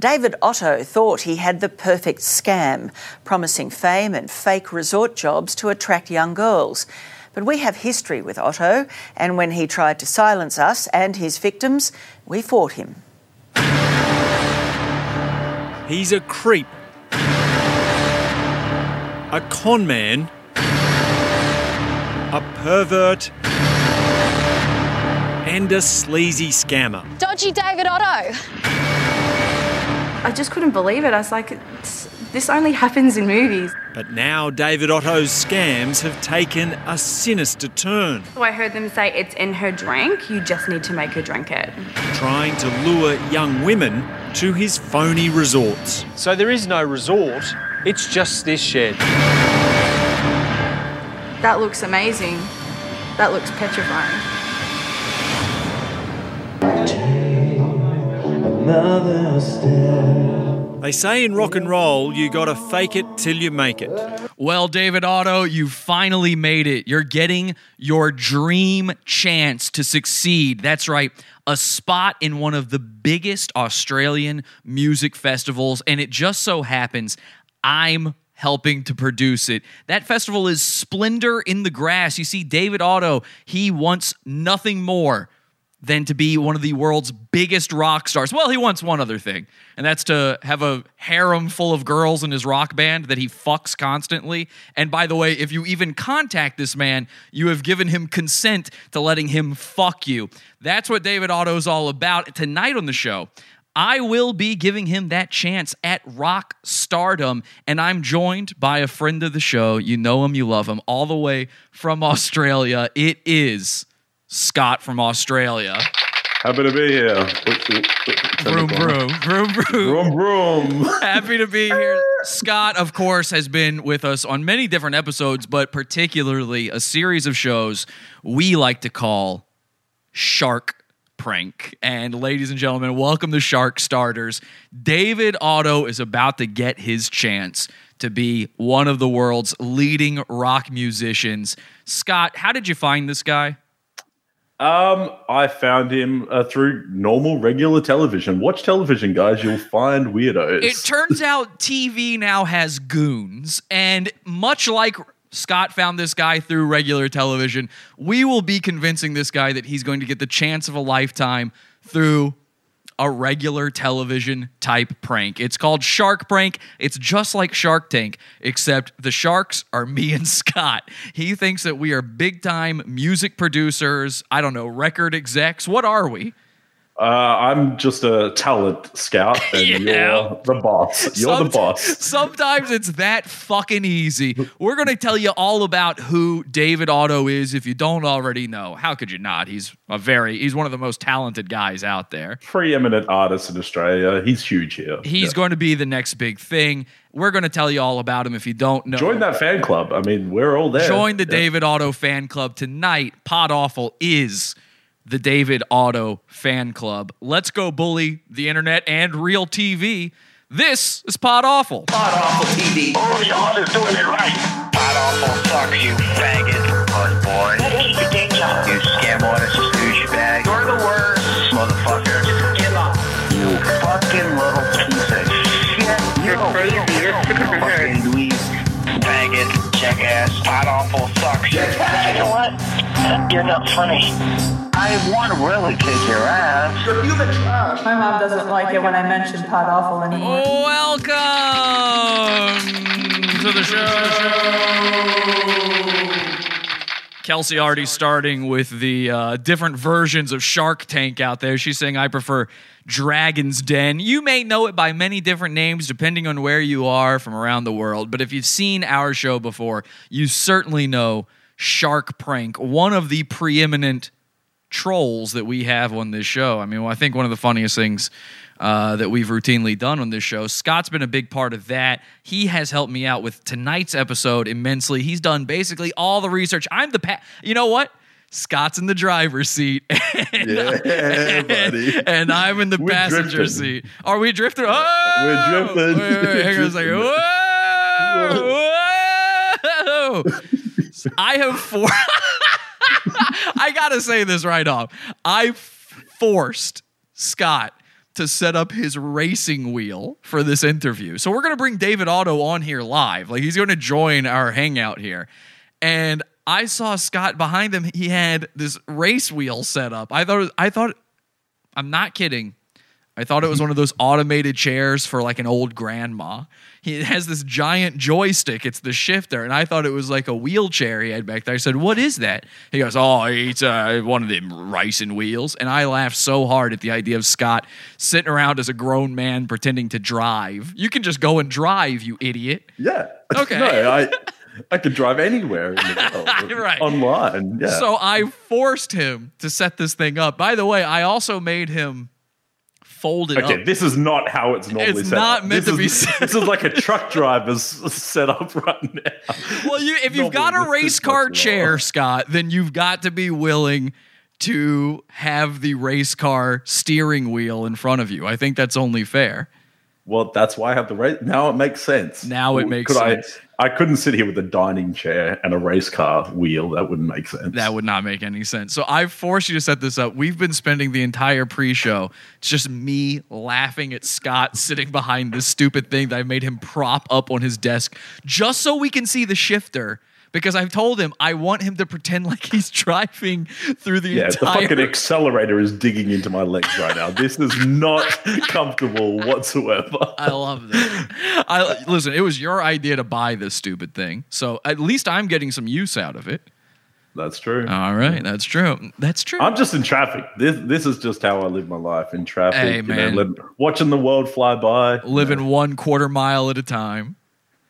David Otto thought he had the perfect scam, promising fame and fake resort jobs to attract young girls. But we have history with Otto, and when he tried to silence us and his victims, we fought him. He's a creep, a con man, a pervert, and a sleazy scammer. Dodgy David Otto. I just couldn't believe it. I was like, this only happens in movies. But now David Otto's scams have taken a sinister turn, So I heard them say it's in her drink, you just need to make her drink it. trying to lure young women to his phony resorts. So there is no resort, it's just this shed. That looks amazing. That looks petrifying. They say in rock and roll, you gotta fake it till you make it. Well, David Otto, you finally made it. You're getting your dream chance to succeed. That's right, a spot in one of the biggest Australian music festivals. And it just so happens I'm helping to produce it. That festival is Splendour in the Grass. You see, David Otto, he wants nothing more than to be one of the world's biggest rock stars. Well, he wants one other thing, and that's to have a harem full of girls in his rock band that he fucks constantly. And by the way, if you even contact this man, you have given him consent to letting him fuck you. That's what David Otto's all about. Tonight on the show, I will be giving him that chance at rock stardom. And I'm joined by a friend of the show. You know him, you love him, all the way from Australia. It is Scott from Australia. Happy to be here. Vroom, vroom, vroom, vroom. Vroom, vroom. Happy to be here. Scott, of course, has been with us on many different episodes, but particularly a series of shows we like to call Shark Prank. And ladies and gentlemen, welcome to Shark Starters. David Otto is about to get his chance to be one of the world's leading rock musicians. Scott, how did you find this guy? Um, I found him uh, through normal, regular television. Watch television, guys. You'll find weirdos. It turns out TV now has goons, and much like Scott found this guy through regular television, we will be convincing this guy that he's going to get the chance of a lifetime through a regular television type prank. It's called Shark Prank. It's just like Shark Tank, except the sharks are me and Scott. He thinks that we are big time music producers, I don't know, record execs. What are we? Uh, I'm just a talent scout, and Yeah. you're the boss. You're the boss. Sometimes it's that fucking easy. We're going to tell you all about who David Otto is if you don't already know. How could you not? He's a very he's one of the most talented guys out there. Preeminent artist in Australia. He's huge here. He's Yeah. going to be the next big thing. We're going to tell you all about him if you don't know. Join that fan club. I mean, we're all there. Join the Yeah. David Otto fan club tonight. Pod Awful is the David Otto fan club. Let's go bully the internet and real TV. This is Pod Awful. Pod Awful TV. Only Otto's doing it right. Pod Awful sucks, you faggot. Puss boy. You scam artist, douchebag. You're the worst. Motherfucker. Just give up. You fucking little piece of shit. You're crazy. Jackass. Pod Awful sucks. You know what? You're not funny. I want to really kick your ass. You're the trash. My mom doesn't like it when I mention Pod Awful anymore. Welcome to the show. Kelsey already starting with the uh, different versions of Shark Tank out there. She's saying, I prefer Dragon's Den. You may know it by many different names depending on where you are from around the world. But if you've seen our show before, you certainly know Shark Prank, one of the preeminent trolls that we have on this show. I mean, I think one of the funniest things uh, that we've routinely done on this show. Scott's been a big part of that. He has helped me out with tonight's episode immensely. He's done basically all the research. I'm the pa- you know what? Scott's in the driver's seat, and, Yeah, buddy. and I'm in the We're passenger drifting. seat. Are we drifting? Oh, We're drifting. Wait, wait, hang on a second. Whoa, whoa. I have four. I gotta say this right off. I forced Scott to set up his racing wheel for this interview. So we're going to bring David Otto on here live. Like he's going to join our hangout here. And I saw Scott behind him. He had this race wheel set up. I thought I thought I'm not kidding. I thought it was one of those automated chairs for like an old grandma. He has this giant joystick. It's the shifter, and I thought it was like a wheelchair he had back there. I said, "What is that?" He goes, "Oh, it's uh, one of them racing wheels." And I laughed so hard at the idea of Scott sitting around as a grown man pretending to drive. You can just go and drive, you idiot. Yeah. Okay. no, I I could drive anywhere in the world. Right. Online. Yeah. So I forced him to set this thing up. By the way, I also made him fold it Okay, up. this is not how it's normally It's set not up. meant this to be is, set This is like a truck driver's setup right now. Well, you, if you've got a race car chair, lower. Scott, then you've got to be willing to have the race car steering wheel in front of you. I think that's only fair. Well, that's why I have the race. Now it makes sense. Now it makes I, sense. I couldn't sit here with a dining chair and a race car wheel. That wouldn't make sense. That would not make any sense. So I forced you to set this up. We've been spending the entire pre-show. It's just me laughing at Scott sitting behind this stupid thing that I made him prop up on his desk just so we can see the shifter. Because I've told him I want him to pretend like he's driving through the yeah, the fucking accelerator is digging into my legs right now. This is not comfortable whatsoever. I love that. I listen. It was your idea to buy this stupid thing, so at least I'm getting some use out of it. That's true. All right, that's true. That's true. I'm just in traffic. This this is just how I live my life in traffic. Hey, you know, man. watching the world fly by. Living one quarter mile at a time.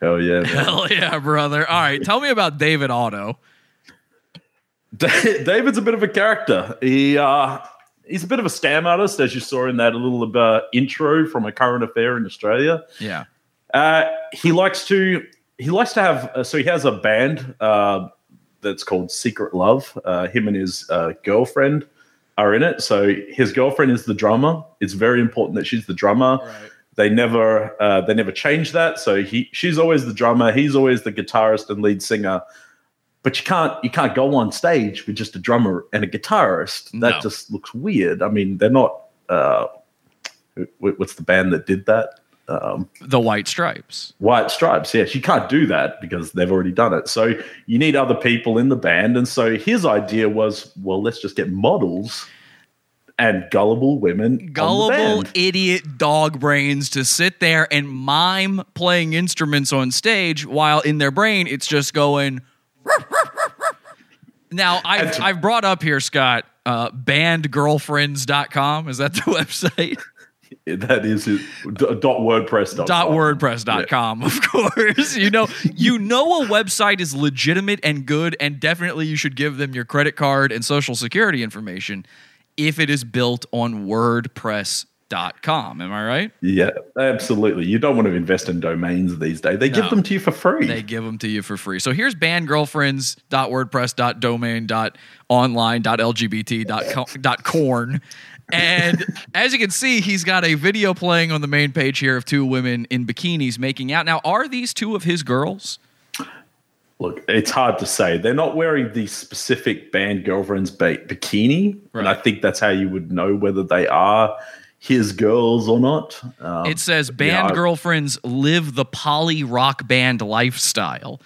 Hell yeah. man. Hell yeah, brother. All right, tell me about David Otto. David's a bit of a character. He uh, he's a bit of a scam artist, as you saw in that little uh, intro from a current affair in Australia. Yeah, Uh, he likes to he likes to have uh, so he has a band uh, that's called Secret Love. Uh, him and his uh, girlfriend are in it. So his girlfriend is the drummer. It's very important that she's the drummer. They never uh, they never change that. So he she's always the drummer. He's always the guitarist and lead singer. But you can't you can't go on stage with just a drummer and a guitarist. That No. just looks weird. I mean, they're not. Uh, what's the band that did that? Um, the White Stripes. White Stripes. Yes, you can't do that because they've already done it. So you need other people in the band. And so his idea was, well, let's just get models and gullible women. Gullible idiot dog brains to sit there and mime playing instruments on stage while in their brain it's just going. Now I've I've brought up here, Scott, uh, bandgirlfriends.com. Is that the website? That is. D- dot WordPress. dot wordpress.com of course you know you know a website is legitimate and good and definitely you should give them your credit card and social security information if it is built on wordpress.com am i right Yeah, absolutely. You don't want to invest in domains these days. They No. give them to you for free. they give them to you for free so here's bandgirlfriends.wordpress.domain.online.lgbt.corn and as you can see he's got a video playing on the main page here of two women in bikinis making out now are these two of his girls Look, it's hard to say. They're not wearing the specific band girlfriend's ba- bikini, and I think that's how you would know whether they are his girls or not. Um, It says yeah, band I- girlfriends live the poly rock band lifestyle.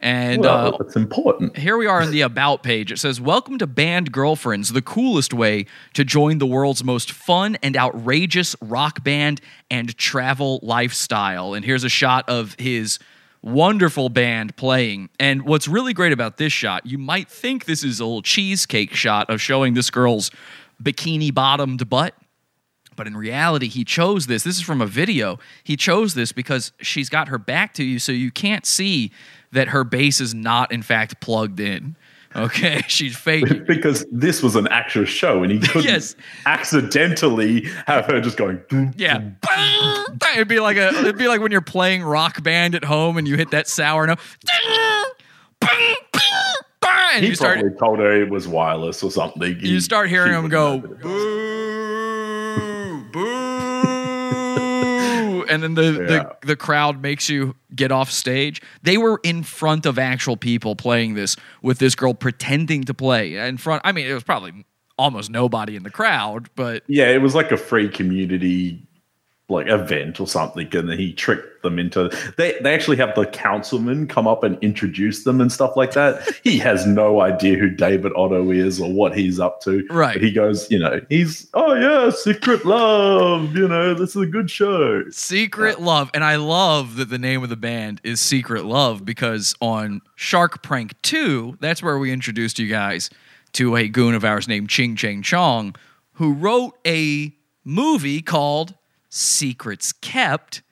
And well, uh, it's important. here we are in the about page. It says, Welcome to Band Girlfriends, the coolest way to join the world's most fun and outrageous rock band and travel lifestyle. And here's a shot of his wonderful band playing. And what's really great about this shot, you might think this is a little cheesecake shot of showing this girl's bikini bottomed butt. But in reality, he chose this. This is from a video. He chose this because she's got her back to you, so you can't see that her bass is not, in fact, plugged in. Okay, she's faking. because this was an actual show, and he couldn't Yes. accidentally have her just going. Yeah, it'd be like a. It'd be like when you're playing Rock Band at home and you hit that sour note, and He you start probably told her it was wireless or something. you start hearing him go boo, boo, and then the, Yeah. the the crowd makes you get off stage. They were in front of actual people playing this with this girl pretending to play in front. I mean, it was probably almost nobody in the crowd, but Yeah, it was like a free community like event or something, and then he tricked them into. They they actually have the councilman come up and introduce them and stuff like that. he has no idea who David Otto is or what he's up to. Right. But he goes, you know, he's oh yeah, Secret Love. You know, this is a good show. Secret Love. And I love that the name of the band is Secret Love because on Shark Prank 2, that's where we introduced you guys to a goon of ours named Ching Chang Chong, who wrote a movie called Secrets Kept.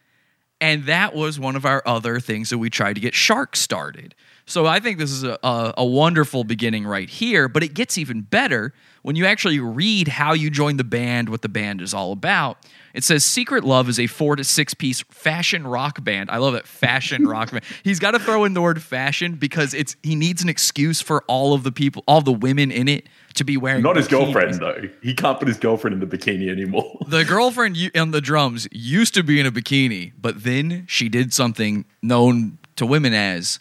And that was one of our other things that we tried to get Shark started. So I think this is a, a, a wonderful beginning right here, but it gets even better when you actually read how you joined the band, what the band is all about. It says Secret Love is a four to six piece fashion rock band. I love that fashion rock band. He's got to throw in the word fashion because it's he needs an excuse for all of the people, all the women in it to be wearing. Not his girlfriend though. He can't put his girlfriend in the bikini anymore. The girlfriend on the drums used to be in a bikini, but then she did something known to women as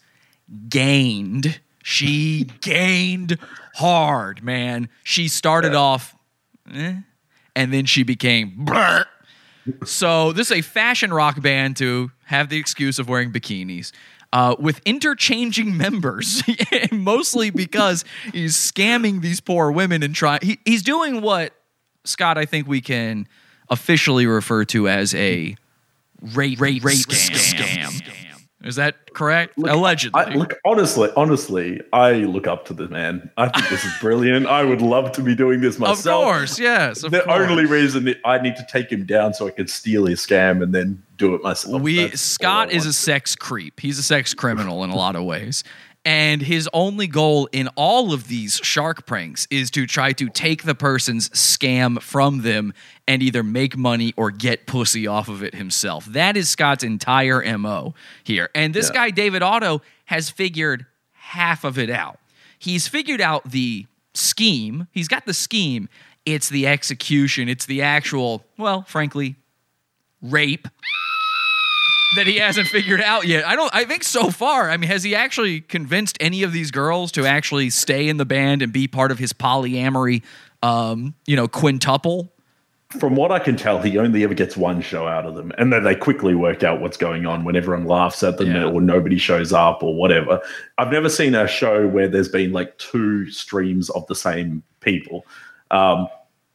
gained. She gained hard, man. She started off, eh, and then she became. So this is a fashion rock band to have the excuse of wearing bikinis. Uh, with interchanging members, mostly because he's scamming these poor women and trying. He, he's doing what Scott, I think we can officially refer to as a rape rape, rape scam. Is that correct? Allegedly. I, look, honestly, honestly, I look up to the man. I think this is brilliant. I would love to be doing this myself. of course, yes. Of the course. only reason that I need to take him down so I can steal his scam and then do it myself. we That's Scott is a sex creep. He's a sex criminal in a lot of ways. And his only goal in all of these shark pranks is to try to take the person's scam from them and either make money or get pussy off of it himself. That is Scott's entire MO here. And this Yeah. guy, David Otto, has figured half of it out. He's figured out the scheme, he's got the scheme. It's the execution, it's the actual, well, frankly, rape that he hasn't figured out yet. I don't I think so far, I mean, has he actually convinced any of these girls to actually stay in the band and be part of his polyamory um, you know, quintuple? From what I can tell, he only ever gets one show out of them, and then they quickly work out what's going on when everyone laughs at them Yeah. or nobody shows up or whatever. I've never seen a show where there's been like two streams of the same people. Um,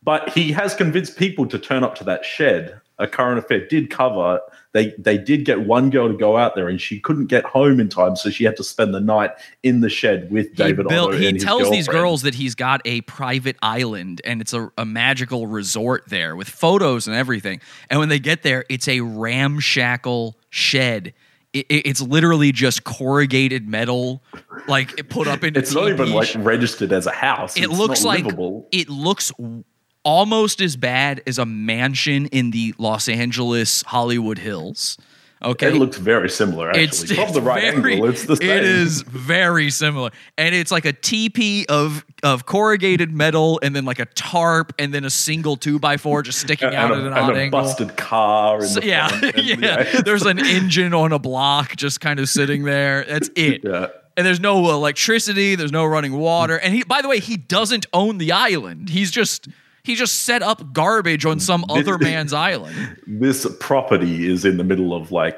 but he has convinced people to turn up to that shed. A current affair did cover. They they did get one girl to go out there, and she couldn't get home in time, so she had to spend the night in the shed with David he built, he tells these girls that he's got a private island and it's a, a magical resort there with photos and everything. And when they get there, it's a ramshackle shed. It, it- it's literally just corrugated metal, like it put up in. It's not even like registered as a house. it It's looks like livable. it looks almost as bad as a mansion in the Los Angeles Hollywood Hills. Okay, It looks very similar, actually. it's, From it's the right very- angle, it's the same. It is very similar, and it's like a teepee of of corrugated metal, and then like a tarp, and then a single two by four just sticking and, out a, at an and odd a angle. busted car. In So- yeah, and, yeah. There's an engine on a block just kind of sitting there. That's it. Yeah. And there's no electricity. There's no running water. And he, by the way, he doesn't own the island. He's just he just set up garbage on some other man's island. This property is in the middle of like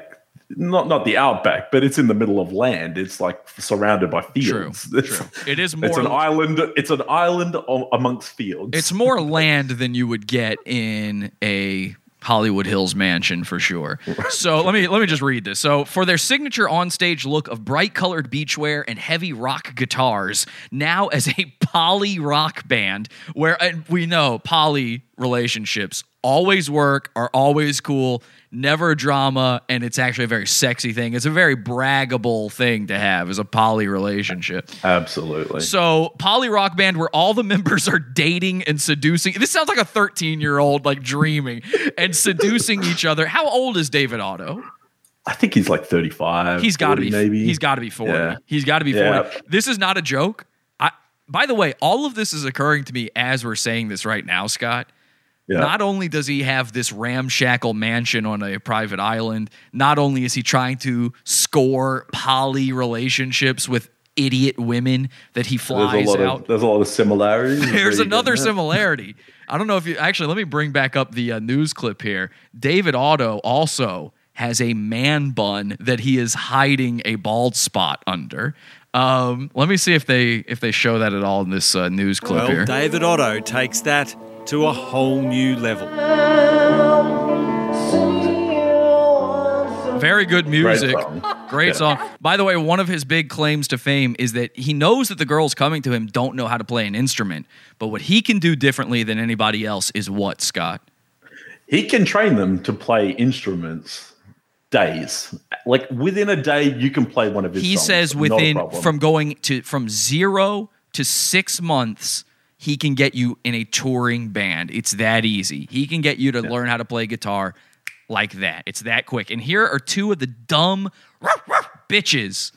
not not the outback, but it's in the middle of land. It's like surrounded by True, fields. It's, true. It is It's an more- island. It's an island o- amongst fields. It's more land than you would get in a Hollywood Hills mansion for sure. So let me let me just read this. So for their signature onstage look of bright colored beachwear and heavy rock guitars, now as a poly rock band, where we know poly relationships always work, are always cool, never drama, and it's actually a very sexy thing. It's a very braggable thing to have as a poly relationship. absolutely. So, poly rock band where all the members are dating and seducing. This sounds like a 13 year old like dreaming and seducing each other. How old is David Otto? I think he's like thirty-five. He's got to be. maybe. He's got to be 40. Yeah. He's got to be 40. Yeah. This is not a joke. I. By the way, all of this is occurring to me as we're saying this right now, Scott. Yeah. Not only does he have this ramshackle mansion on a private island, not only is he trying to score poly relationships with idiot women that he There's flies a lot out. of there's a lot of similarities. There's another similarity. I don't know if you actually. Let me bring back up the uh, news clip here. David Otto also has a man bun that he is hiding a bald spot under. Um, let me see if they if they show that at all in this uh, news clip Well, here. David Otto takes that to a whole new level. Very good music. song. Great Yeah. song. By the way, one of his big claims to fame is that he knows that the girls coming to him don't know how to play an instrument. But what he can do differently than anybody else is what, Scott? He can train them to play instruments days. Like within a day, you can play one of his. he songs. says within from going to from zero to six months he can get you in a touring band. It's that easy. He can get you to learn how to play guitar like that. It's that quick. And here are two of the dumb bitches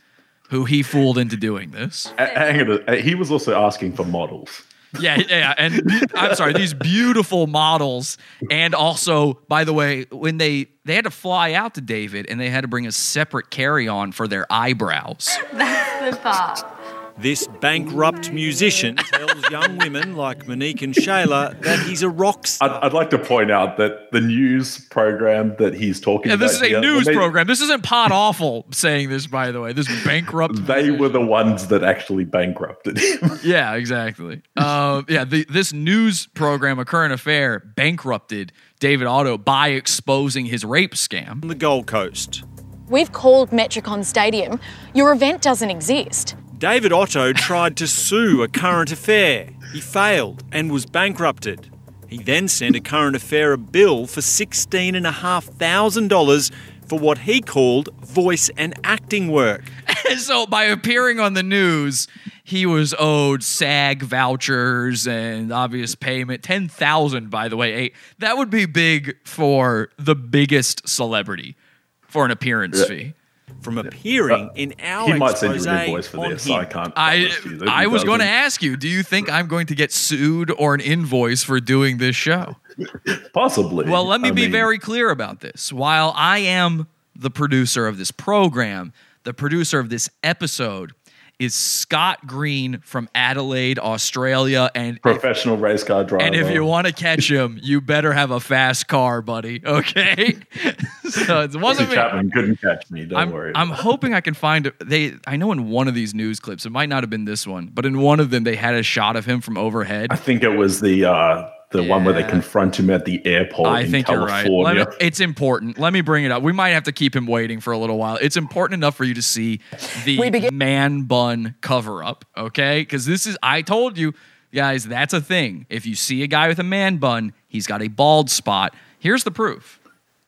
who he fooled into doing this. Hang on, he was also asking for models. yeah yeah and i'm sorry these beautiful models. And also by the way when they they had to fly out to david and they had to bring a separate carry-on for their eyebrows. That's the part. This bankrupt musician tells young women like Monique and Shayla that he's a rock star. I'd, I'd like to point out that the news program that he's talking Yeah, about. this is a here, news they- program. This isn't Pod Awful saying this, by the way. This bankrupt. They were the ones that actually bankrupted him. yeah, exactly. Uh, yeah, the, this news program, A Current Affair, bankrupted David Otto by exposing his rape scam. on the Gold Coast. We've called Metricon Stadium. Your event doesn't exist. David Otto tried to sue a current affair. He failed and was bankrupted. He then sent a current affair a bill for $16,500 for what he called voice and acting work. And so, by appearing on the news, he was owed SAG vouchers and obvious payment. 10000 by the way. Eight. That would be big for the biggest celebrity for an appearance fee. From appearing in our Uh, he might send you expose an invoice for on this. him. I can't. I promise you that he I was going to ask you, do you think I'm going to get sued or an invoice for doing this show? Possibly. Well, let me I be mean, very clear about this. While I am the producer of this program, the producer of this episode is Scott Green from Adelaide, Australia, and if, professional race car driver. and if you want to catch him, you better have a fast car, buddy. Okay, so it wasn't me. Chapman couldn't catch me. Don't I'm, worry. I'm hoping I can find they. I know in one of these news clips, it might not have been this one, but in one of them they had a shot of him from overhead. I think it was the uh, the one where they confront him at the airport I in think you're right. Let me- it's important. Let me bring it up. We might have to keep him waiting for a little while. It's important enough for you to see the man bun cover up, okay? Because this is, I told you guys, that's a thing. If you see a guy with a man bun, he's got a bald spot. Here's the proof.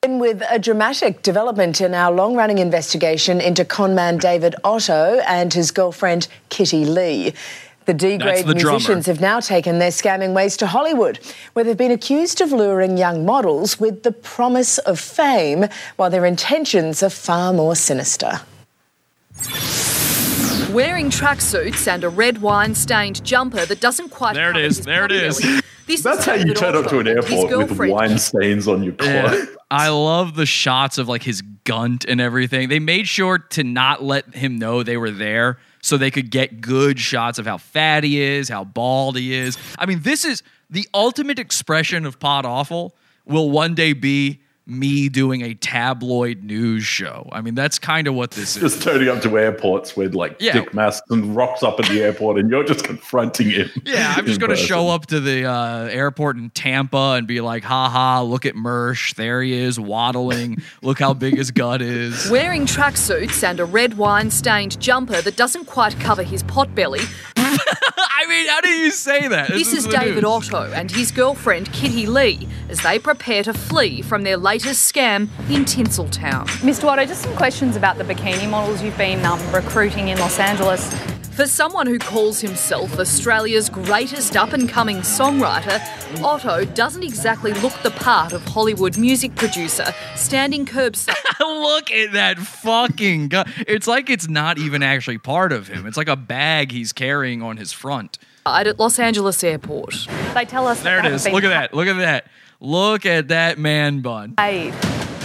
In with a dramatic development in our long running investigation into conman David Otto and his girlfriend Kitty Lee. The D That's grade the drummer. musicians have now taken their scamming ways to Hollywood, where they've been accused of luring young models with the promise of fame, while their intentions are far more sinister. Wearing tracksuits and a red wine stained jumper that doesn't quite There it cover is, there it is. This That's is how you turn up to an Otto and his airport with wine stains on your clothes. Yeah. I love the shots of like his gunt and everything. They made sure to not let him know they were there so they could get good shots of how fat he is, how bald he is. I mean, this is the ultimate expression of Pod Awful will one day be me doing a tabloid news show. I mean, that's kind of what this is. Just turning up to airports with like Yeah. Dick Masterson rocks up at the airport and you're just confronting him. Yeah, I'm just going to show up to the uh, airport in Tampa and be like, haha, look at Mersh. There he is, waddling. look how big his gut is. Wearing tracksuits and a red wine stained jumper that doesn't quite cover his pot belly. I mean, how do you say that? this is the David news. Otto and his girlfriend Kitty Lee as they prepare to flee from their latest scam in Tinseltown. Mr. Otto, just some questions about the bikini models you've been um, recruiting in Los Angeles. For someone who calls himself Australia's greatest up and coming songwriter, Otto doesn't exactly look the part of Hollywood music producer standing curbside Look at that fucking gun. It's like it's not even actually part of him. It's like a bag he's carrying on his front. at Los Angeles Airport. They tell us There it that is. they've Look at that. Look at that. Look at that man bun.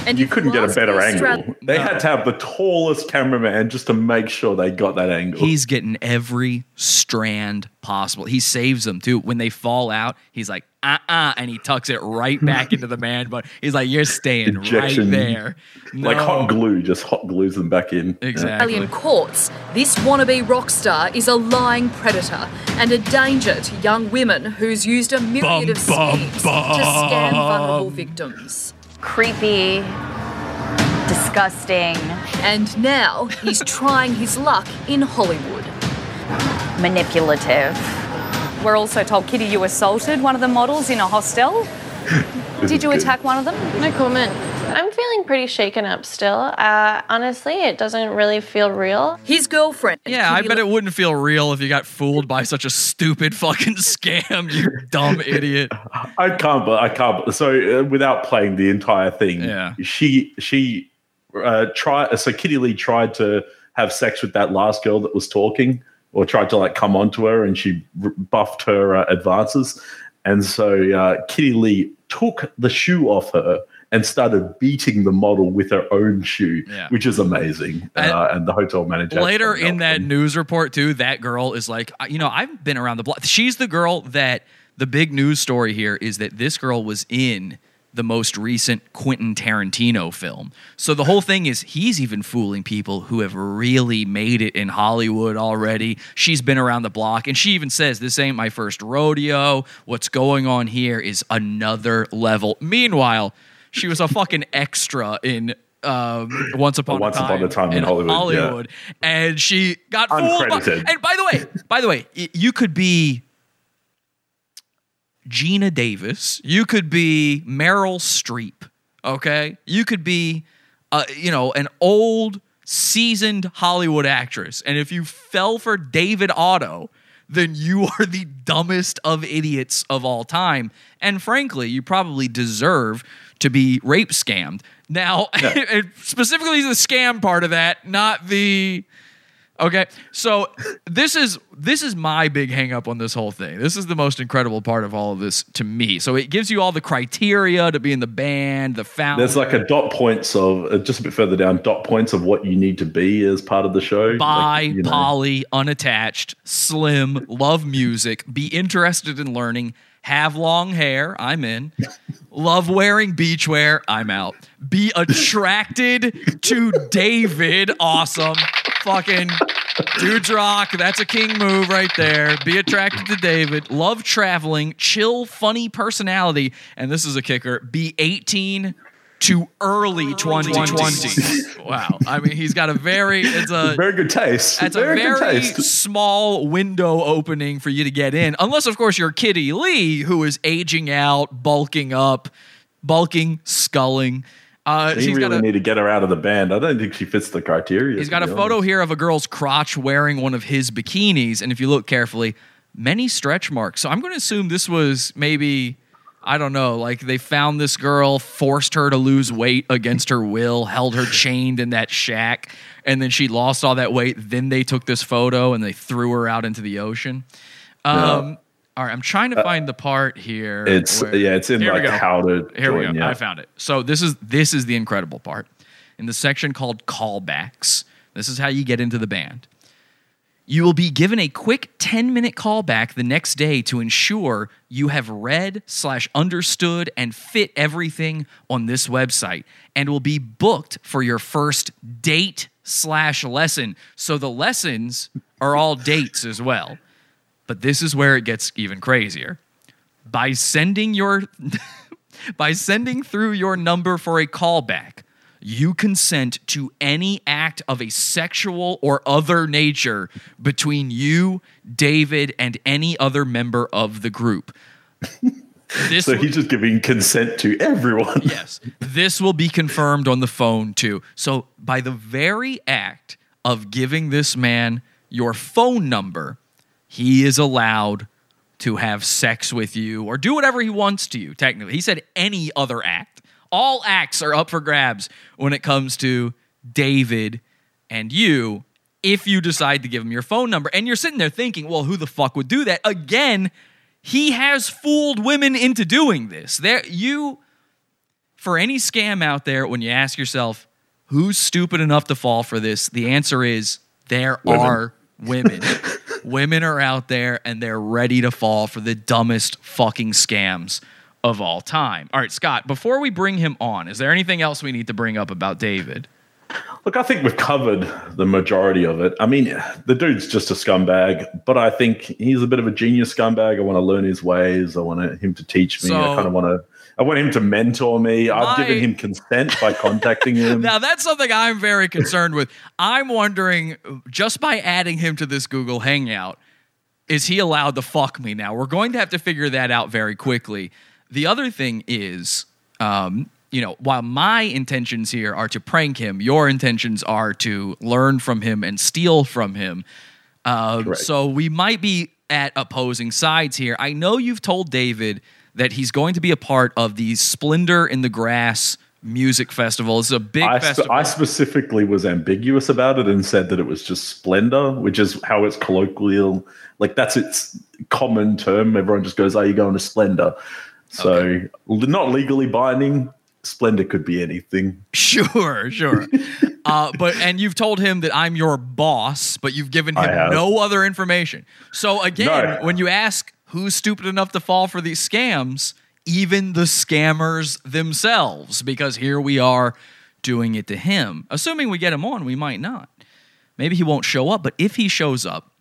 And you couldn't get a better angle. Austra- They had to have the tallest cameraman just to make sure they got that angle. He's getting every strand possible. He saves them too. When they fall out, he's like, uh uh and he tucks it right back into the man But He's like, You're staying Injection. right there. like hot glue, just hot glues them back in. Exactly. Australian courts, this wannabe rock star is a lying predator and a danger to young women who's used a myriad of Bum, bum, schemes to scam vulnerable victims. Creepy, disgusting, And now he's trying his luck in Hollywood. manipulative. We're also told, Kitty, you assaulted one of the models in a hostel. Did you attack one of them? No comment. I'm feeling pretty shaken up still. Uh, honestly, it doesn't really feel real. His girlfriend. Yeah, I Kitty bet it wouldn't feel real if you got fooled by such a stupid fucking scam, you dumb idiot. I can't, but I can't. So uh, without playing the entire thing, Yeah. she she uh, tried. So Kitty Lee tried to have sex with that last girl that was talking, or tried to like come onto her, and she buffed her uh, advances. And so uh, Kitty Lee took the shoe off her and started beating the model with her own shoe, Yeah. which is amazing. Uh, and the hotel manager Later in that news report, too, that girl is like, you know, I've been around the block. She's the girl that the big news story here is that this girl was in the most recent Quentin Tarantino film. So the whole thing is he's even fooling people who have really made it in Hollywood already. She's been around the block and she even says, This ain't my first rodeo. What's going on here is another level. Meanwhile, she was a fucking extra in um, Once Upon Once a Time Upon a Time in Hollywood, yeah. and she got fooled. By, and by the way, by the way, you could be Geena Davis. You could be Meryl Streep. Okay, you could be, uh, you know, an old seasoned Hollywood actress, and if you fell for David Otto. Then you are the dumbest of idiots of all time. And frankly, you probably deserve to be rape scammed. Now, specifically the scam part of that, not the Okay, so this is this is my big hang up on this whole thing. This is the most incredible part of all of this to me. So it gives you all the criteria to be in the band, the founder. There's like a dot points of uh, just a bit further down, dot points of what you need to be as part of the show. bi, Like, you know. poly, unattached, slim, love music, be interested in learning, have long hair, I'm in. Love wearing beachwear, I'm out. Be attracted to David, awesome. Fucking dudes rock, that's a king move right there. Be attracted to David. Love traveling, chill, funny personality, and this is a kicker. Be 18 to early 2020. wow. I mean, he's got a very it's a very good taste. That's Very a good very taste. small window opening for you to get in, unless of course you're Kitty Lee, who is aging out, bulking up, bulking, sculling. Uh, she's really got a, need to get her out of the band. I don't think she fits the criteria. He's got a photo honest. here of a girl's crotch wearing one of his bikinis, and if you look carefully, many stretch marks. So I'm going to assume this was maybe I don't know, like they found this girl, forced her to lose weight against her will, held her chained in that shack, and then she lost all that weight. Then they took this photo and they threw her out into the ocean. Um, All right, I'm trying to find the part here. Uh, It's where- yeah, it's in like how to Here we go. yeah. I found it. So this is this is the incredible part. In the section called callbacks, this is how you get into the band. You will be given a quick 10 minute callback the next day to ensure you have read slash understood and fit everything on this website and will be booked for your first date slash lesson. So the lessons are all dates as well. But this is where it gets even crazier. By sending your by sending through your number for a callback, you consent to any act of a sexual or other nature between you, David, and any other member of the group. This so he's just giving consent to everyone. Yes. This will be confirmed on the phone too. So, by the very act of giving this man your phone number, he is allowed to have sex with you or do whatever he wants to you, technically. He said any other act. All acts are up for grabs when it comes to David and you if you decide to give him your phone number. And you're sitting there thinking, well, who the fuck would do that? Again, he has fooled women into doing this. There you for any scam out there, when you ask yourself, who's stupid enough to fall for this? The answer is there Women. are women. women are out there and they're ready to fall for the dumbest fucking scams of all time. All right, Scott, before we bring him on, is there anything else we need to bring up about David? Look, I think we've covered the majority of it. I mean, the dude's just a scumbag, but I think he's a bit of a genius scumbag. I want to learn his ways. I want him to teach me. I kind of want to. I want him to mentor me. I've My- given him consent by contacting him. Now that's something I'm very concerned with. I'm wondering just by adding him to this Google Hangout, is he allowed to fuck me now? We're going to have to figure that out very quickly. The other thing is, um, you know, while my intentions here are to prank him, your intentions are to learn from him and steal from him. Correct. so we might be at opposing sides here. I know you've told David that he's going to be a part of the Splendour in the Grass music festival. It's a big I, spe- festival. I specifically was ambiguous about it and said that it was just splendor, which is how it's colloquial. Like that's its common term. Everyone just goes, "Are you going to splendor?" So l- not legally binding. Splendor could be anything. Sure, sure. uh, but and you've told him that I'm your boss, but you've given him no other information. So again, No. when you ask who's stupid enough to fall for these scams, even the scammers themselves, because here we are doing it to him. Assuming we get him on, we might not. Maybe he won't show up, but if he shows up,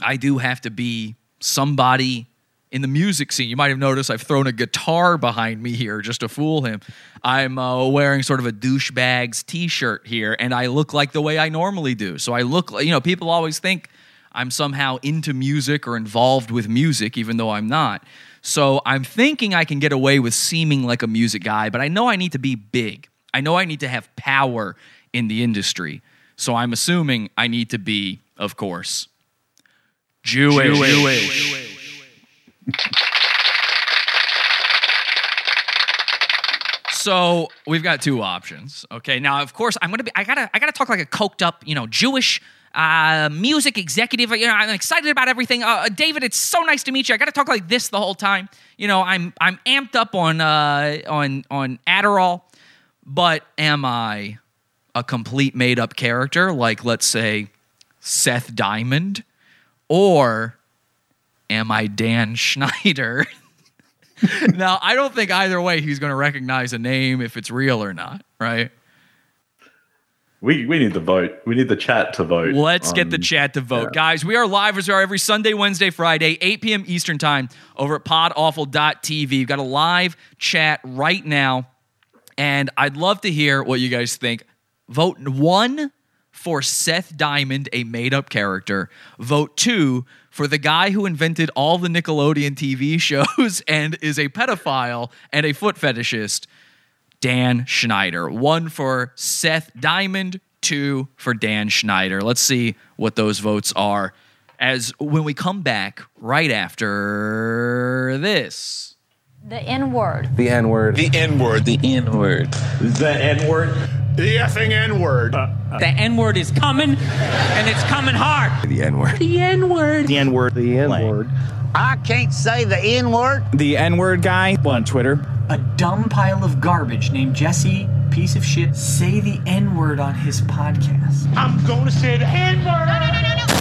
I do have to be somebody in the music scene. You might have noticed I've thrown a guitar behind me here just to fool him. I'm uh, wearing sort of a douchebags t-shirt here, and I look like the way I normally do. So I look, like you know, people always think I'm somehow into music or involved with music, even though I'm not. So I'm thinking I can get away with seeming like a music guy, but I know I need to be big. I know I need to have power in the industry. So I'm assuming I need to be, of course, Jewish. Jewish. So we've got two options. Okay. Now, of course, I'm gonna be. I gotta. I gotta talk like a coked up, you know, Jewish uh, music executive. You know, I'm excited about everything. Uh, David, it's so nice to meet you. I gotta talk like this the whole time. You know, I'm I'm amped up on uh, on on Adderall, but am I a complete made up character? Like, let's say Seth Diamond, or am I Dan Schneider? now, I don't think either way he's going to recognize a name if it's real or not, right? We we need the vote. We need the chat to vote. Let's get the chat to vote. yeah. Guys, we are live as we are every Sunday, Wednesday, Friday, 8 p.m. Eastern Time over at podawful.tv. We've got a live chat right now, and I'd love to hear what you guys think. Vote one for Seth Diamond, a made up character. Vote two for the guy who invented all the Nickelodeon TV shows and is a pedophile and a foot fetishist. Dan Schneider. One for Seth Diamond, two for Dan Schneider. Let's see what those votes are as when we come back right after this. The N word. The N word. The N word. The N word. The N word. The effing N word. Uh, uh. The N word is coming, and it's coming hard. The N word. The N word. The N word. The N word. I can't say the N word. The N word guy on Twitter. A dumb pile of garbage named Jesse, piece of shit, say the N word on his podcast. I'm gonna say the N word. All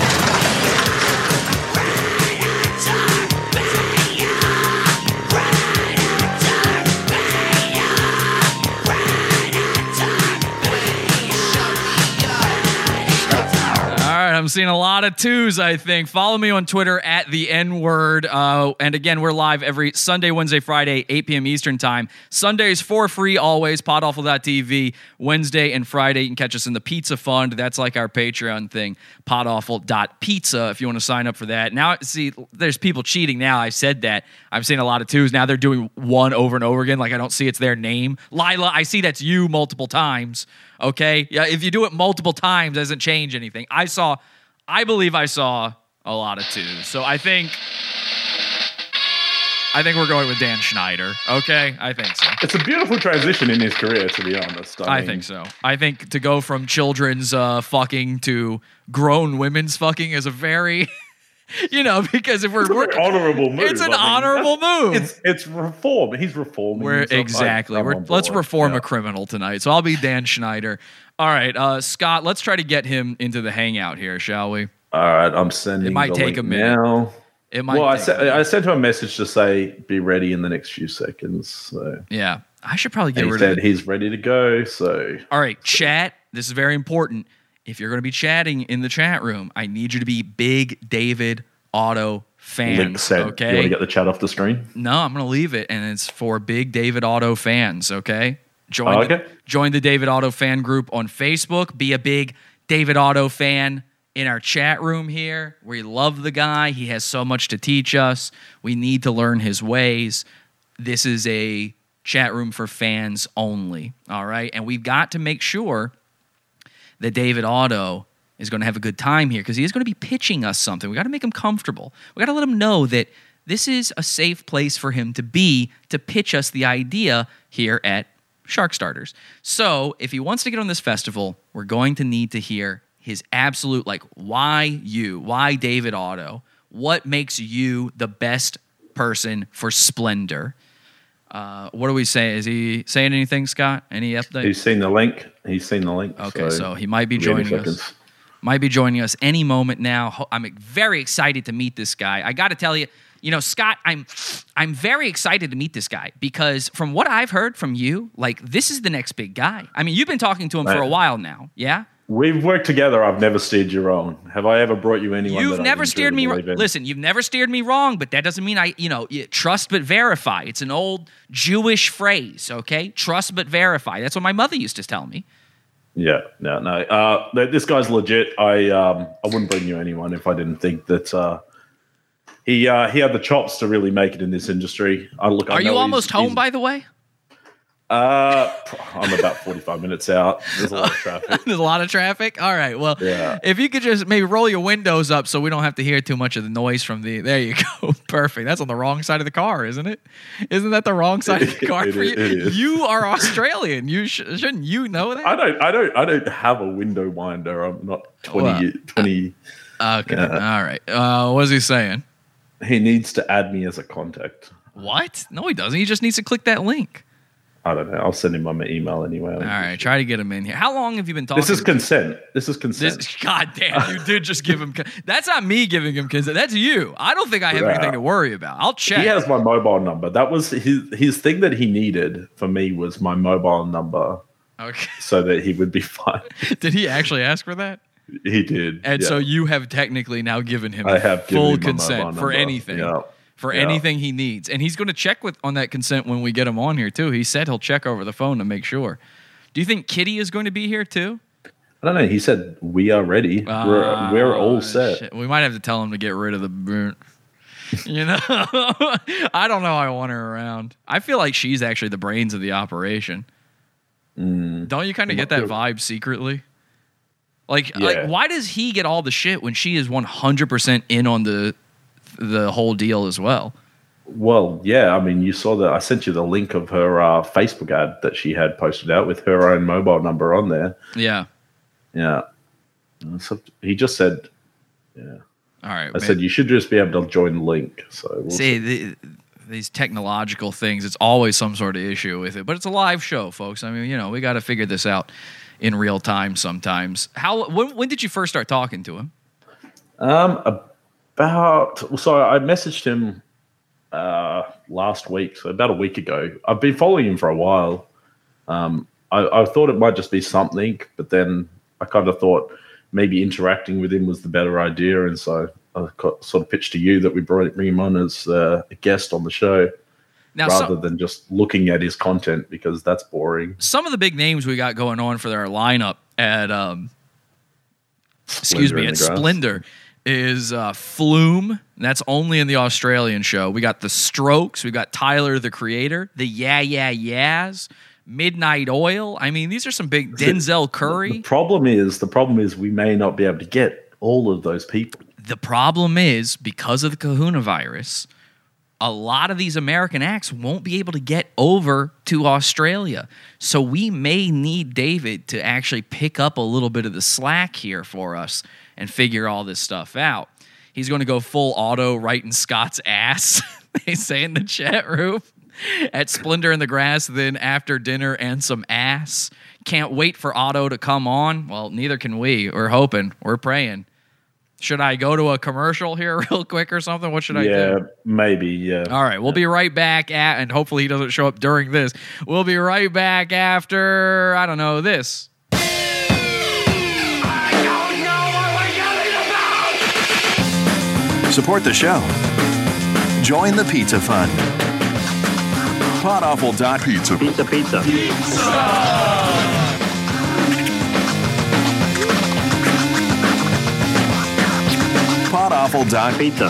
right, I'm seeing a lot of twos, I think. Follow me on Twitter at the N word. Uh, and again, we're live every Sunday, Wednesday, Friday, 8 p.m. Eastern Time. Sundays for free always, podawful.tv. Wednesday and Friday, you can catch us in the Pizza Fund. That's like our Patreon thing, podawful.pizza, if you want to sign up for that. Now, see, there's people cheating now. I said that. I'm seeing a lot of twos. Now they're doing one over and over again. Like I don't see it's their name. Lila, I see that's you multiple times. Okay. Yeah. If you do it multiple times, doesn't change anything. I saw, I believe I saw a lot of twos. So I think, I think we're going with Dan Schneider. Okay. I think so. It's a beautiful transition in his career, to be honest. I mean, think so. I think to go from children's uh, fucking to grown women's fucking is a very you know, because if we're, It's we're honorable move. It's an I mean, honorable move. It's it's reform. He's reforming. We're exactly. We're, let's reform Yeah. a criminal tonight. So I'll be Dan Schneider. All right, uh, Scott. Let's try to get him into the hangout here, shall we? All right, I'm sending. It might the take a minute. Now. It might. well, I take sent a. I sent him a message to say be ready in the next few seconds. So yeah, I should probably get and he said of it. he's ready to go. So All right, chat. This is very important. If you're going to be chatting in the chat room, I need you to be big David Otto fans. link sent. You want to get the chat off the screen? No, I'm going to leave it, and it's for Big David Otto fans. Okay, join Oh, the, okay. join the David Otto fan group on Facebook. Be a big David Otto fan in our chat room here. We love the guy. He has so much to teach us. We need to learn his ways. This is a chat room for fans only. All right, and we've got to make sure that David Otto is going to have a good time here because he is going to be pitching us something. We got to make him comfortable. We got to let him know that this is a safe place for him to be to pitch us the idea here at Shark Starters. So, if he wants to get on this festival, we're going to need to hear his absolute like why you, why David Otto, what makes you the best person for Splendour. Uh, what do we say? Is he saying anything, Scott? Any update? He's seen the link. He's seen the link. Okay, so he might be joining us. Might be joining us any moment now. I'm very excited to meet this guy. I got to tell you, you know, Scott, I'm I'm very excited to meet this guy because from what I've heard from you, like this is the next big guy. I mean, you've been talking to him for a while now, yeah? We've worked together. I've never steered you wrong. Have I ever brought you anyone? You've never steered me wrong. Listen, you've never steered me wrong, but that doesn't mean I, you know, trust but verify. It's an old Jewish phrase, okay? Trust but verify. That's what my mother used to tell me. Yeah, no, no. Uh, this guy's legit. I um, I wouldn't bring you anyone if I didn't think that uh, he uh, he had the chops to really make it in this industry. I look. I Are know you he's- almost home, he's- by the way? Uh, I'm about 45 minutes out. There's a lot of traffic. There's a lot of traffic. All right. Well, Yeah. if you could just maybe roll your windows up so we don't have to hear too much of the noise from the. There you go. Perfect. That's on the wrong side of the car, isn't it? Isn't that the wrong side of the car It for you? You are Australian. You sh- shouldn't you know that? I don't. I don't. I don't have a window winder. I'm not 20. Well, 20 Okay. Yeah. All right. Uh, what is he saying? He needs to add me as a contact. What? No, he doesn't. He just needs to click that link. I don't know. I'll send him my email anyway. All right. Try to get him in here. How long have you been talking? This is consent. This is consent. This, God damn, you did just give him. con- That's not me giving him consent. That's you. I don't think I have Yeah. anything to worry about. I'll check. He has my mobile number. That was his his thing that he needed for me was my mobile number Okay. so that he would be fine. Did he actually ask for that? He did. And yeah. so you have technically now given him I have full consent for anything. Yeah. For Yeah. anything he needs. And he's going to check with on that consent when we get him on here too. He said he'll check over the phone to make sure. Do you think Kitty is going to be here too? I don't know. He said we are ready. we're we're all set. shit. We might have to tell him to get rid of the. You know, I don't know. I want her around. I feel like she's actually the brains of the operation. Mm. Don't you kind of get that vibe secretly? Like, Yeah. like, why does he get all the shit when she is one hundred percent in on the the whole deal as well? Well, yeah. I mean, you saw that. I sent you the link of her uh, Facebook ad that she had posted out with her own mobile number on there. Yeah. Yeah. So he just said, yeah. All right. I man. said you should just be able to join the link. So we'll See, the, these technological things, it's always some sort of issue with it. But it's a live show, folks. I mean, you know, we got to figure this out in real time sometimes. How? When, when did you first start talking to him? Um, about so I messaged him uh last week, so about a week ago. I've been following him for a while. Um, I, I thought it might just be something, but then I kind of thought maybe interacting with him was the better idea, and so I sort of pitched to you that we brought bring him on as uh, a guest on the show. Now, rather some- than just looking at his content because that's boring. Some of the big names we got going on for our lineup at, um, excuse Splendour me, at. Splendour is uh, Flume. That's only in the Australian show. We got the Strokes. We got Tyler the Creator. The Yeah Yeah Yeahs. Midnight Oil. I mean, these are some big Denzel Curry. The problem is the problem is we may not be able to get all of those people. The problem is because of the kahuna virus, a lot of these American acts won't be able to get over to Australia. So we may need David to actually pick up a little bit of the slack here for us and figure all this stuff out. he's going to go full auto right in Scott's ass. they say in the chat room at Splendour in the Grass. Then after dinner and some ass. Can't wait for Otto to come on. Well, neither can we. We're hoping. We're praying. Should I go to a commercial here real quick or something? What should I do? yeah, do? maybe. Yeah. All right, we'll be right back at, and hopefully he doesn't show up during this. We'll be right back after, I don't know, this. Support the show. Join the Pizza Fund. pizza Pizza, pizza. Podawful.pizza.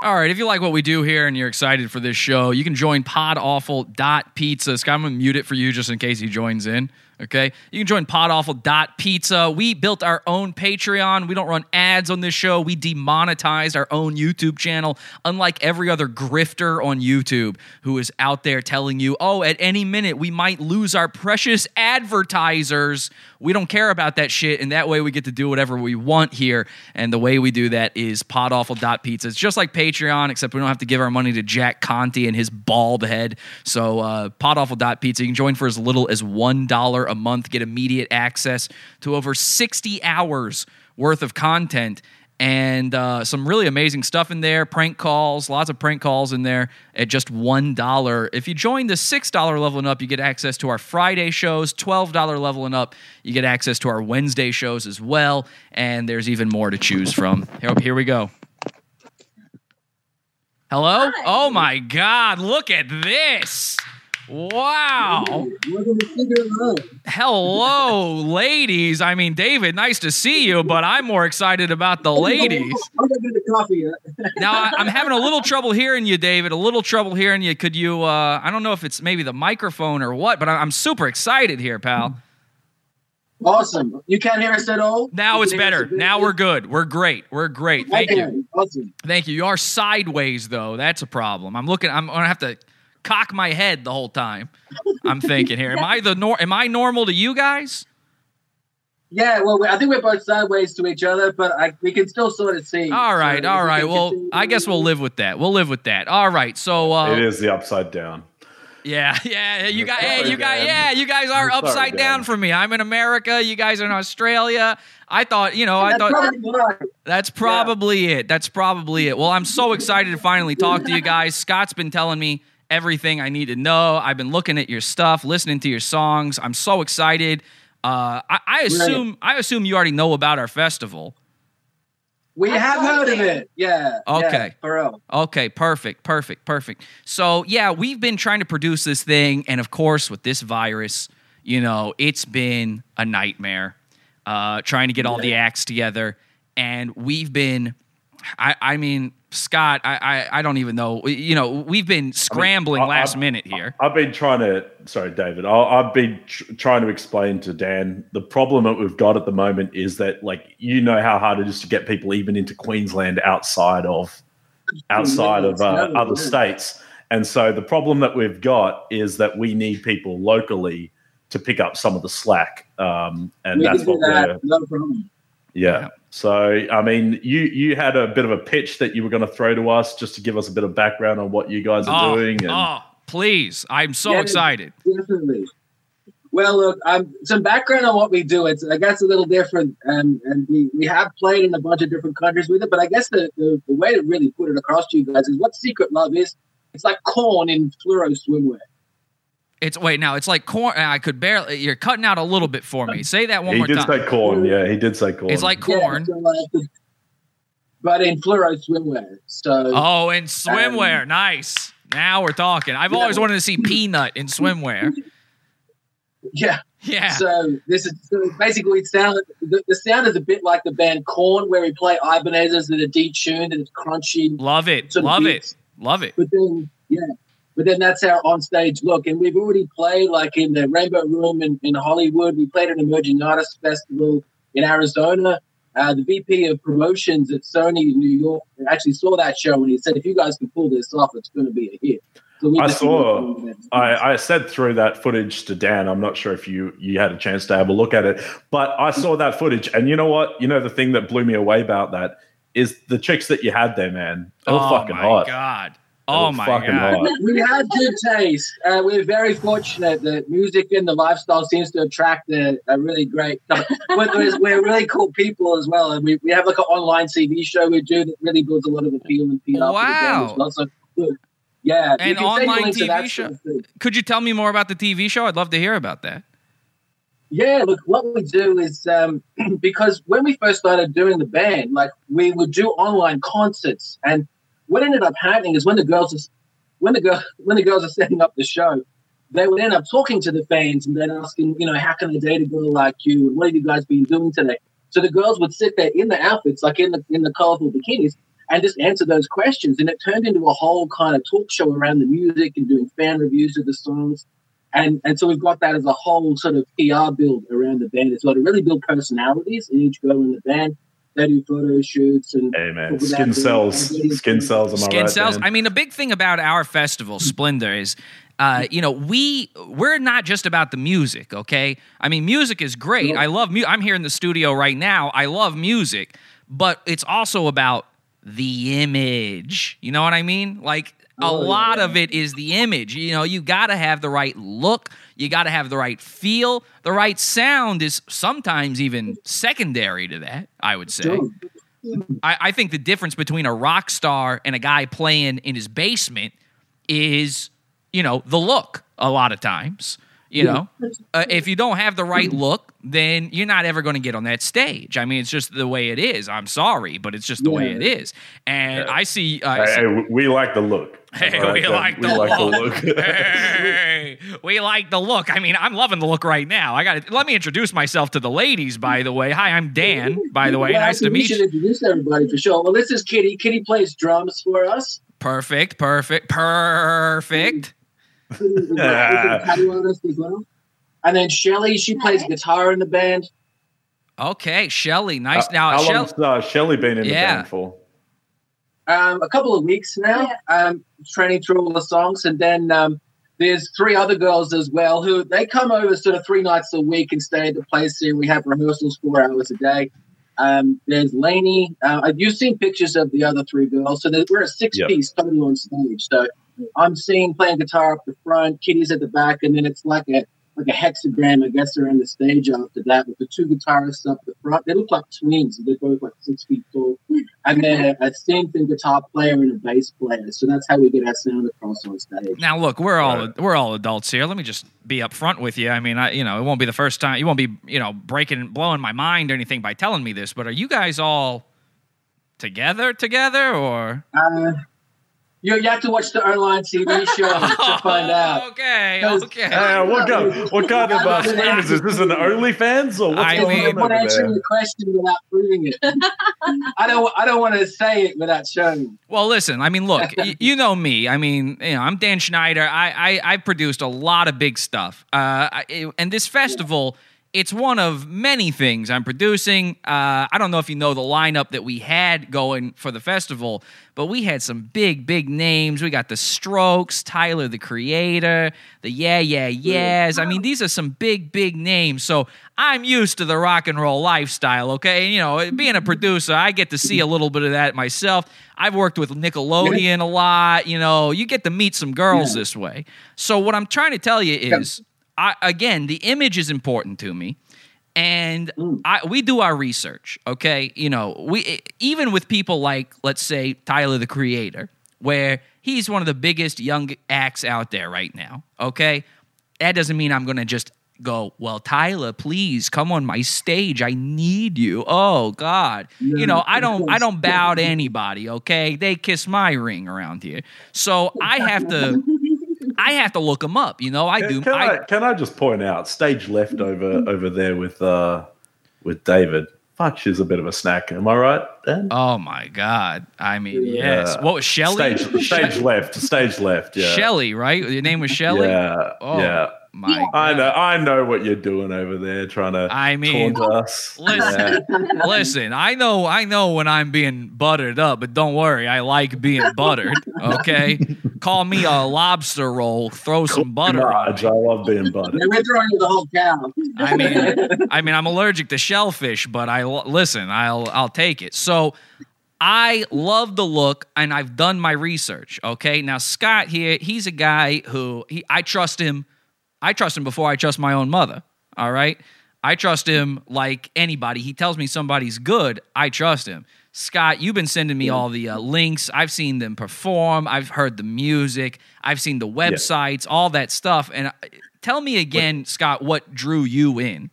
All right, if you like what we do here and you're excited for this show, you can join podawful.pizza. Scott, I'm going to mute it for you just in case he joins in. Okay. You can join podawful.pizza. We built our own Patreon. We don't run ads on this show. We demonetized our own YouTube channel, unlike every other grifter on YouTube who is out there telling you, oh, at any minute we might lose our precious advertisers. We don't care about that shit. And that way we get to do whatever we want here. And the way we do that is podawful.pizza. It's just like Patreon, except we don't have to give our money to Jack Conte and his bald head. So, uh, podawful.pizza, you can join for as little as $1 a month, get immediate access to over 60 hours worth of content and uh, some really amazing stuff in there. Prank calls, lots of prank calls in there at just $1. If you join the $6 level and up, you get access to our Friday shows. $12 level and up, you get access to our Wednesday shows as well. And there's even more to choose from. Here, here we go. Hello? Oh my God, look at this. Wow. Hello, ladies. I mean, David, nice to see you, but I'm more excited about the ladies. Now, I'm having a little trouble hearing you, David. A little trouble hearing you. Could you, uh, I don't know if it's maybe the microphone or what, but I'm super excited here, pal. Awesome. You can't hear us at all? Now You it's can hear us better. Now we're good. We're great. We're great. Thank Okay, you. Awesome. Thank you. You are sideways though. That's a problem. I'm looking. I'm gonna have to cock my head the whole time. I'm thinking here. Am I the nor? Am I normal to you guys? Yeah, well, we- I think we're both sideways to each other, but I, we can still sort of see. All right. So all if we Well, continue- I guess we'll live with that. We'll live with that. All right. So. Uh, it is the upside down. Yeah, yeah, you guys, sorry, hey, you guys, yeah, you guys are sorry, upside down Dan. from me. I'm in America. You guys are in Australia. I thought, you know, I thought probably that's probably it. That's probably it. Well, I'm so excited to finally talk to you guys. Scott's been telling me everything I need to know. I've been looking at your stuff, listening to your songs. I'm so excited. Uh, I, I assume I assume you already know about our festival. We have heard of it. Yeah. yeah, Okay. for real. Okay, perfect, perfect, perfect. So, yeah, we've been trying to produce this thing, and of course, with this virus, you know, it's been a nightmare uh, trying to get all the acts together. And we've been, I, I mean, Scott, I, I, I don't even know. You know, we've been scrambling I- last I- minute here. I've been trying to, sorry, David. I, I've been tr- trying to explain to Dan the problem that we've got at the moment is that, like, you know how hard it is to get people even into Queensland outside of outside of uh, other states, and so the problem that we've got is that we need people locally to pick up some of the slack, um, and we that's what that. we're No problem. yeah. So, I mean, you you had a bit of a pitch that you were going to throw to us just to give us a bit of background on what you guys are Oh, doing. And oh, please. I'm so Yeah. excited. Definitely. Well, look, um, some background on what we do. It's I guess a little different, and and we, we have played in a bunch of different countries with it. But I guess the, the, the way to really put it across to you guys is what Secret Love is. It's like corn in fluoro swimwear. It's wait now. It's like corn. I could barely. You're cutting out a little bit for me. Say that one he more time. He did say corn. Yeah, he did say corn. It's like corn. Yeah, so like- but in fluoro swimwear. So Oh, in um, swimwear. nice. Now we're talking. I've always wanted to see Peanut in swimwear. yeah. Yeah. So this is so basically it sounded the, the sound is a bit like the band Korn, where we play Ibanez's that are detuned and it's crunchy. Love it. Love it. Love it. But then, yeah. But then that's our on-stage look, and we've already played like in the Rainbow Room in, in Hollywood. We played at an Emerging Artists Festival in Arizona. Uh, the VP of promotions at Sony in New York actually saw that show and he said, "If you guys can pull this off, it's going to be a hit." So I saw. I, I said through that footage to Dan. I'm not sure if you you had a chance to have a look at it, but I saw that footage, and you know what? You know the thing that blew me away about that is the chicks that you had there, man. They were oh fucking my hot. god. They Oh my fucking god. hot. we had good taste. Uh, we're very fortunate that music and the lifestyle seems to attract a, a really great. But we're, we're really cool people as well, and we, we have like an online CV show we do that really builds a lot of appeal and PR. for Wow. as well. So, good. yeah, you An online links to that TV show. sort of. Could you tell me more about the TV show? I'd love to hear about that. Yeah, look, what we do is um, because when we first started doing the band, like we would do online concerts, and what ended up happening is when the girls, are, when the girl, when the girls are setting up the show, they would end up talking to the fans and then asking, you know, how can I date a girl like you, what have you guys been doing today? So the girls would sit there in the outfits, like in the in the colorful bikinis, and just answer those questions, and it turned into a whole kind of talk show around the music and doing fan reviews of the songs. And and so we've got that as a whole sort of PR build around the band as well to really build personalities in each girl in the band. They do photo shoots and Hey man, skin cells, skin cells. I Skin right? cells. Dan? I mean, the big thing about our festival, Splendour, is. Uh, you know, we we're not just about the music, okay? I mean, music is great. I love mu- I'm here in the studio right now. I love music, but it's also about the image. You know what I mean? Like a Oh, lot of it is the image. You know, you got to have the right look, you got to have the right feel. The right sound is sometimes even secondary to that, I would say. I, I think the difference between a rock star and a guy playing in his basement is, you know, the look a lot of times. You know, uh, if you don't have the right look, then you're not ever going to get on that stage. I mean, it's just the way it is. I'm sorry, but it's just the way it is. And I see. Uh, Hey, see- hey, we like the look. Hey, All right, we Dan? like we the like the look. look. hey, we like the look. I mean, I'm loving the look right now. I got to let me introduce myself to the ladies. By the way, hi, I'm Dan. By the way, Well, nice to actually, we meet should you. introduce everybody for sure. Well, this is Kitty. Kitty plays drums for us. Perfect, perfect, perfect. well. And then Shelly, she plays guitar in the band. Okay, Shelly, nice. Uh, now, how Shell- long's uh, Shelly been in the band for? Um, a couple of weeks now, um, training through all the songs, and then um, there's three other girls as well who they come over sort of three nights a week and stay at the place here. We have rehearsals four hours a day. Um, there's Lainey. Uh, you've seen pictures of the other three girls, so there's- we're a six Yep. piece total on stage. So I'm seeing playing guitar up the front, Kitty's at the back, and then it's like a like a hexagram, I guess, they're in the stage after that with the two guitarists up the front. They look like twins. They're both like six feet tall. And then a, a synth and guitar player and a bass player. So that's how we get our sound across on stage. Now, look, we're all we're all adults here. Let me just be upfront with you. I mean, I, you know, it won't be the first time. You won't be, you know, breaking, blowing my mind or anything by telling me this. But are you guys all together, together, or? Uh, you, you have to watch the online TV show to find out. Okay, okay. Uh, what kind, what kind of uh, stream is this? Is this an OnlyFans or what's I going mean- on I'm not over answering there? the question without proving it. I don't. I don't want to say it without showing. Well, listen. I mean, look. y- you know me. I mean, you know, I'm Dan Schneider. I I, I produced a lot of big stuff. Uh, I, and this festival, it's one of many things I'm producing. Uh, I don't know if you know the lineup that we had going for the festival, but we had some big, big names. We got the Strokes, Tyler the Creator, the Yeah Yeah Yeahs. I mean, these are some big, big names. So I'm used to the rock and roll lifestyle. Okay, you know, being a producer, I get to see a little bit of that myself. I've worked with Nickelodeon a lot. You know, you get to meet some girls this way. So what I'm trying to tell you is, I, again, the image is important to me and mm. I, we do our research okay? You know we even with people like let's say tyler the creator where he's one of the biggest young acts out there right now okay? That doesn't mean i'm gonna just go well tyler please come on my stage. I need you. Oh god. You know i don't i don't bow to anybody okay? They kiss my ring around here. So i have to i have to look them up you know i do Can I, can I just point out stage left over over there with uh with David? Fuck, she's a bit of a snack. Am I right? Dan? Oh my God! I mean, yes. Yeah. What was Shelly? Stage, stage left. Stage left. Yeah. Shelly, right? Your name was Shelly. Yeah. Oh, yeah. My. I know. I know what you're doing over there, trying to. I mean, oh, us. Listen, listen. I know, I know when I'm being buttered up, but don't worry, I like being buttered. Okay, call me a lobster roll. Throw some butter on. I love being butter. Yeah, we're throwing the whole cow. I mean, I mean, I'm allergic to shellfish, but I l- listen. I'll I'll take it. So. I love the look, and I've done my research. Okay, now Scott here, he's a guy who he, I trust him. I trust him before I trust my own mother. All right, I trust him like anybody. He tells me somebody's good, I trust him. Scott, you've been sending me all the uh, links. I've seen them perform. I've heard the music. I've seen the websites, all that stuff. And uh, tell me again, Scott, what drew you in?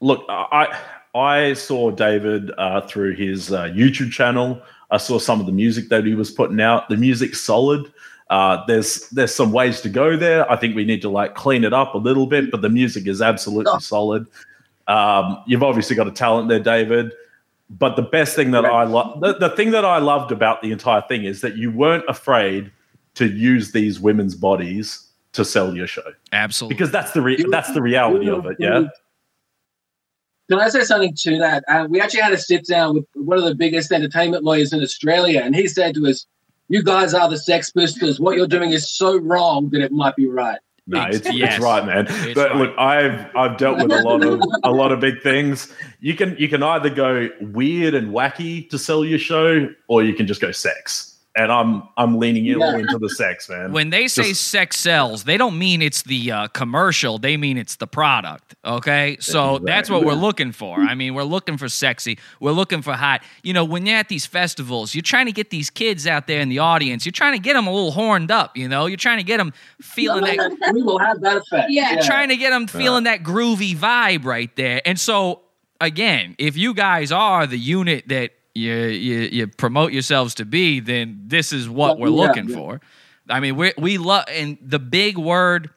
Look, I I saw David uh, through his uh, YouTube channel. I saw some of the music that he was putting out. The music's solid. Uh, there's there's some ways to go there. I think we need to like clean it up a little bit, but the music is absolutely solid. Um, you've obviously got a talent there, David. But the best thing that I love, the, the thing that I loved about the entire thing is that you weren't afraid to use these women's bodies to sell your show. Absolutely, because that's the re- that's the reality of it. Yeah. Can I say something to that? Uh, we actually had a sit down with one of the biggest entertainment lawyers in Australia, and he said to us, "You guys are the Sex Pistols. What you're doing is so wrong that it might be right." No, it's, Yes. it's right, man. It's but right. look, I've I've dealt with a lot of a lot of big things. You can you can either go weird and wacky to sell your show, or you can just go sex. And I'm I'm leaning in all into the sex, man. When they say Just- sex sells, they don't mean it's the uh, commercial. They mean it's the product. Okay, so that's what we're looking for. I mean, we're looking for sexy. We're looking for hot. You know, when you're at these festivals, you're trying to get these kids out there in the audience. You're trying to get them a little horned up. You know, you're trying to get them feeling that. we will have that effect. Yeah, trying to get them feeling that groovy vibe right there. And so, again, if you guys are the unit that you you, you promote yourselves to be, then this is what we're Yeah, looking yeah. for. I mean, we we love and the big word.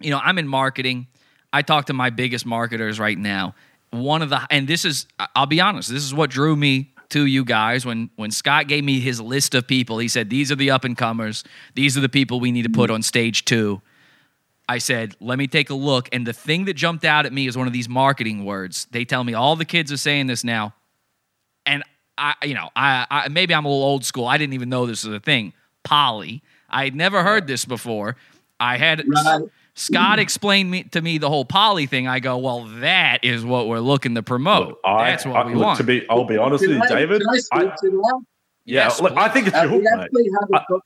You know, I'm in marketing. I talk to my biggest marketers right now. One of the and this is I'll be honest, this is what drew me to you guys when when Scott gave me his list of people. He said these are the up and comers. These are the people we need to put mm-hmm. on stage 2. I said, let me take a look. And the thing that jumped out at me is one of these marketing words. They tell me all the kids are saying this now. And I, you know, I, I maybe I'm a little old school. I didn't even know this was a thing. Poly. I had never heard this before. I had Scott explained me, to me the whole poly thing. I go, well, that is what we're looking to promote. I, That's what I- we look, want. To be, I'll be honest with you, I- David. Can I speak to that? yeah, Yes, look, I think it's Uh, your we hook, mate. actually have a co-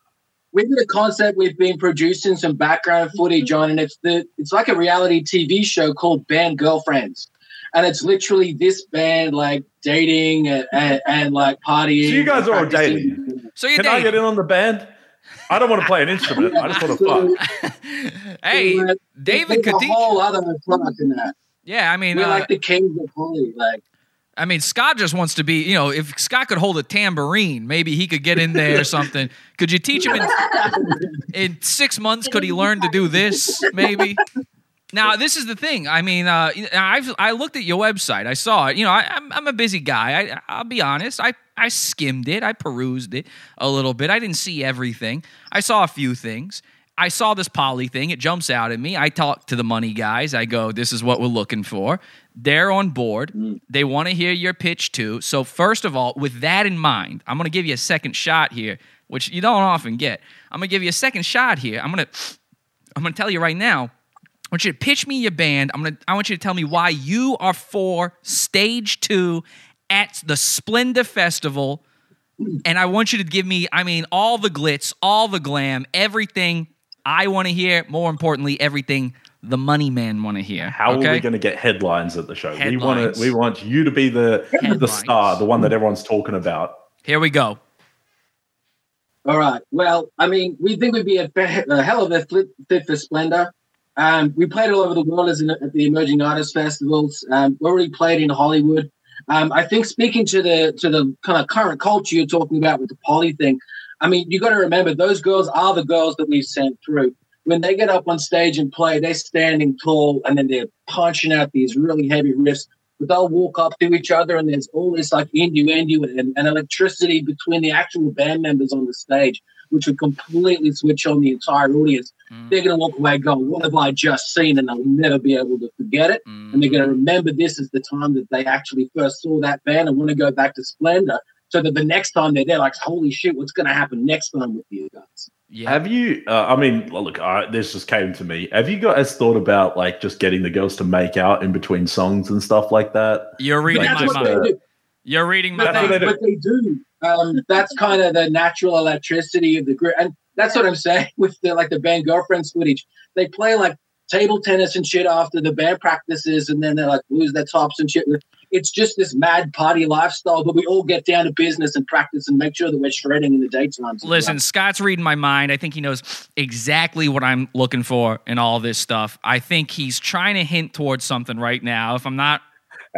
we did a concept we've been producing some background footage on, and it's the it's like a reality TV show called Band Girlfriends, and it's literally this band like dating and, and, and like partying. So you guys are all practicing. dating. So you're Can I get in on the band? I don't want to play an instrument. I just want to fuck. hey, So, uh, David there's a Katic- whole other product in that. Yeah, I mean, we're uh, like the kings of poly. Like I mean, Scott just wants to be, you know, if Scott could hold a tambourine, maybe he could get in there or something. Could you teach him in, in six months? Could he learn to do this? Maybe. Now, this is the thing. I mean, uh, I've I looked at your website. I saw it. You know, I, I'm I'm a busy guy. I I'll be honest. I I skimmed it. I perused it a little bit. I didn't see everything. I saw a few things. I saw this poly thing. It jumps out at me. I talk to the money guys. I go, "This is what we're looking for." They're on board. They want to hear your pitch too. So first of all, with that in mind, I'm going to give you a second shot here, which you don't often get. I'm going to give you a second shot here. I'm going to I'm going to tell you right now. I want you to pitch me your band. I'm gonna. I want you to tell me why you are for stage two at the Splendour Festival, and I want you to give me. I mean, all the glitz, all the glam, everything I want to hear. More importantly, everything the money man want to hear. How okay? are we going to get headlines at the show? We want to. We want you to be the the star, the one that everyone's talking about. Here we go. All right. Well, I mean, we think we'd be a, fe- a hell of a fit, fit for Splendour. Um, we played all over the world as in, at the emerging artist festivals. Um, we already played in Hollywood. Um, I think speaking to the to the kind of current culture you're talking about with the poly thing, I mean, you got to remember those girls are the girls that we've sent through. When they get up on stage and play, they're standing tall and then they're punching out these really heavy riffs. But they'll walk up to each other and there's all this like innuendo and, and electricity between the actual band members on the stage, which would completely switch on the entire audience. They're going to walk away going, What have I just seen? And they'll never be able to forget it. And they're going to remember this as the time that they actually first saw that band and want to go back to Splendour so that the next time they're there, like, holy shit, what's going to happen next time with these guys? Yeah. Have you? Uh, I mean, look, uh, this just came to me. Have you guys thought about like just getting the girls to make out in between songs and stuff like that? You're reading That's my what they mind. do. You're reading my But That's they, do. but they do. Um, that's kind of the natural electricity of the group, and that's what I'm saying with the like the band girlfriends footage. They play like table tennis and shit after the band practices, and then they like lose their tops and shit. It's just this mad party lifestyle, but we all get down to business and practice and make sure that we're shredding in the daytime. Listen, Scott's reading my mind. I think he knows exactly what I'm looking for in all this stuff. I think he's trying to hint towards something right now. If I'm not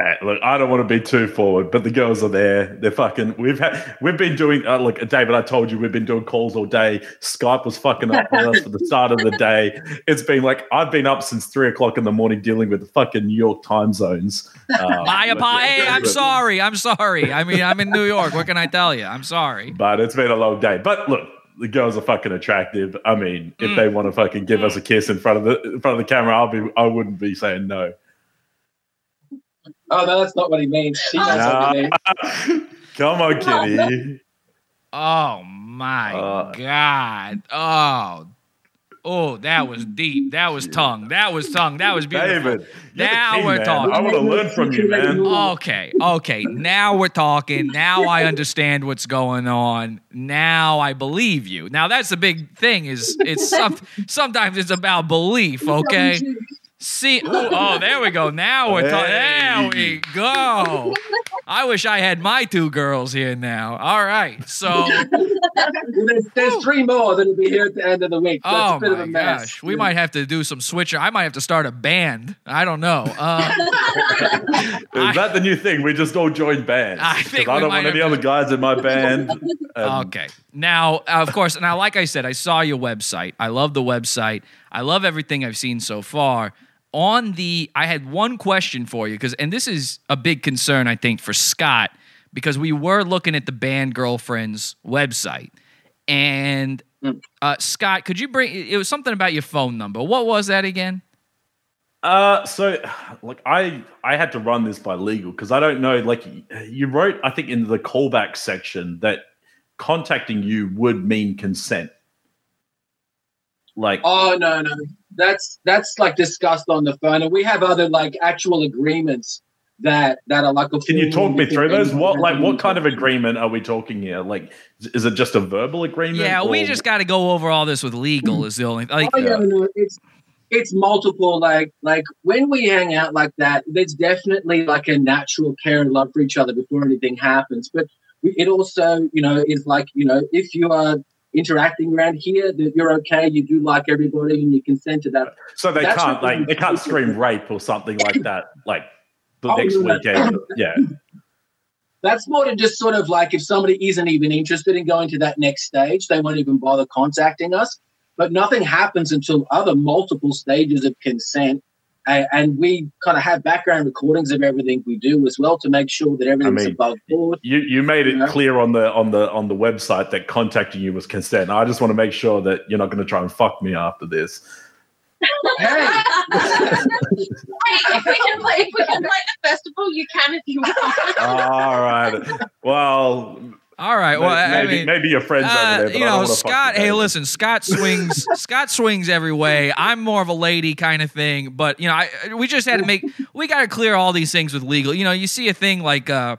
Uh, look, I don't want to be too forward, but the girls are there. They're fucking. We've had. We've been doing. Uh, look, David, I told you we've been doing calls all day. Skype was fucking up with us for the start of the day. It's been like I've been up since three o'clock in the morning dealing with the fucking New York time zones. Uh, my but yeah, hey, I'm sorry. I'm sorry. I mean, I'm in New York. What can I tell you? I'm sorry. But it's been a long day. But look, the girls are fucking attractive. I mean, if Mm. they want to fucking give us a kiss in front of the in front of the camera, I'll be. I wouldn't be saying no. Oh no, that's not what he means. He knows what he means. Come on, Kitty. Oh my Uh, god. Oh. Oh, that was deep. That was tongue. That was tongue. That was beautiful. David, now king, we're man. talking. I want to learn from you, man. Okay, okay. Now we're talking. Now I understand what's going on. Now I believe you. Now that's the big thing. Is it's some, sometimes it's about belief. Okay. See. ooh, oh, there we go. Now we're talking. There we go. I wish I had my two girls here now. All right. So. there's, there's three more that'll be here at the end of the week. So Oh it's a bit of my a mess. gosh, we might have to do some switcher. I might have to start a band. I don't know. Uh, Is that the new thing? We just all join bands. I 'Cause think I don't want any have other guys in my band. Um, okay. Now, of course, now, like I said, I saw your website. I love the website. I love everything I've seen so far. On the, I had one question for you because, and this is a big concern, I think, for Scott because we were looking at the band girlfriend's website, and uh, Scott, could you bring? It was something about your phone number. What was that again? Uh, so like I I had to run this by legal because I don't know. Like you wrote, I think in the callback section that contacting you would mean consent. Like Oh no, no, that's that's like discussed on the phone, and we have other like actual agreements that that are like. A Can you talk me through those? What like what kind of agreement are we talking here? Like, is it just a verbal agreement? Yeah, we just got to go over all this with legal. Is the only like. Oh, yeah, no, it's it's multiple. Like like when we hang out like that, there's definitely like a natural care and love for each other before anything happens. But it also, you know, is like you know, if you are interacting around here, that you're okay, you do like everybody, and you consent to that. So they That's can't like they can't scream rape or something like that. Like the Oh, next weekend. Yeah. That's more than just sort of like if somebody isn't even interested in going to that next stage, they won't even bother contacting us. But nothing happens until other multiple stages of consent. A- And we kind of have background recordings of everything we do as well to make sure that everything's mean, above board. You you made it clear on the on the on the website that contacting you was consent. I just want to make sure that you're not going to try and fuck me after this. if we can play, if we can play the festival, you can if you want. All right. Well. All right. Well, I maybe, mean, maybe your friends over Uh, there. But you I know, Scott. Hey, listen, Scott swings. Scott swings every way. I'm more of a lady kind of thing, but you know, I, we just had to make. We got to clear all these things with legal. You know, you see a thing like. uh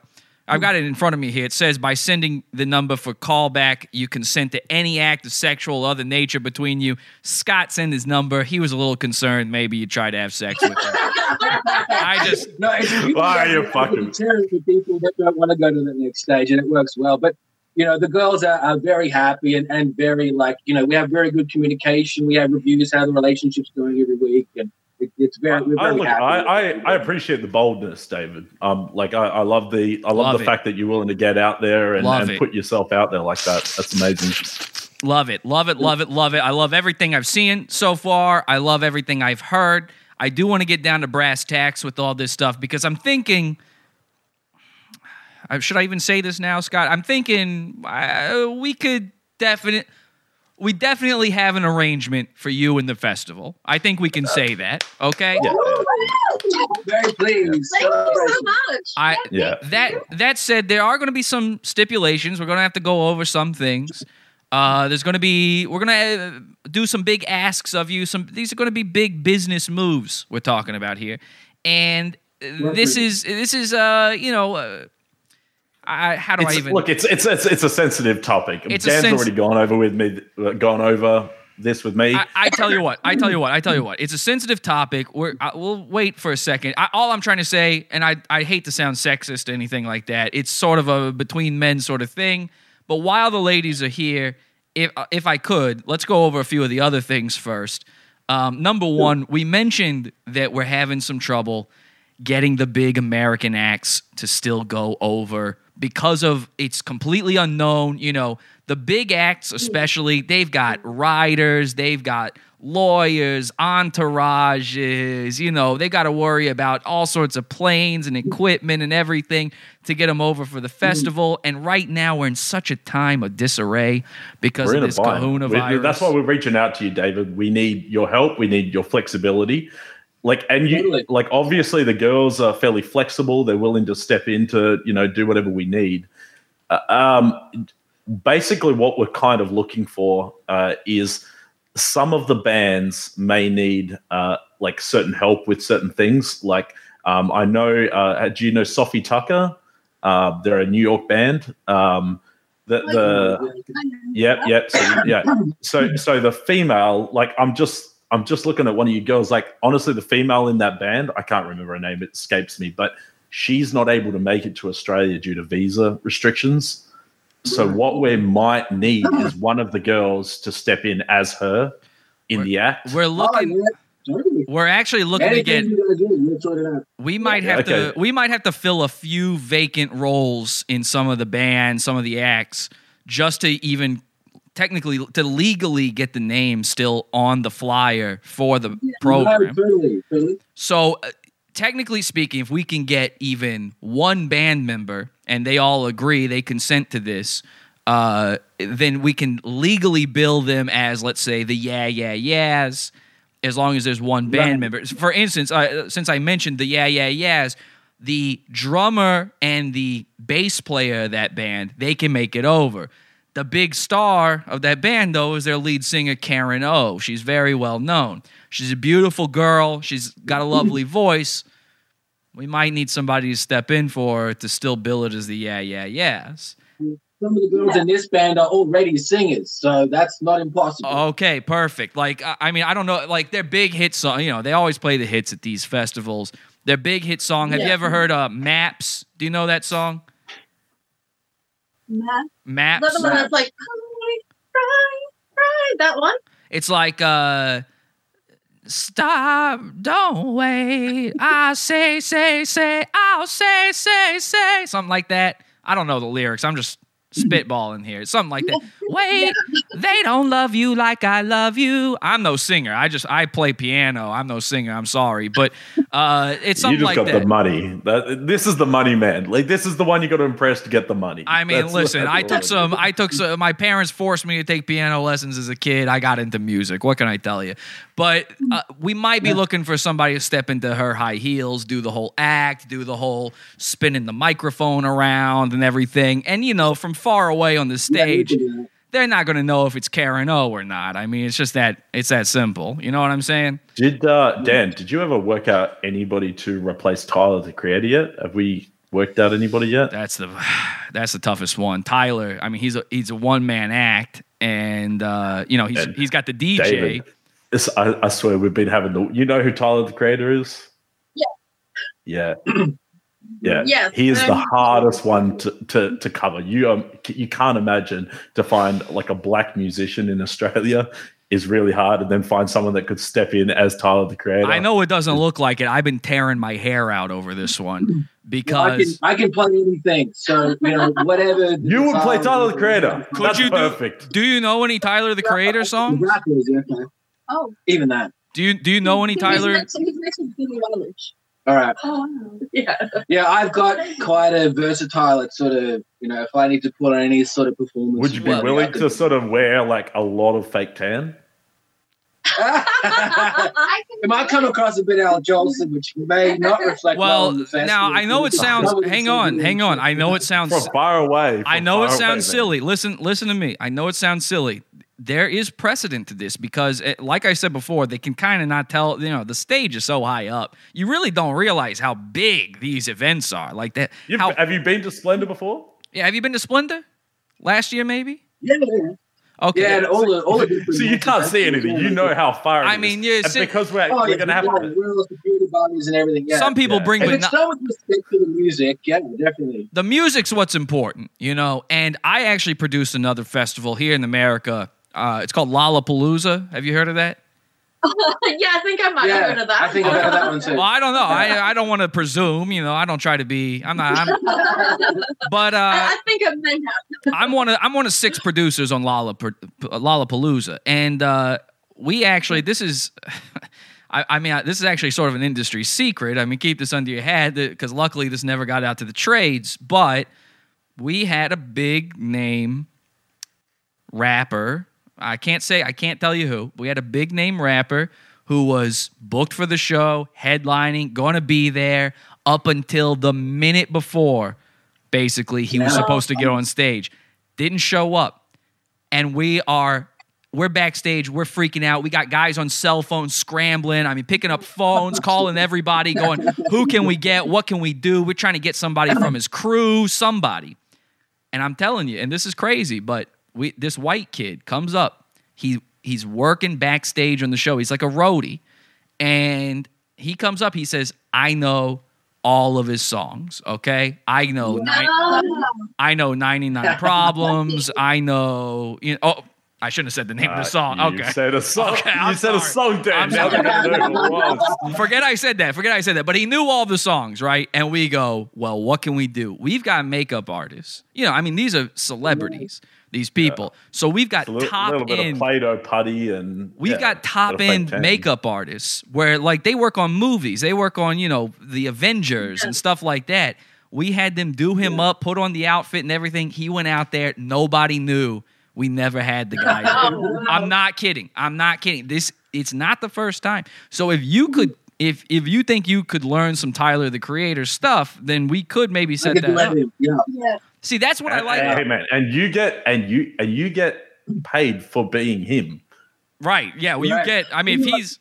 I've got it in front of me here. It says by sending the number for callback, you consent to any act of sexual or other nature between you. Scott sent his number. He was a little concerned. Maybe you tried to have sex with him. I just no, it's Why are you fucking? deterrent for people that don't want to go to the next stage, and it works well. But you know, the girls are, are very happy and, and very like you know we have very good communication. We have reviews how the relationship's going every week, and it, it's very we're I, very look, happy. I, I, I appreciate the boldness, David. Um, like I, I love the I love, Love the it. fact that you're willing to get out there and, and put yourself out there like that. That's amazing. Love it, love it, love it, love it. I love everything I've seen so far. I love everything I've heard. I do want to get down to brass tacks with all this stuff because I'm thinking. uh, Should I even say this now, Scott? I'm thinking uh, we could definitely. We definitely have an arrangement for you in the festival. I think we can say that. Okay. Very pleased. Thank you so much. I Yeah. that that said, there are going to be some stipulations. We're going to have to go over some things. Uh, there's going to be we're going to uh, do some big asks of you. Some these are going to be big business moves we're talking about here, and uh, this is this is uh you know uh, I, how do I even look? It's, it's it's it's a sensitive topic. It's Dan's sens- already gone over with me, uh, gone over this with me. I, I tell you what. I tell you what. I tell you what. It's a sensitive topic. We're, I, we'll wait for a second. I, all I'm trying to say, and I, I hate to sound sexist or anything like that. It's sort of a between men sort of thing. But while the ladies are here, if if I could, let's go over a few of the other things first. Um, number one, we mentioned that we're having some trouble getting the big American acts to still go over because of it's completely unknown. You know, the big acts, hmm. especially, they've got riders, they've got lawyers, entourages, you know, they got to worry about all sorts of planes and equipment and everything to get them over for the hmm. festival. And right now, we're in such a time of disarray because We're of this bind. kahuna We- virus. That's why we're reaching out to you, David. We need your help. We need your flexibility. Like, and you, like, obviously, the girls are fairly flexible. They're willing to step in to, you know, do whatever we need. Uh, um, basically, what we're kind of looking for uh, is some of the bands may need uh, like certain help with certain things. Like, um, I know, uh, do you know Sofi Tukker? Uh, they're a New York band. Um, the, the Yep, yep. So yeah, so so the female, like I'm just I'm just looking at one of you girls. Like honestly, the female in that band, I can't remember her name. It escapes me, but she's not able to make it to Australia due to visa restrictions. So what we might need is one of the girls to step in as her in the act. We're oh, looking. We're actually looking to. Anything gotta do, we'll sort it out. We might have okay. to. We might have to fill a few vacant roles in some of the bands, some of the acts, just to even technically to legally get the name still on the flyer for the program. Totally, totally. So, uh, technically speaking, if we can get even one band member and they all agree, they consent to this, uh, then we can legally bill them as, let's say, the Yeah Yeah Yeahs, as long as there's one band Right. member. For instance, uh, since I mentioned the Yeah Yeah Yeahs, the drummer and the bass player of that band, they can make it over. The big star of that band, though, is their lead singer, Karen O. She's very well known. She's a beautiful girl. She's got a lovely voice. We might need somebody to step in for her to still bill it as the yeah, yeah, yes. Some of the girls in this band are already singers, so that's not impossible. Okay, perfect. Like, I I mean, I don't know, like their big hit song, you know, they always play the hits at these festivals. Their big hit song, have you ever heard uh, Maps? Do you know that song? Matt. That the one that's like, cry, cry, cry, that one? It's like uh Stop, don't wait. I say, say, say, I'll say, say, say. Something like that. I don't know the lyrics. I'm just spitballing here. Something like that. Wait, they don't love you like I love you. I'm no singer. I just I play piano. I'm no singer. I'm sorry. But uh it's you something just like got that. the money. That, this is the money man. Like this is the one you got to impress to get the money. I mean, That's- listen, I took it is. some, I took some, my parents forced me to take piano lessons as a kid. I got into music. What can I tell you? But uh, we might be looking for somebody to step into her high heels, do the whole act, do the whole spinning the microphone around and everything. And, you know, from far away on the stage, they're not going to know if it's Karen O or not. I mean, it's just that, it's that simple. You know what I'm saying? Did uh, Dan? Did you ever work out anybody to replace Tyler the Creator yet? Have we worked out anybody yet? That's the that's the toughest one. Tyler, I mean, he's a he's a one man act, and uh, you know he's he's got the DJ. David, this, I, I swear we've been having the. You know who Tyler the Creator is? Yeah. Yeah. Yeah, Yes, he is the um, hardest one to, to, to cover. You um, you can't imagine to find like a black musician in Australia is really hard, and then find someone that could step in as Tyler the Creator. I know it doesn't look like it. I've been tearing my hair out over this one Well, I can because I can play anything, so you know whatever. You would play Tyler the Creator. Could That's you do- perfect. do you know any Tyler the Creator songs? Rappers, okay. Oh. Even that. Do you do you know any He's Tyler? Next- He's next to Billie Eilish. All right. yeah. Yeah, I've got quite a versatile. It's sort of you know, if I need to put on any sort of performance. Would you be willing to sort of wear like a lot of fake tan? It might come across a bit Al Jolson, which may not reflect well. Well, on the now I know it sounds. Hang on, hang on. I know it sounds From far away. I know it far away, sounds man. silly. Listen, listen to me. I know it sounds silly. There is precedent to this because, eh, like I said before, they can kind of not tell. You know, the stage is so high up, you really don't realize how big these events are. Like that. You've- how, have you been to Splendour before? yeah, have you been to Splendour last year? Maybe. Yeah, yeah. Okay. Yeah, and all the all the So you can't see anything. You know how far. it I is. mean, yeah, And see- because we're, Oh, we're yeah, going to have yeah, to. rules, security bodies, and everything. Yeah. Some people bring, If but it's not- done with respect to the music, yeah, definitely. the music's what's important, you know. And I actually produced another festival here in America. Uh, it's called Lollapalooza. Have you heard of that? yeah, I think I might Yeah, have heard of that. I think I've heard that one too. Well, I don't know. I I don't want to presume. You know, I don't try to be. I'm not. I'm, but uh, I think I may have. I'm one of I'm one of six producers on Lollap- Lollapalooza, and uh, we actually this is. I, I mean, this is actually sort of an industry secret. I mean, keep this under your hat because luckily this never got out to the trades. But we had a big name rapper. I can't say, I can't tell you who. We had a big name rapper who was booked for the show, headlining, going to be there up until the minute before, basically, he was supposed to get um, on stage. Didn't show up. And we are. We're backstage. We're freaking out. We got guys on cell phones scrambling. I mean, picking up phones, calling everybody, going, "Who can we get? What can we do?" We're trying to get somebody from his crew, somebody. And I'm telling you, and this is crazy, but we this white kid comes up. He he's working backstage on the show. He's like a roadie. And he comes up, he says, I know all of his songs, okay? I know nine, I know 99 problems. I know you know, oh I shouldn't have said the name of the Uh, song. you okay. said a song. Okay, you I'm said a sorry. song, Dan. I'm Now sorry. they're gonna know who it was. Forget I said that. Forget I said that. But he knew all the songs, right? And we go, well, what can we do? We've got makeup artists. You know, I mean, these are celebrities, these people. So we've got A little, top little bit end. of Play-Doh putty and We've yeah, got top bit of fake end makeup artists where like they work on movies, they work on, you know, the Avengers and stuff like that. We had them do him up, put on the outfit and everything. He went out there, nobody knew. We never had the guy. I'm not kidding. I'm not kidding. This it's not the first time. So if you could if if you think you could learn some Tyler the Creator stuff, then we could maybe set that up. Yeah. See, that's what I like. Hey man, and you get and you and you get paid for being him. Right. Yeah. Well, you Right. get. I mean, if he's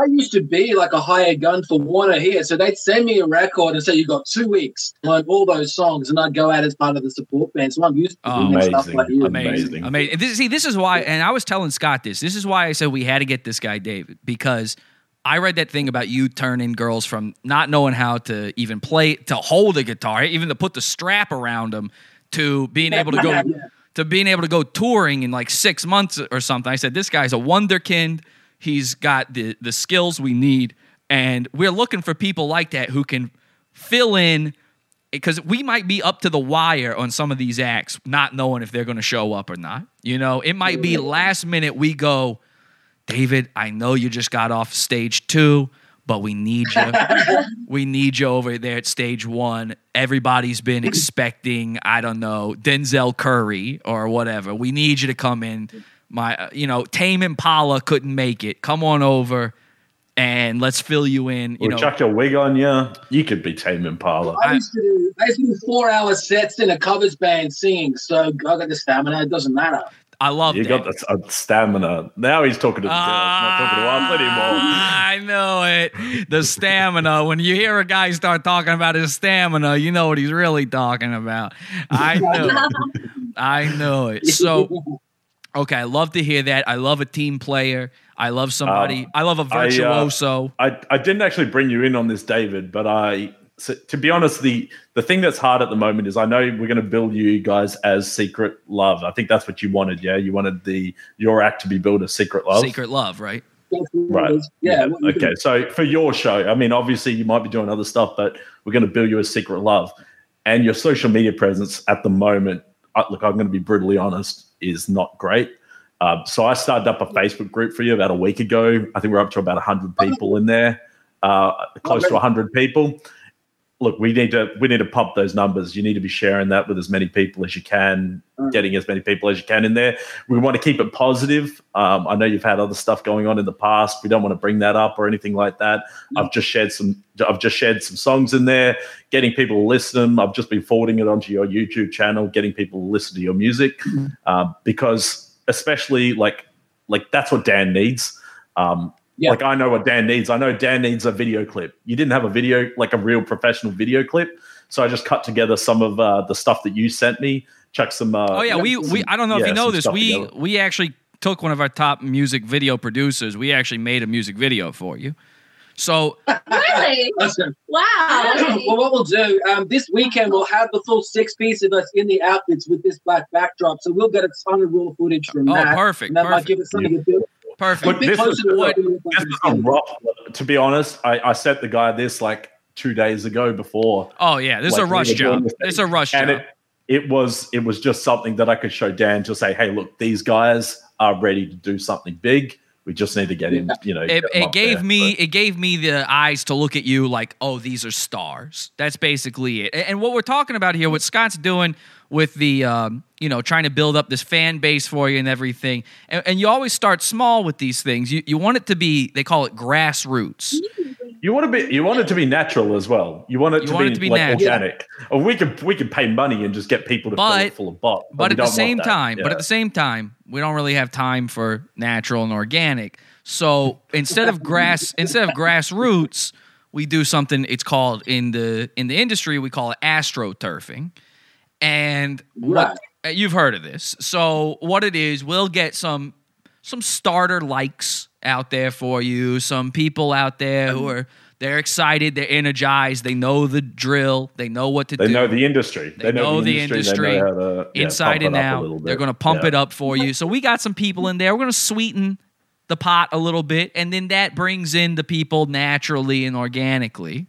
I used to be like a hired gun for Warner here, so they'd send me a record and say you got two weeks to learn all those songs, and I'd go out as part of the support band. So I'm used to doing stuff Amazing. like you. amazing, amazing. This, see, this is why, and I was telling Scott this. This is why I said we had to get this guy David because I read that thing about you turning girls from not knowing how to even play to hold a guitar, even to put the strap around them, to being able to go to being able to go touring in like six months or something. I said this guy's a wunderkind. He's got the the skills we need, and we're looking for people like that who can fill in because we might be up to the wire on some of these acts, not knowing if they're going to show up or not. You know, it might be last minute we go, David, I know you just got off stage two, but we need you. we need you over there at stage one. Everybody's been expecting, I don't know, Denzel Curry or whatever. We need you to come in. My, uh, you know, Tame Impala couldn't make it. Come on over and let's fill you in. You We'll know, chuck your wig on you. You could be Tame Impala. I used to do, I used to do four hour sets in a covers band singing, so I got the stamina. It doesn't matter. I love You got the uh, stamina. Now he's talking to the girls, not talking to us anymore. I know it. The stamina. When you hear a guy start talking about his stamina, you know what he's really talking about. I know. I know it. So, okay, I love to hear that. I love a team player. I love somebody. Um, I love a I, uh, virtuoso. I, I didn't actually bring you in on this, David, but I, so, to be honest, the the thing that's hard at the moment is I know we're going to build you guys as Secret Love. I think that's what you wanted. Yeah, you wanted the your act to be built as Secret Love. Secret love, right? Right. Yeah. Okay. So for your show, I mean, obviously you might be doing other stuff, but we're going to build you a secret love, and your social media presence at the moment. uh, Look, I'm going to be brutally honest, is not great. Um, so I started up a Facebook group for you about a week ago. I think we're up to about hundred people in there. uh, close to really? 100 people. Look, we need to we need to pump those numbers. You need to be sharing that with as many people as you can, getting as many people as you can in there. We want to keep it positive. Um, I know you've had other stuff going on in the past. We don't want to bring that up or anything like that. I've just shared some. I've just shared some songs in there, getting people to listen. I've just been forwarding it onto your YouTube channel, getting people to listen to your music, um, because especially like like that's what Dan needs. Um, Like I know what Dan needs. I know Dan needs a video clip. You didn't have a video like a real professional video clip, so I just cut together some of uh, the stuff that you sent me. Chuck some. Uh, Oh yeah, we some- we I don't know if you know this. We together. we actually took one of our top music video producers. We actually made a music video for you. So Really? Listen. Wow. well, what we'll do um, this weekend, we'll have the full six piece of us in the outfits with this black backdrop. So we'll get a ton of raw footage from Oh, that. perfect, And that might give us something to do. Perfect. Look, this closer is, what look, this is a rough. To be honest, I, I sent the guy this like two days ago before. Oh yeah, this is a rush job. this This is a rush and job. it it was it was just something that I could show Dan to say, hey, look, these guys are ready to do something big. We just need to get in, you know. it, it gave there. me it gave me the eyes to look at you like oh these are stars that's basically it and what we're talking about here what scott's doing with the um, you know trying to build up this fan base for you and everything and, and you always start small with these things you, you want it to be they call it grassroots You want to be, you want it to be natural as well. You want it, You to, want be it to be like natural. organic. Or we could we could pay money and just get people to fill it full of bot. but we at the same time but at the same time we don't really have time for natural and organic so instead of grass instead of grassroots we do something it's called in the in the industry we call it astroturfing and what uh, you've heard of this so what it is we'll get some some starter likes out there for you some people out there who are they're excited they're energized they know the drill they know what to they do They know the industry. they, know, the industry, They know how to, yeah, inside and it up a out. They're going to pump Yeah. it up for you. So we got some people in there. We're going to sweeten the pot a little bit, and then that brings in the people naturally and organically.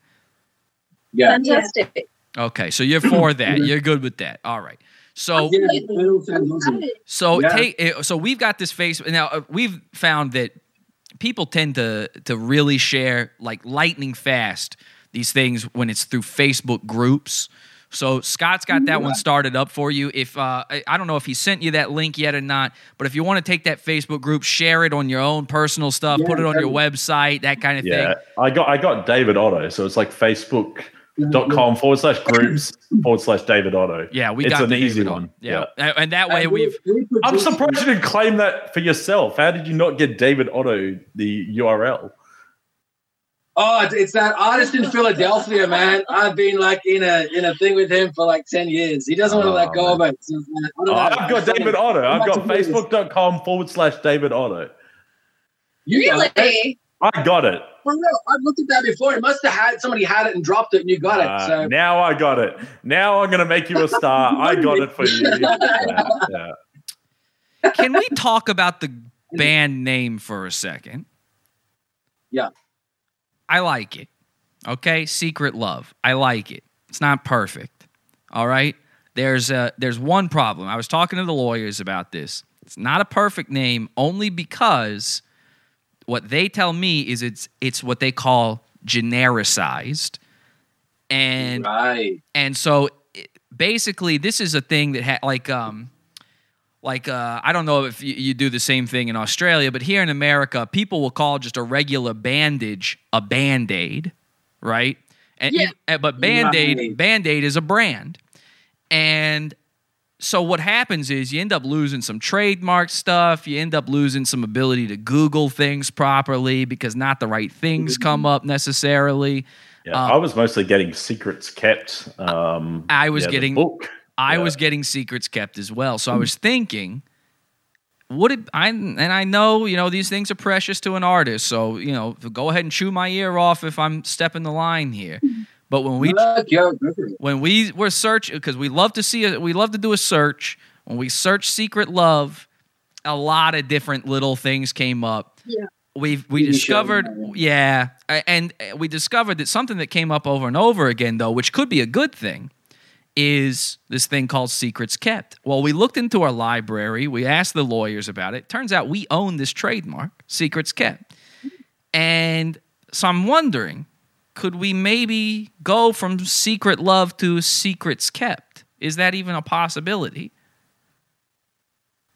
Yeah. Fantastic. Okay, so you're for that. You're good with that. All right. So so Yeah. take eh, so we've got this face now. uh, We've found that people tend to to really share like lightning fast these things when it's through Facebook groups. So Scott's got that one started up for you. If uh, I, I don't know if he sent you that link yet or not, but if you want to take that Facebook group, share it on your own personal stuff, put it on your website, that kind of Yeah, thing. I got I got David Otto, so it's like Facebook.com forward slash groups forward slash David Otto. Yeah, we it's got an the easy David one. Yeah, and and that way we've. I'm surprised you didn't claim that for yourself. How did you not get David Otto the URL? Oh, it's, it's that artist in Philadelphia, man. I've been like in a in a thing with him for like ten years. He doesn't want to let go oh, of it. So, man, oh, I've got David Otto. I've got Facebook.com forward slash David Otto. You got. Really? I got it. For real, I've looked at that before. It must have had somebody had it and dropped it, and you got Uh, it. So now I got it. Now I'm gonna make you a star. I got it for you. Yeah, yeah. Can we talk about the band name for a second? Yeah. I like it. Okay, Secret Love. I like it. It's not perfect. All right? There's a there's one problem. I was talking to the lawyers about this. It's not a perfect name only because what they tell me is it's it's what they call genericized. And right. and so it- basically this is a thing that ha- like um like uh, I don't know if you, you do the same thing in Australia, but here in America, people will call just a regular bandage a band aid, right? And Yeah. uh, but band aid Right. band aid is a brand, and so what happens is you end up losing some trademark stuff. You end up losing some ability to Google things properly because not the right things come up necessarily. Yeah, I was mostly getting secrets kept. Um, I was yeah, getting book. I was getting secrets kept as well. So I Hmm. was thinking, would it? I and I know you know these things are precious to an artist. So you know, go ahead and chew my ear off if I'm stepping the line here. But when we when we were search because we love to see it, we love to do a search. When we search secret love, a lot of different little things came up. Yeah. We've we TV show, discovered yeah, and uh, we discovered that something that came up over and over again though, which could be a good thing, is this thing called secrets kept. Well, we looked into our library, we asked the lawyers about it. Turns out we own this trademark, secrets kept. And so I'm wondering, could we maybe go from secret love to secrets kept? Is that even a possibility?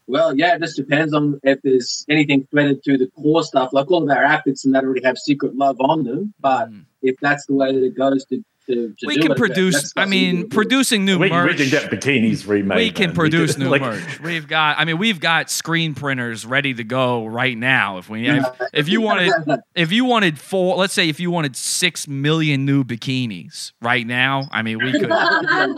Well, yeah, it just depends on if there's anything threaded through the core stuff. Like all of our outfits and that already have secret love on them. But mm. if that's the way that it goes to, to, to we do can it, produce. I mean, something- producing new we, we merch. can get bikinis remade. we can man. produce can- new like- merch. We've got. I mean, we've got screen printers ready to go right now. If we, if, if you wanted, if you wanted four, let's say if you wanted six million new bikinis right now, I mean, we could.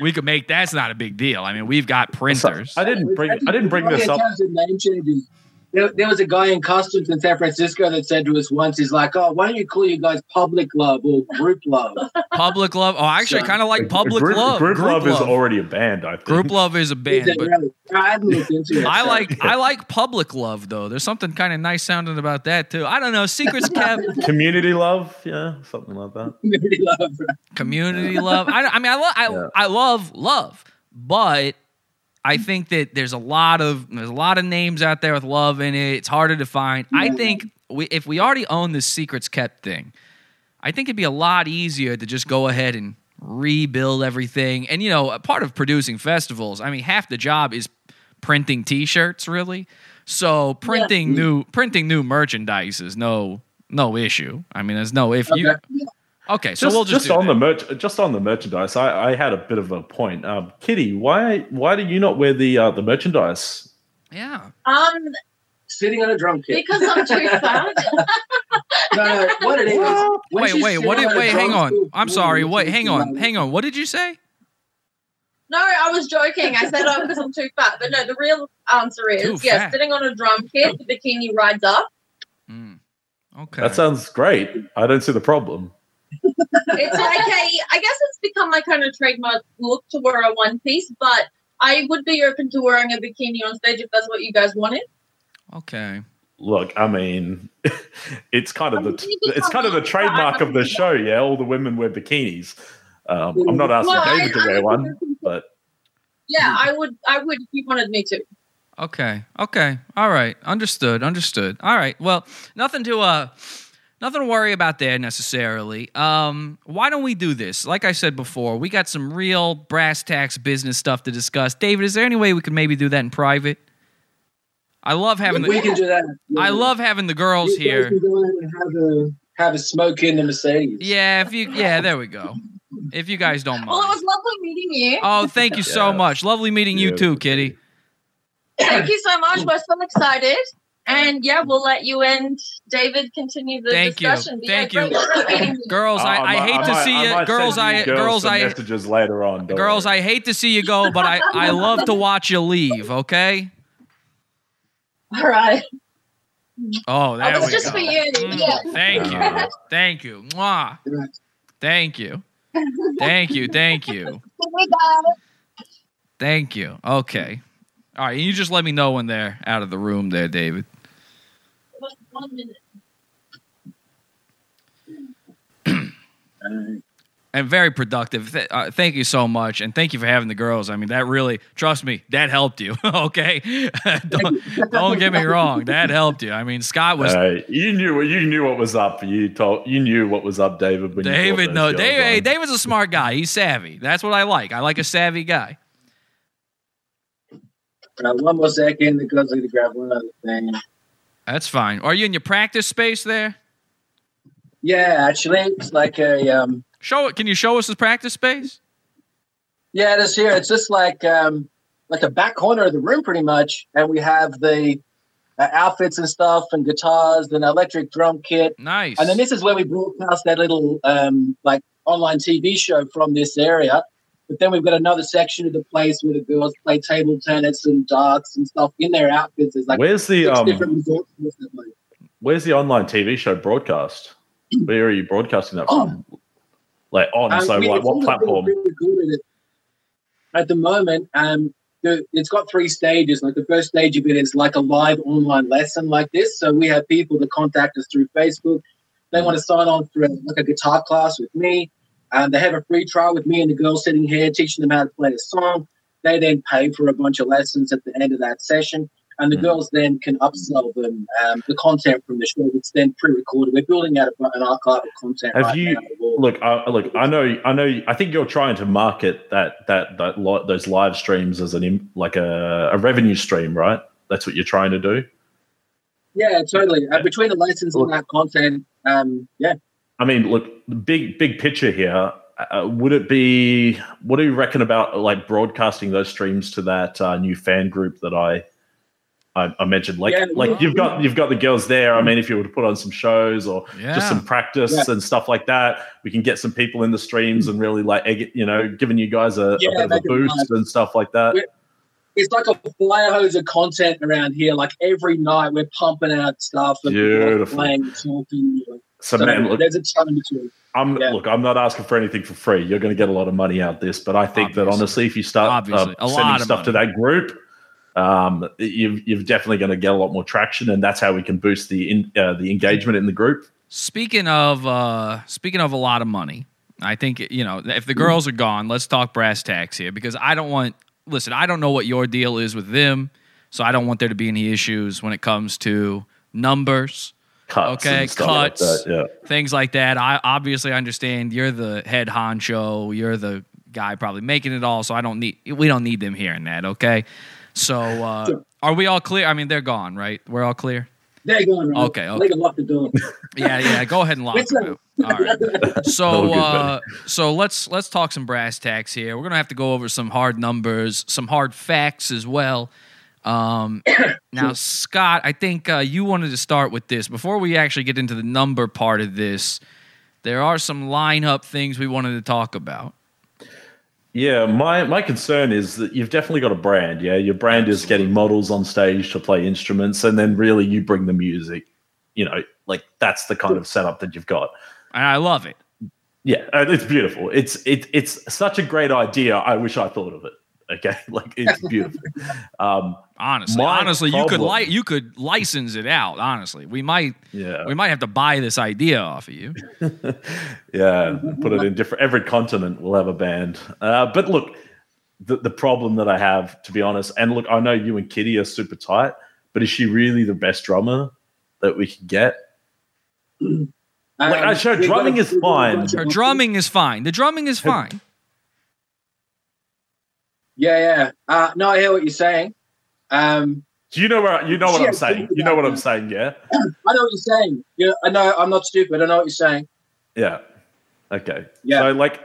We could make that's not a big deal. I mean, we've got printers. I didn't bring. I didn't bring this up. terms of name changes, there, there was a guy in customs in San Francisco that said to us once, he's like, oh, why don't you call you guys public love or group love? Public love. Oh, I actually kind of like public group, love. Group, love, is already a band. I think. Group love is a band, Is but really? I hadn't looked into it. I so- like I like public love though. There's something kind of nice sounding about that too. I don't know. Secrets kept. Community love, yeah, something like that. community love. community love. I, I mean, I, lo- I, I love love, but I think that there's a lot of there's a lot of names out there with love in it. It's harder to find. I think we, if we already own this secrets kept thing, I think it'd be a lot easier to just go ahead and rebuild everything. And you know, a part of producing festivals, I mean, half the job is printing T-shirts, really. So printing new printing new merchandise is no no issue. I mean, there's no if you. Okay, so just, we'll just, do on that. the merch, just on the merchandise. I, I had a bit of a point. Um, Kitty, why why do you not wear the uh, the merchandise? Yeah. Um, Sitting on a drum kit. because I'm too fat. No, no, what it is. when Wait, wait, what did wait, hang on. stool, I'm sorry. Wait, hang on. Hang on. What did you say? No, I was joking. I said oh because I'm too fat, but no, the real answer is Too yes. fat. Sitting on a drum kit, the bikini rides up. Okay. That sounds great. I don't see the problem. It's like a, I guess it's become my kind of trademark look to wear a one piece, but I would be open to wearing a bikini on stage if that's what you guys wanted. Okay. Look, I mean, it's kind of the you can it's kind of the trademark of the show. Yeah, all the women wear bikinis. Um, I'm not asking Well, I- David to wear one, but Yeah, I would. I would if you wanted me to. Okay. Okay. All right. Understood. Understood. All right. Well, nothing to uh nothing to worry about there necessarily. Um why don't we do this? Like I said before, we got some real brass tacks business stuff to discuss. David, is there any way we could maybe do that in private? I love having we the can do that. I love having the girls You here. can go out and have a have a smoke in the Mercedes. Yeah, if you yeah, there we go. If you guys don't mind. Well, it was lovely meeting you. Oh, thank you so Yeah. much. Lovely meeting you too, Kitty. Thank you so much. We're so excited. And yeah, we'll let you and David continue the Thank discussion. But yeah, Thank you. great- great meeting you. Girls, I, I, might- hate to might- see I you. Girls, I you girls, some I messages later on. Girls, worry. I hate to see you go, but I, I love to watch you leave, okay? All right. Oh, that Oh, we just go. for you. Mm, Yeah. Thank you. Thank you. Mwah. Thank you. Thank you. Thank you. Thank you. Okay. All right. You just let me know when they're out of the room there, David. One minute. And very productive. Th- uh, thank you so much. And thank you for having the girls. I mean, that really, trust me, that helped you. okay. don't, don't get me wrong. That helped you. I mean, Scott was Uh, you knew you knew what was up. You told you knew what was up, David. When David, brought no, David, hey. David's a smart guy. He's savvy. That's what I like. I like a savvy guy. Uh, one more second because I need to grab one other thing. That's fine. Are you in your practice space there? Yeah, actually, it's like a um. Show it. Can you show us the practice space? Yeah, it is here. It's just like um like a back corner of the room, pretty much, and we have the uh, outfits and stuff, and guitars, and electric drum kit. Nice. And then this is where we broadcast that little um like online TV show from this area. But then we've got another section of the place where the girls play table tennis and darts and stuff in their outfits. There's like Where's the, um, different resorts in this place. Where's the online TV show broadcast? Where are you broadcasting that from? Like on, Um, so we- like what platform? been recorded At, at the moment, um, the, it's got three stages. Like the first stage of it is like a live online lesson like this. So we have people that contact us through Facebook. They want to sign on for like a guitar class with me. Um, they have a free trial with me and the girl sitting here teaching them how to play a song. They then pay for a bunch of lessons at the end of that session. and the Hmm. girls then can upsell them um, the content from the show that's then pre-recorded. We're building out a- an archive of content. Have right you. Look? I, look, I know, I know. I think you're trying to market that that that lo- those live streams as an im- like a, a revenue stream, right? That's what you're trying to do. Yeah, totally. Uh, between the lessons and that content, um, yeah. I mean, look, big big picture here. Uh, would it be? What do you reckon about like broadcasting those streams to that uh, new fan group that I I, I mentioned? Like, Yeah, like yeah. you've got you've got the girls there. I mean, if you were to put on some shows or Yeah. just some practice Yeah. and stuff like that, we can get some people in the streams and really like egg you know giving you guys a, Yeah, a bit of a boost live. and stuff like that. We're- It's like a fire hose of content around here. Like every night, we're pumping out stuff and Beautiful. playing, talking. So, man, look, there's a ton between. I'm look. I'm not asking for anything for free. You're going to get a lot of money out of this, but I think that honestly, if you start uh, sending of stuff to that group, um, you've you've definitely going to get a lot more traction, and that's how we can boost the in, uh, the engagement in the group. Speaking of uh speaking of a lot of money, I think you know if the girls are gone, let's talk brass tacks here because I don't want. Listen, I don't know what your deal is with them, so I don't want there to be any issues when it comes to numbers. Cuts okay, and stuff like cuts, that, yeah. things like that. I obviously understand you're the head honcho, you're the guy probably making it all, so I don't need we don't need them hearing that. Okay, so uh, Sure. are we all clear? I mean, they're gone, right? We're all clear. They're gone. right. Okay, okay. They can lock the door. Yeah, yeah. Go ahead and lock It's them out. All right. So, uh, so let's let's talk some brass tacks here. We're gonna have to go over some hard numbers, some hard facts as well. Um, now, Scott, I think uh, you wanted to start with this before we actually get into the number part of this. There are some lineup things we wanted to talk about. Yeah, my my concern is that you've definitely got a brand. Yeah, your brand is getting models on stage to play instruments, and then really you bring the music. You know, like that's the kind of setup that you've got. And I love it. Yeah, it's beautiful. It's it, it's such a great idea. I wish I thought of it. Okay, like it's beautiful. um, Honestly, My honestly, you could problem- li- you could license it out. Honestly, we might Yeah. we might have to buy this idea off of you. yeah, put it in different. Every continent will have a band. Uh, but look, the the problem that I have, to be honest, and look, I know you and Kitty are super tight, but is she really the best drummer that we can get? Like, I show we've drumming is we've got a fine. Her drumming is fine. The drumming is fine. Yeah, yeah. Uh, no, I hear what you're saying. Um, Do you know where you know what I'm saying? You know what I'm saying? Yeah. I know what you're saying. Yeah, I know. I'm not stupid. I know what you're saying. Yeah. Okay. Yeah. So like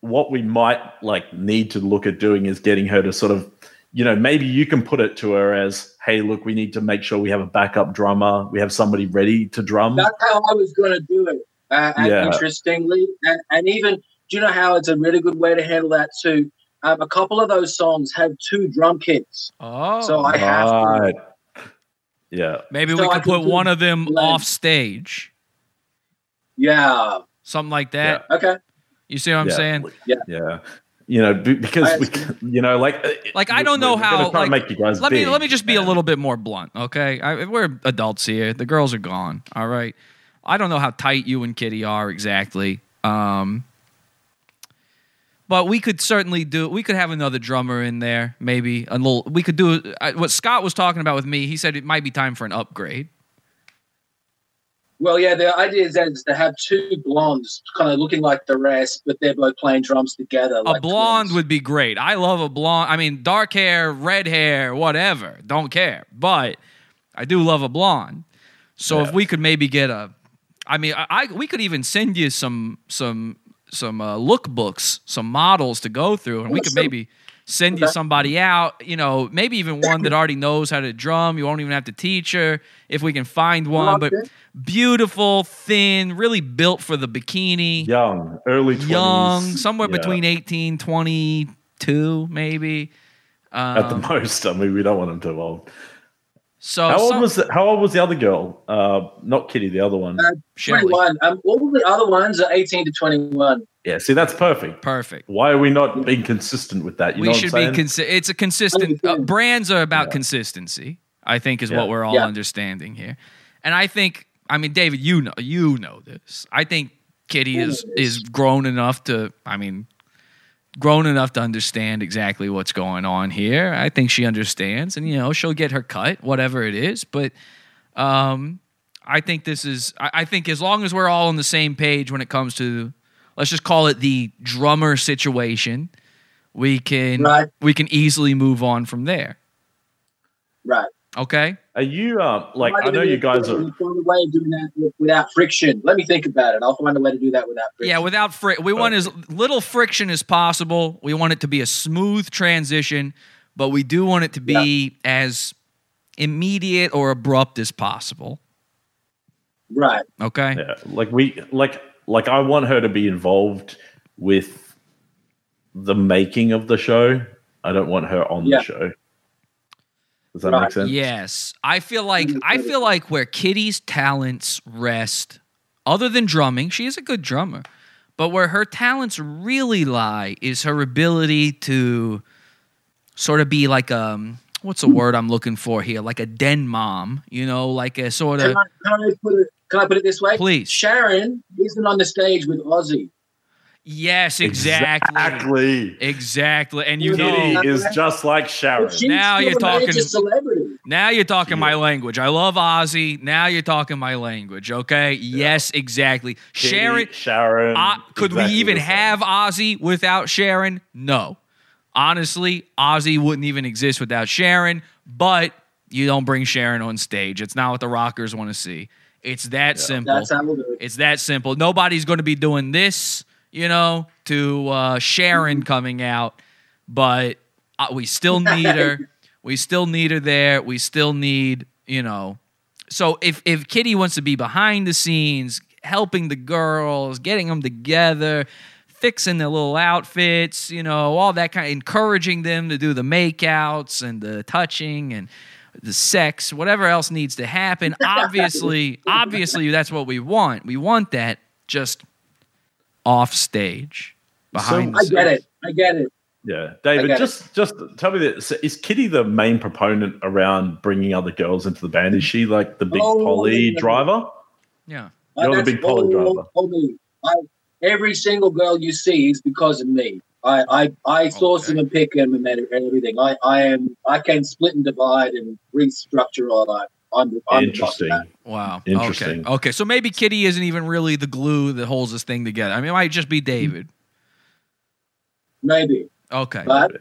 what we might like need to look at doing is getting her to sort of you know, maybe you can put it to her as, hey, look, we need to make sure we have a backup drummer. We have somebody ready to drum. That's how I was going to do it. Uh, and Yeah. interestingly, and, and even do you know how it's a really good way to handle that too? Um, a couple of those songs have two drum kits, Oh, so I have to. Yeah. maybe So we could can put one of them blend. off stage, Yeah. something like that. Okay. You see what I'm Yeah. saying? Yeah. Yeah. You know, because we, you know, like, uh, Like I don't know how. Like, make you guys let me let me just be a little bit more blunt, okay? I, we're adults here. The girls are gone. All right. I don't know how tight you and Kitty are exactly. Um, but we could certainly do. We could have another drummer in there, maybe a little. We could do uh, what Scott was talking about with me. He said it might be time for an upgrade. Well, yeah. The idea is, that is to have two blondes, kind of looking like the rest, but they're both playing drums together. A like blonde would be great. I love a blonde. I mean, dark hair, red hair, whatever. Don't care. But I do love a blonde. So if we could maybe get a, I mean, I, I we could even send you some some some uh, lookbooks, some models to go through, and we could maybe send you somebody out. You know, maybe even one that already knows how to drum. You won't even have to teach her if we can find one. But beautiful, thin, really built for the bikini young, early 20s. young, somewhere Yeah. between 18, 22, maybe. Um, at the most. I mean, we don't want them too old. So how old some- was the, how old was the other girl? Uh, not Kitty, the other one. Uh, 21. Um, all the other ones are 18 to 21. yeah, see, that's perfect. Perfect. Why are we not being consistent with that? You we know should what be I'm saying? consi- it's a consistent uh, brands are about consistency i think is Yeah. what we're all Yeah. understanding here and i think i mean david you know you know this i think kitty is is grown enough to i mean grown enough to understand exactly what's going on here. I think she understands, and you know she'll get her cut, whatever it is. But um, I think this is. I, I think as long as we're all on the same page when it comes to, let's just call it the drummer situation, we can Right. we can easily move on from there. Right. Okay. Are you uh, like? I know you guys are. Find a way of doing that without friction. Let me think about it. I'll find a way to do that without friction. Yeah, without fric, we want as little friction as possible. We want it to be a smooth transition, but we do want it to be as immediate or abrupt as possible. Right. Okay. Yeah, like we like like I want her to be involved with the making of the show. I don't want her on Yeah. the show. Does that make sense? Yes, I feel like I feel like where Kitty's talents rest, other than drumming, she is a good drummer, but where her talents really lie is her ability to sort of be like um what's the word I'm looking for here, like a den mom, you know, like a sort of Can I, can, I put it, can I put it this way? Please. Sharon isn't on the stage with Ozzy. Yes, exactly. Exactly. Exactly. And you Kitty know is just like Sharon. Now you're talking- Now you're talking my language. I love Ozzy. Now you're talking my language. Okay. Yes, exactly. Kitty, Sharon. Sharon. Uh, could exactly we even have Ozzy without Sharon? No. Honestly, Ozzy wouldn't even exist without Sharon. But you don't bring Sharon on stage. It's not what the rockers want to see. It's that simple. That's how we'll do it. It's that simple. Nobody's going to be doing this, you know, to uh, Sharon coming out, but uh, we still need her. we still need her there. We still need, you know. So if if Kitty wants to be behind the scenes, helping the girls, getting them together, fixing their little outfits, you know, all that kind of encouraging them to do the makeouts and the touching and the sex, whatever else needs to happen. Obviously, obviously that's what we want. We want that just off stage behind the I get it. I get it. Yeah, David, get it. just just tell me this: is Kitty the main proponent around bringing other girls into the band? Is she like the big Oh, poly yeah. driver? Yeah, You're the big poly driver. all me. I, every single girl you see is because of me. I I, I source them and pick them and and everything. I, I am I can split and divide and restructure all that. I'm, the- I'm the Interesting. Wow. Interesting. Okay. Okay. So maybe Kitty isn't even really the glue that holds this thing together. I mean, it might just be David. Maybe, Okay. but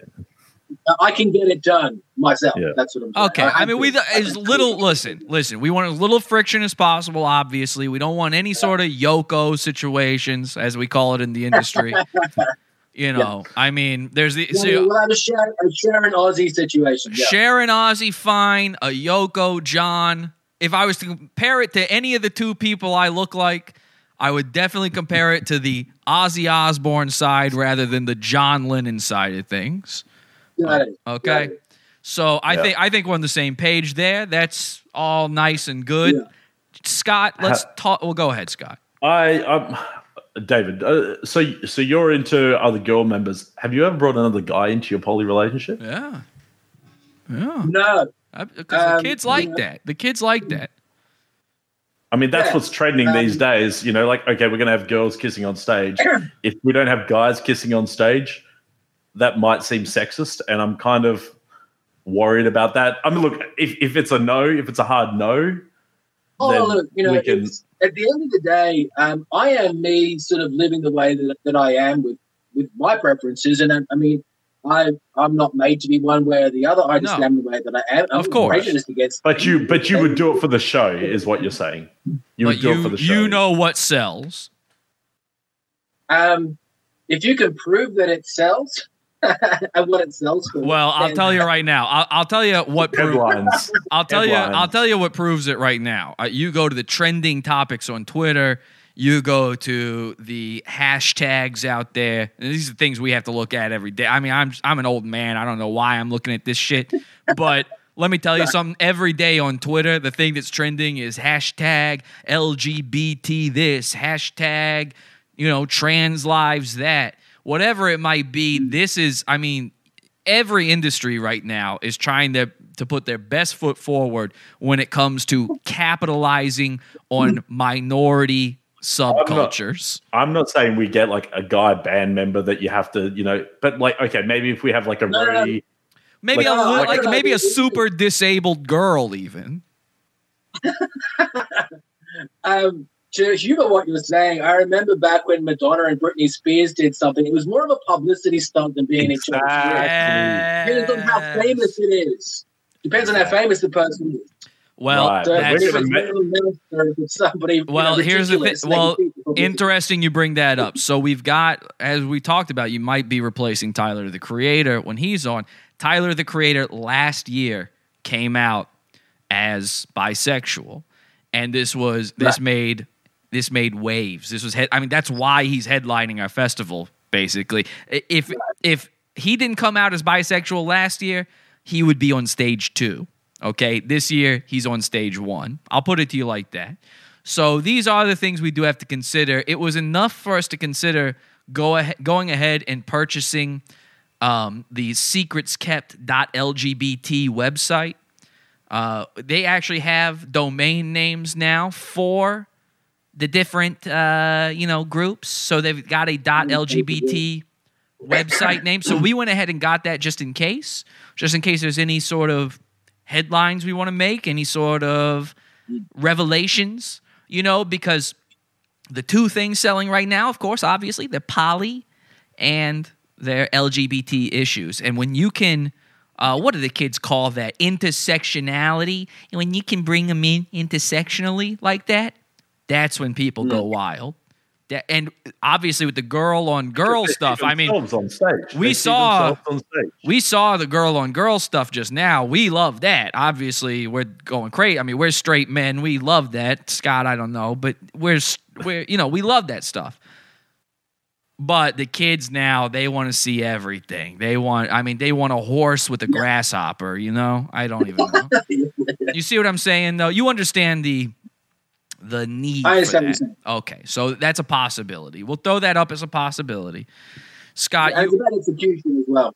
I can get it done myself. Yeah. That's what I'm. saying. Okay. I have mean, we as little. Listen, listen. We want as little friction as possible. Obviously, we don't want any sort of Yoko situations, as we call it in the industry. You know, I mean, there's the Yeah, so, we'll have a Sharon, a Sharon Ozzy situation. Yeah. Sharon Ozzy, fine. A Yoko, John. If I was to compare it to any of the two people I look like, I would definitely compare it to the Ozzy Osbourne side rather than the John Lennon side of things. Got it. Okay. So I Yeah. think I think we're on the same page there. That's all nice and good. Scott, let's talk. Well, go ahead, Scott. I, um, David. Uh, so so you're into other girl members. Have you ever brought another guy into your poly relationship? Yeah. Yeah. No. Because Um, the kids like yeah. that. The kids like that. I mean, that's Yeah. what's trending Um, these days. You know, like okay, we're gonna have girls kissing on stage. if we don't have guys kissing on stage, that might seem sexist, and I'm kind of worried about that. I mean, look, if if it's a no, if it's a hard no, Oh, look, you know, can. at the end of the day, um, I am me, sort of living the way that, that I am with with my preferences, and I, I mean, I I'm not made to be one way or the other. I just No. am the way that I am. I'm Of course. prejudiced against. But you, but you would do it for the show, is what you're saying. You would but do you, it for the show. you know what sells. Um, if you can prove that it sells and what it sells for, Well, I'll then- tell you right now. I'll, I'll tell you what proves. I'll tell you. I'll tell you what proves it right now. Uh, you go to the trending topics on Twitter. You go to the hashtags out there. And these are things we have to look at every day. I mean, I'm I'm an old man. I don't know why I'm looking at this shit, but. Let me tell you something. Every day on Twitter, the thing that's trending is hashtag LGBT this, hashtag, you know, trans lives that. Whatever it might be, this is, I mean, every industry right now is trying to to put their best foot forward when it comes to capitalizing on minority subcultures. I'm not saying we get like a guy band member that you have to, you know, but like, okay, maybe if we have like a No, no. Maybe Like- a li- like- like maybe a super disabled girl even. Um, to humor what you were saying, I remember back when Madonna and Britney Spears did something. It was more of a publicity stunt than being Exactly. a Depends on how famous it is. Depends on how famous the person is. Well, Right. So that's- if it's Marilyn Manson, if it's somebody. you Well, know, here's the thing. Well, can keep the publicity. interesting you bring that up. So we've got, as we talked about, you might be replacing Tyler the Creator when he's on. Tyler the Creator last year came out as bisexual, and this was this Right. made this made waves. This was, I mean, that's why he's headlining our festival. Basically, if if he didn't come out as bisexual last year, he would be on stage two. Okay, this year he's on stage one. I'll put it to you like that. So these are the things we do have to consider. It was enough for us to consider go ahead, going ahead and purchasing um, the secretskept.lgbt website. Uh, they actually have domain names now for the different uh, you know groups. So they've got a .lgbt website name. So we went ahead and got that just in case, just in case there's any sort of headlines we want to make, any sort of revelations, you know, because the two things selling right now, of course, obviously, they're poly and they're LGBT issues. And when you can, uh, what do the kids call that? Intersectionality. And when you can bring them in intersectionally like that, that's when people go wild. That, and obviously, with the girl on girl stuff, I mean, we saw we saw the girl on girl stuff just now. We love that. Obviously, we're going crazy. I mean, we're straight men. We love that. Scott, I don't know, but we're we're you know we love that stuff. But the kids now they want to see everything. They want. I mean, they want a horse with a grasshopper. You know, I don't even know. you see what I'm saying? Though you understand the the need. I for understand that. Okay, so that's a possibility. We'll throw that up as a possibility. Scott, And it's you about execution as well.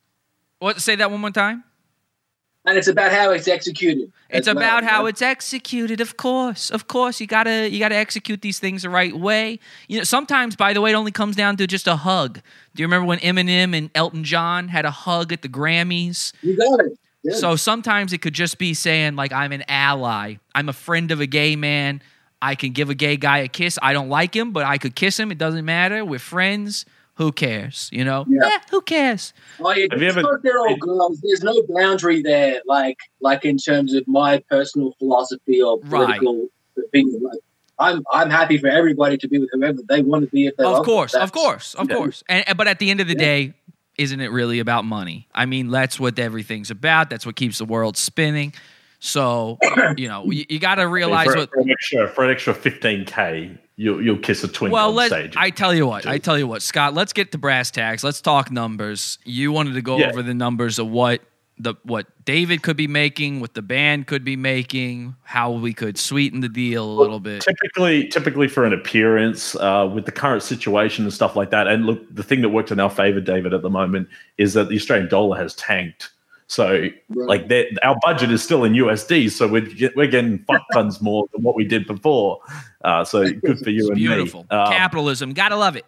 what? Say that one more time. And it's about how it's executed. It's as well, about how it's executed, of course. Of course, you gotta you gotta execute these things the right way. You know, sometimes, by the way, it only comes down to just a hug. Do you remember when Eminem and Elton John had a hug at the Grammys? You got it. Yeah. So sometimes it could just be saying like, "I'm an ally. I'm a friend of a gay man. I can give a gay guy a kiss. I don't like him, but I could kiss him. It doesn't matter. We're friends. Who cares? You know? Yeah. Eh, who cares? Yeah, Have you ever- they're all girls, there's no boundary there, like like in terms of my personal philosophy or Right. political opinion. Like, I'm I'm happy for everybody to be with whoever they want to be. If they love Of course, of course, of Yeah. course. And and- but at the end of the day, isn't it really about money? I mean, that's what everything's about. That's what keeps the world spinning. So you know, you, you got to realize for, what. for an extra for an extra 15k, you'll you'll kiss a twink Well, on let stage. I tell you what. I tell you what, Scott. Let's get to brass tacks. Let's talk numbers. You wanted to go Yeah. over the numbers of what the what David could be making, what the band could be making, how we could sweeten the deal a little bit. typically typically for an appearance uh, with the current situation and stuff like that and look the thing that worked in our favor david at the moment is that the australian dollar has tanked so like that our budget is still in usd so we're, get, we're getting fuck tons more than what we did before uh, so good for you It's and beautiful. me Um, Capitalism. Gotta love it.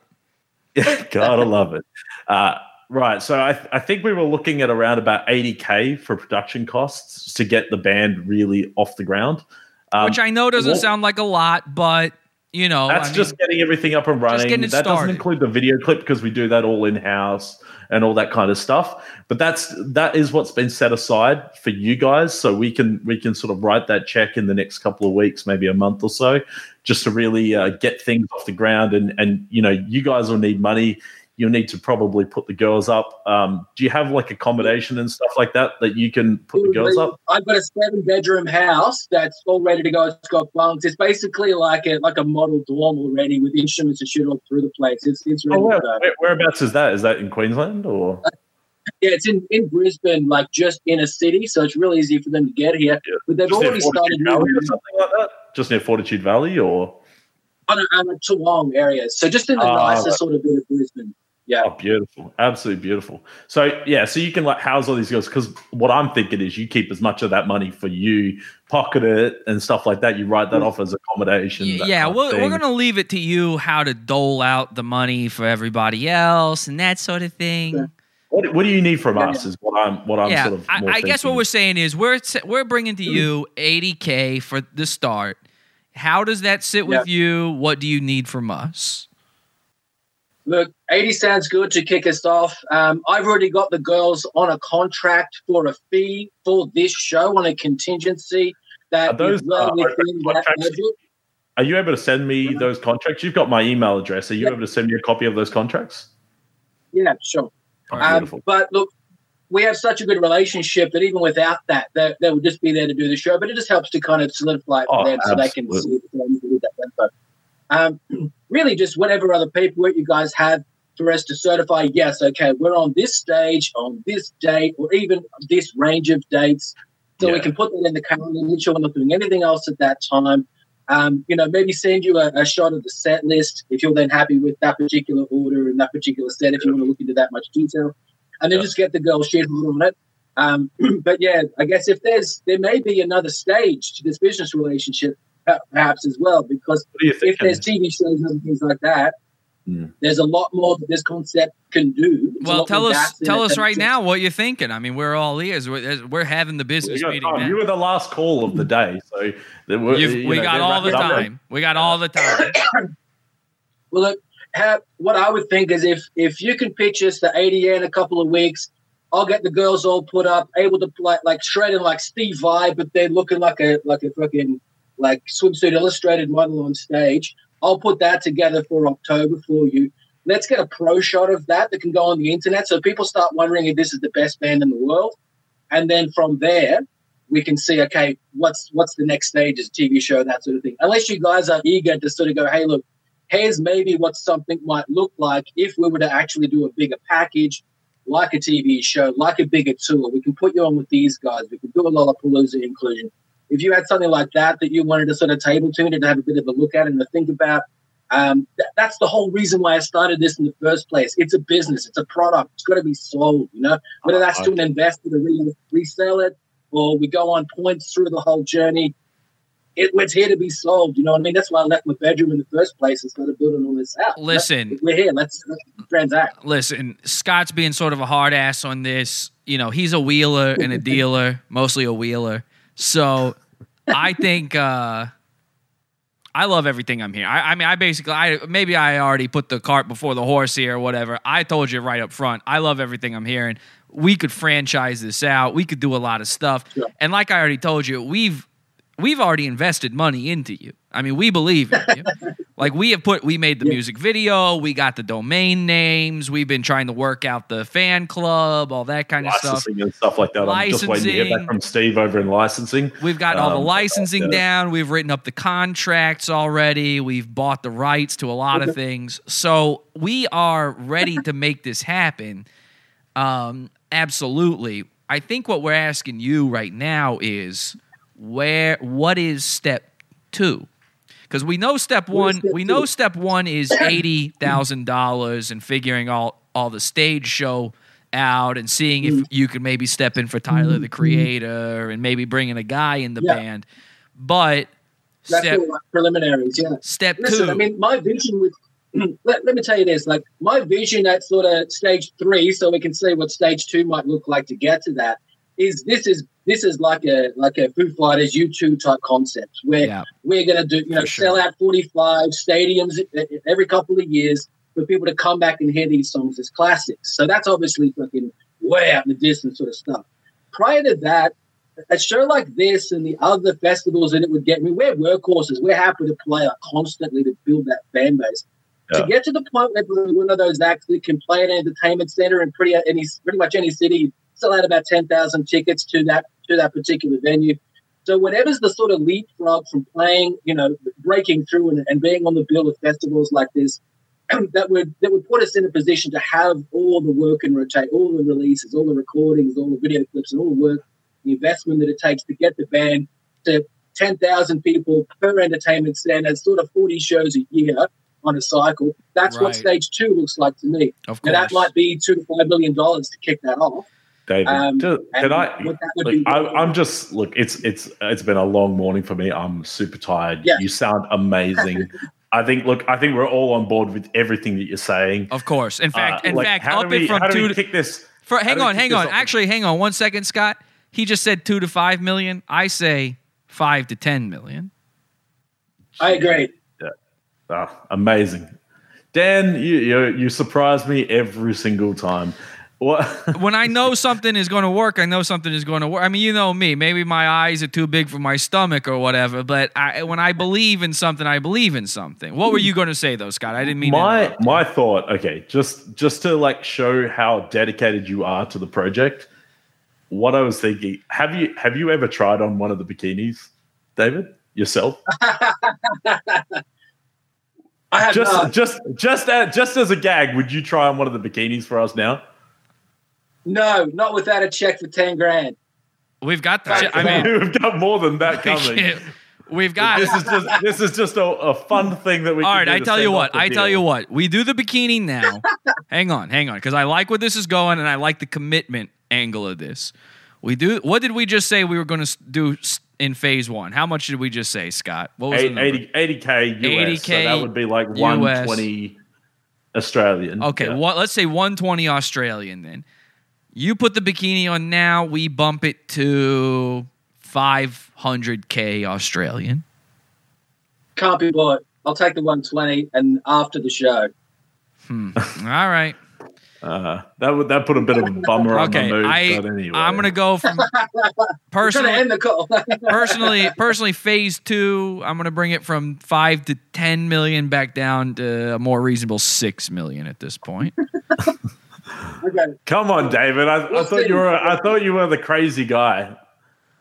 Yeah, gotta love it uh, right so I, I think we were looking at around about 80k for production costs to get the band really off the ground um, Which I know doesn't what- sound like a lot, but you know, That's I mean, just getting everything up and running. that doesn't include the video clip because we do that all in house and all that kind of stuff. But that's that is what's been set aside for you guys, so we can we can sort of write that check in the next couple of weeks, maybe a month or so, just to really uh, get things off the ground. And and you know, you guys will need money. You'll need to probably put the girls up. Um, do you have like accommodation and stuff like that that you can put the girls up? I've got a seven bedroom house that's all ready to go. It's got bunks. It's basically like a like a model dorm already with instruments and shit all through the place. It's it's ready Oh, where, where- whereabouts is that? Is that in Queensland or? Yeah, it's in, in Brisbane, like just in a city, so it's really easy for them to get here. But they've Just already started Valley or something like that? Just near Fortitude Valley or? on a, on a Toowong area, so just in the nicer right. sort of bit of Brisbane. Yeah. Oh, beautiful. Absolutely beautiful. So, yeah, so you can like house all these girls because what I'm thinking is you keep as much of that money for you, pocket it and stuff like that. You write that mm. off as accommodation. that yeah, we're, we're going to leave it to you how to dole out the money for everybody else and that sort of thing. What, what do you need from us? Is what I'm what I'm yeah, sort of. I, more I guess what we're saying is we're we're bringing to mm. you 80k for the start. How does that sit with you? What do you need from us? Look, 80 sounds good to kick us off. Um, I've already got the girls on a contract for a fee for this show on a contingency that Are those, is well uh, within that budget. Are you able to send me those contracts? You've got my email address. Are you able to send me a copy of those contracts? Yeah, sure. Oh, Um, but look, we have such a good relationship that even without that, they, they would just be there to do the show. But it just helps to kind of solidify it for Oh, them so they can see it Um, really, just whatever other paperwork you guys have for us to certify, yes, okay, we're on this stage on this date, or even this range of dates. So we can put that in the calendar, make sure we're not doing anything else at that time. Um, you know, maybe send you a, a shot of the set list if you're then happy with that particular order and that particular set, if you want to look into that much detail. And then just get the girl shit on it. Um, but yeah, I guess if there's, there may be another stage to this business relationship, perhaps as well, because What do you if there's TV shows and things like that, Hmm. there's a lot more that this concept can do. There's Well, tell us tell us right now what you're thinking. I mean, we're all ears. We're, we're having the business You, got meeting you were the last call of the day, so there were- You've- we know, got all the wrapping up. time. We got all the time. Well, look, ha what I would think is if if you can pitch us the ADA in a couple of weeks, I'll get the girls all put up, able to play like shredding like Steve Vai, but they're looking like a like a fucking like swimsuit illustrated model on stage. I'll put that together for October for you. Let's get a pro shot of that that can go on the internet, so people start wondering if this is the best band in the world, and then from there we can see okay what's what's the next stage is TV show that sort of thing. Unless you guys are eager to sort of go, hey look here's maybe what something might look like if we were to actually do a bigger package, like a TV show, like a bigger tour. We can put you on with these guys. We can do a Lollapalooza inclusion. If you had something like that that you wanted to sort of table tune and have a bit of a look at and to think about, um, th- that's the whole reason why I started this in the first place. It's a business. It's a product. It's got to be sold. You know, whether that's to an investor to re- resell it or we go on points through the whole journey it, it's here to be sold. You know what I mean? That's why I left my bedroom in the first place and started building all this out. Listen. we're here. Let's, let's transact. Listen, Scott's being sort of a hard ass on this. You know, he's a wheeler and a dealer, mostly a wheeler. So I think uh I love everything I'm here. I, I mean, I basically, I maybe I already put the cart before the horse here or whatever. I told you right up front. I love everything I'm hearing. We could franchise this out. We could do a lot of stuff. And like I already told you, we've we've already invested money into you. I mean, we believe in you. like we have put, we made the music video, we got the domain names, we've been trying to work out the fan club, all that kind of stuff. licensing and stuff like that. I'm just waiting to hear Licensing. back from Steve over in licensing. We've got all the Um, licensing yeah. down. We've written up the contracts already. We've bought the rights to a lot of things. So we are ready to make this happen. Um, absolutely. I think what we're asking you right now is where what is step two? Because we know step one, we know step one is eighty thousand dollars and figuring all all the stage show out and seeing if mm. you could maybe step in for Tyler the mm-hmm. Creator and maybe bringing a guy in the Yeah. band. But That's step like preliminaries. Yeah. step Listen, two, I mean, my vision with let, let me tell you this like my vision at sort of stage three so we can see what stage two might look like to get to that is this is this is like a like a Foo Fighters U2 type concept where we're going to do you know sell out 45 stadiums e- e- every couple of years for people to come back and hear these songs as classics. So that's obviously fucking way out in the distance sort of stuff. Prior to that, a show like this and the other festivals that it would get, I mean, we're workhorses. We're happy to play like, constantly to build that fan base. Yeah. To get to the point where one of those acts that can play at an entertainment center in pretty any pretty much any city, sell out about ten thousand tickets to that to that particular venue. So whatever's the sort of leapfrog from playing, you know, breaking through and, and being on the bill of festivals like this, that would that would put us in a position to have all the work and rotate, all the releases, all the recordings, all the video clips, and all the work, the investment that it takes to get the band to ten thousand people per entertainment stand. center, sort of forty shows a year. on a cycle. That's what stage two looks like to me. Of Now, that might be two to five million dollars to kick that off. David, Um, ju- and can I? what that would Look, be- I, I'm just look. It's it's it's been a long morning for me. I'm super tired. Yeah. You sound amazing. I think. Look, I think we're all on board with everything that you're saying. Of course. In fact, Uh, in like, fact, how up do we, it from how do two we to kick this? For, hang on, hang on. off? Actually, hang on one second, Scott. He just said two to five million. I say five to ten million. I agree. Yeah. Ah, amazing. Dan, you, you you surprise me every single time. What? when I know something is going to work, I know something is going to work. I mean, you know me. Maybe my eyes are too big for my stomach or whatever. But I, when I believe in something, I believe in something. What were you going to say, though, Scott? I didn't mean to my interrupt. my thought. Okay, just just to like show how dedicated you are to the project. What I was thinking. Have you have you ever tried on one of the bikinis, David? Yourself? I have just not. just just as, just as a gag, would you try on one of the bikinis for us now? No, not without a check for ten grand. We've got the. I mean, we've got more than that coming. We've got. this is just this is just a, a fun thing that we. All can right, do I tell you what. off the I tell you what. We do the bikini now. hang on, hang on, because I like where this is going, and I like the commitment angle of this. We do. What did we just say we were going to do in phase one? How much did we just say, Scott? What was the number? 80 80k US. 80K that would be like US. 120 Australian. Okay, Yeah. what? Let's say 120 Australian. Then you put the bikini on now. We bump it to 500k Australian. Can't be bought. I'll take the one twenty and after the show. Hmm. All right. Uh, that would that put a bit of a bummer Okay, on the mood. I but anyway. I'm gonna go from personally end the call. personally personally phase two. I'm gonna bring it from five to ten million back down to a more reasonable six million at this point. okay. Come on, David. I, I thought you were I thought you were the crazy guy.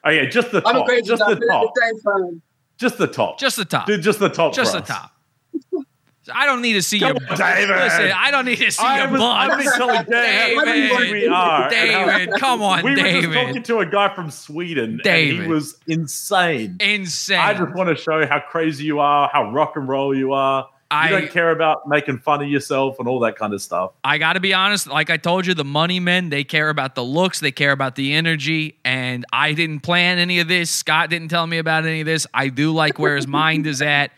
Okay, just the I'm a crazy Just guy, the but at top. the same time, Just the top. Just the top. Dude, just the top. Just for the us. top. I don't need to see Come your on, David. Listen, I don't need to see I your was- butt. I've been telling Dan how we are. David, come on, David. we were just talking to a guy from Sweden, and David. he was insane. Insane. I just want to show how crazy you are, how rock and roll you are. I- you don't care about making fun of yourself and all that kind of stuff. I got to be honest. Like I told you, the money men, they care about the looks, they care about the energy. And I didn't plan any of this. Scott didn't tell me about any of this. I do like where his mind is at.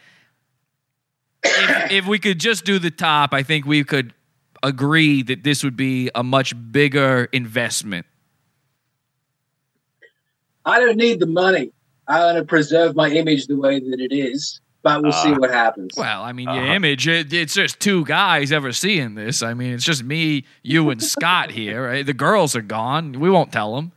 If, if we could just do the top, I think we could agree that this would be a much bigger investment. I don't need the money. I want to preserve my image the way that it is, but we'll see Ah. what happens. Well, I mean, your Uh-huh. image, it, it's just two guys ever seeing this. I mean, it's just me, you, and Scott here. Right? The girls are gone. We won't tell them.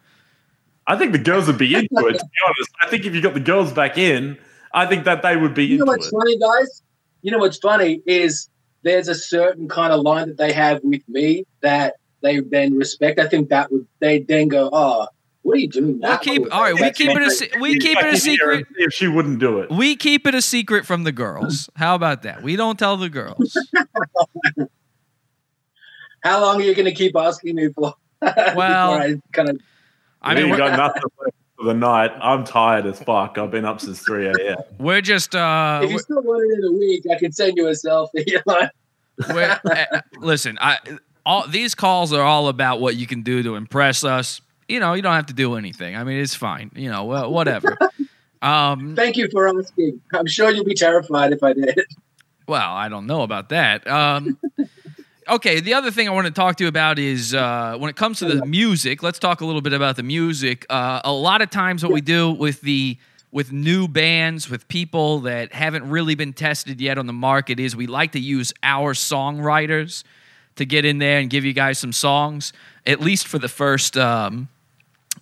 I think the girls would be into it. To be honest, I think if you got the girls back in, I think that they would be into it. You know what's it. funny, guys? You know what's funny is there's a certain kind of line that they have with me that they then respect. I think that would they then go, oh, what are you doing? We'll keep all right. We keep it a we keep it a secret. If she wouldn't do it, We keep it a secret from the girls. How about that? We don't tell the girls. How long are you going to keep asking me for? Well, I kind of. I mean, we're, got nothing for the night. I'm tired as fuck. I've been up since three a.m. we're just uh, if you still want it in a week, I can send you a selfie. Uh, listen. I all these calls are all about what you can do to impress us. You know, you don't have to do anything. I mean, it's fine. You know, well, whatever. Um, Thank you for asking. I'm sure you'll be terrified if I did. Well, I don't know about that. Um, okay, the other thing I want to talk to you about is uh, when it comes to the music. Let's talk a little bit about the music. Uh, a lot of times, what we do with the with new bands, with people that haven't really been tested yet on the market, is we like to use our songwriters to get in there and give you guys some songs, at least for the first um,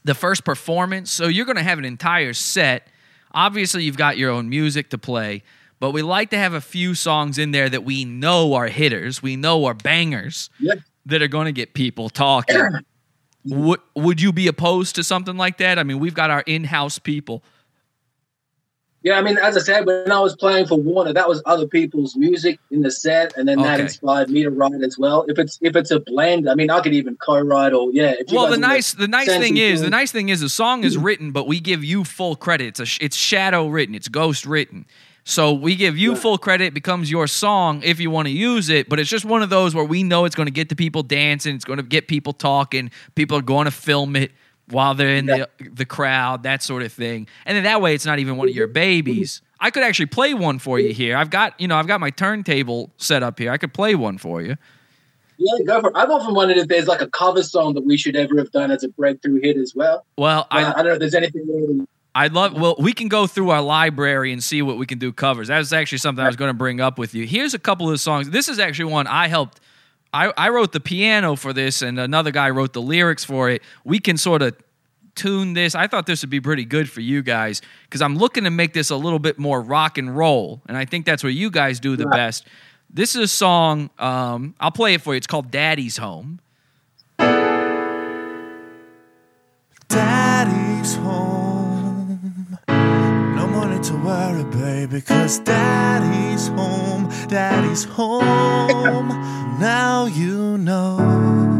the first performance. So you're going to have an entire set. Obviously, you've got your own music to play, but we like to have a few songs in there that we know are hitters, we know are bangers that are going to get people talking. would would you be opposed to something like that? I mean, we've got our in-house people. Yeah, I mean, as I said, when I was playing for Warner, that was other people's music in the set, and then that inspired me to write as well. If it's if it's a blend, I mean, I could even co-write or yeah. If Well, the nice the nice thing is the nice thing is the song is mm-hmm. written, but we give you full credit. It's a it's shadow written. It's ghost written. So we give you full credit, it becomes your song if you want to use it, but it's just one of those where we know it's going to get the people dancing, it's going to get people talking, people are going to film it while they're in the the crowd, that sort of thing. And then that way it's not even one of your babies. I could actually play one for you here. I've got, you know, I've got my turntable set up here. I could play one for you. Yeah, go for it. I've often wondered if there's like a cover song that we should ever have done as a breakthrough hit as well. Well, I, I, don't know if there's anything I'd love. Well, we can go through our library and see what we can do covers. That was actually something I was going to bring up with you. Here's a couple of songs. This is actually one I helped. I, I wrote the piano for this, and another guy wrote the lyrics for it. We can sort of tune this. I thought this would be pretty good for you guys because I'm looking to make this a little bit more rock and roll, and I think that's what you guys do the best. This is a song. Um, I'll play it for you. It's called "Daddy's Home." Daddy's home. Money to worry, baby, cause daddy's home. Daddy's home. now you know.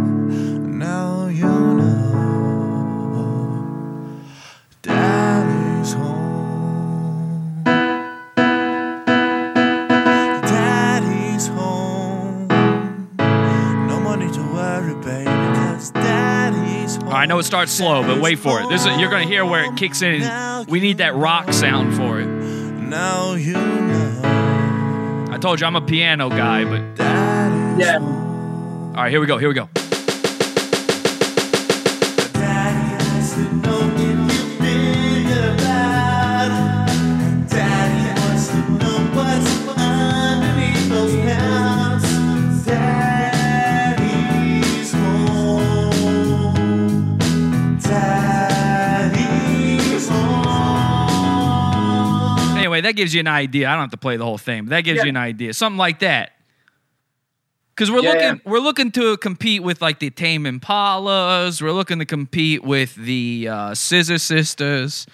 I know it starts slow, but wait for it. This is, you're going to hear where it kicks in. We need that rock sound for it. Now you know. I told you I'm a piano guy, but yeah. All right, here we go. Here we go. That gives you an idea. I don't have to play the whole thing, but that gives Yeah. you an idea. Something like that. Because we're Yeah, looking, we're looking to compete with like the Tame Impalas. We're looking to compete with the uh, Scissor Sisters.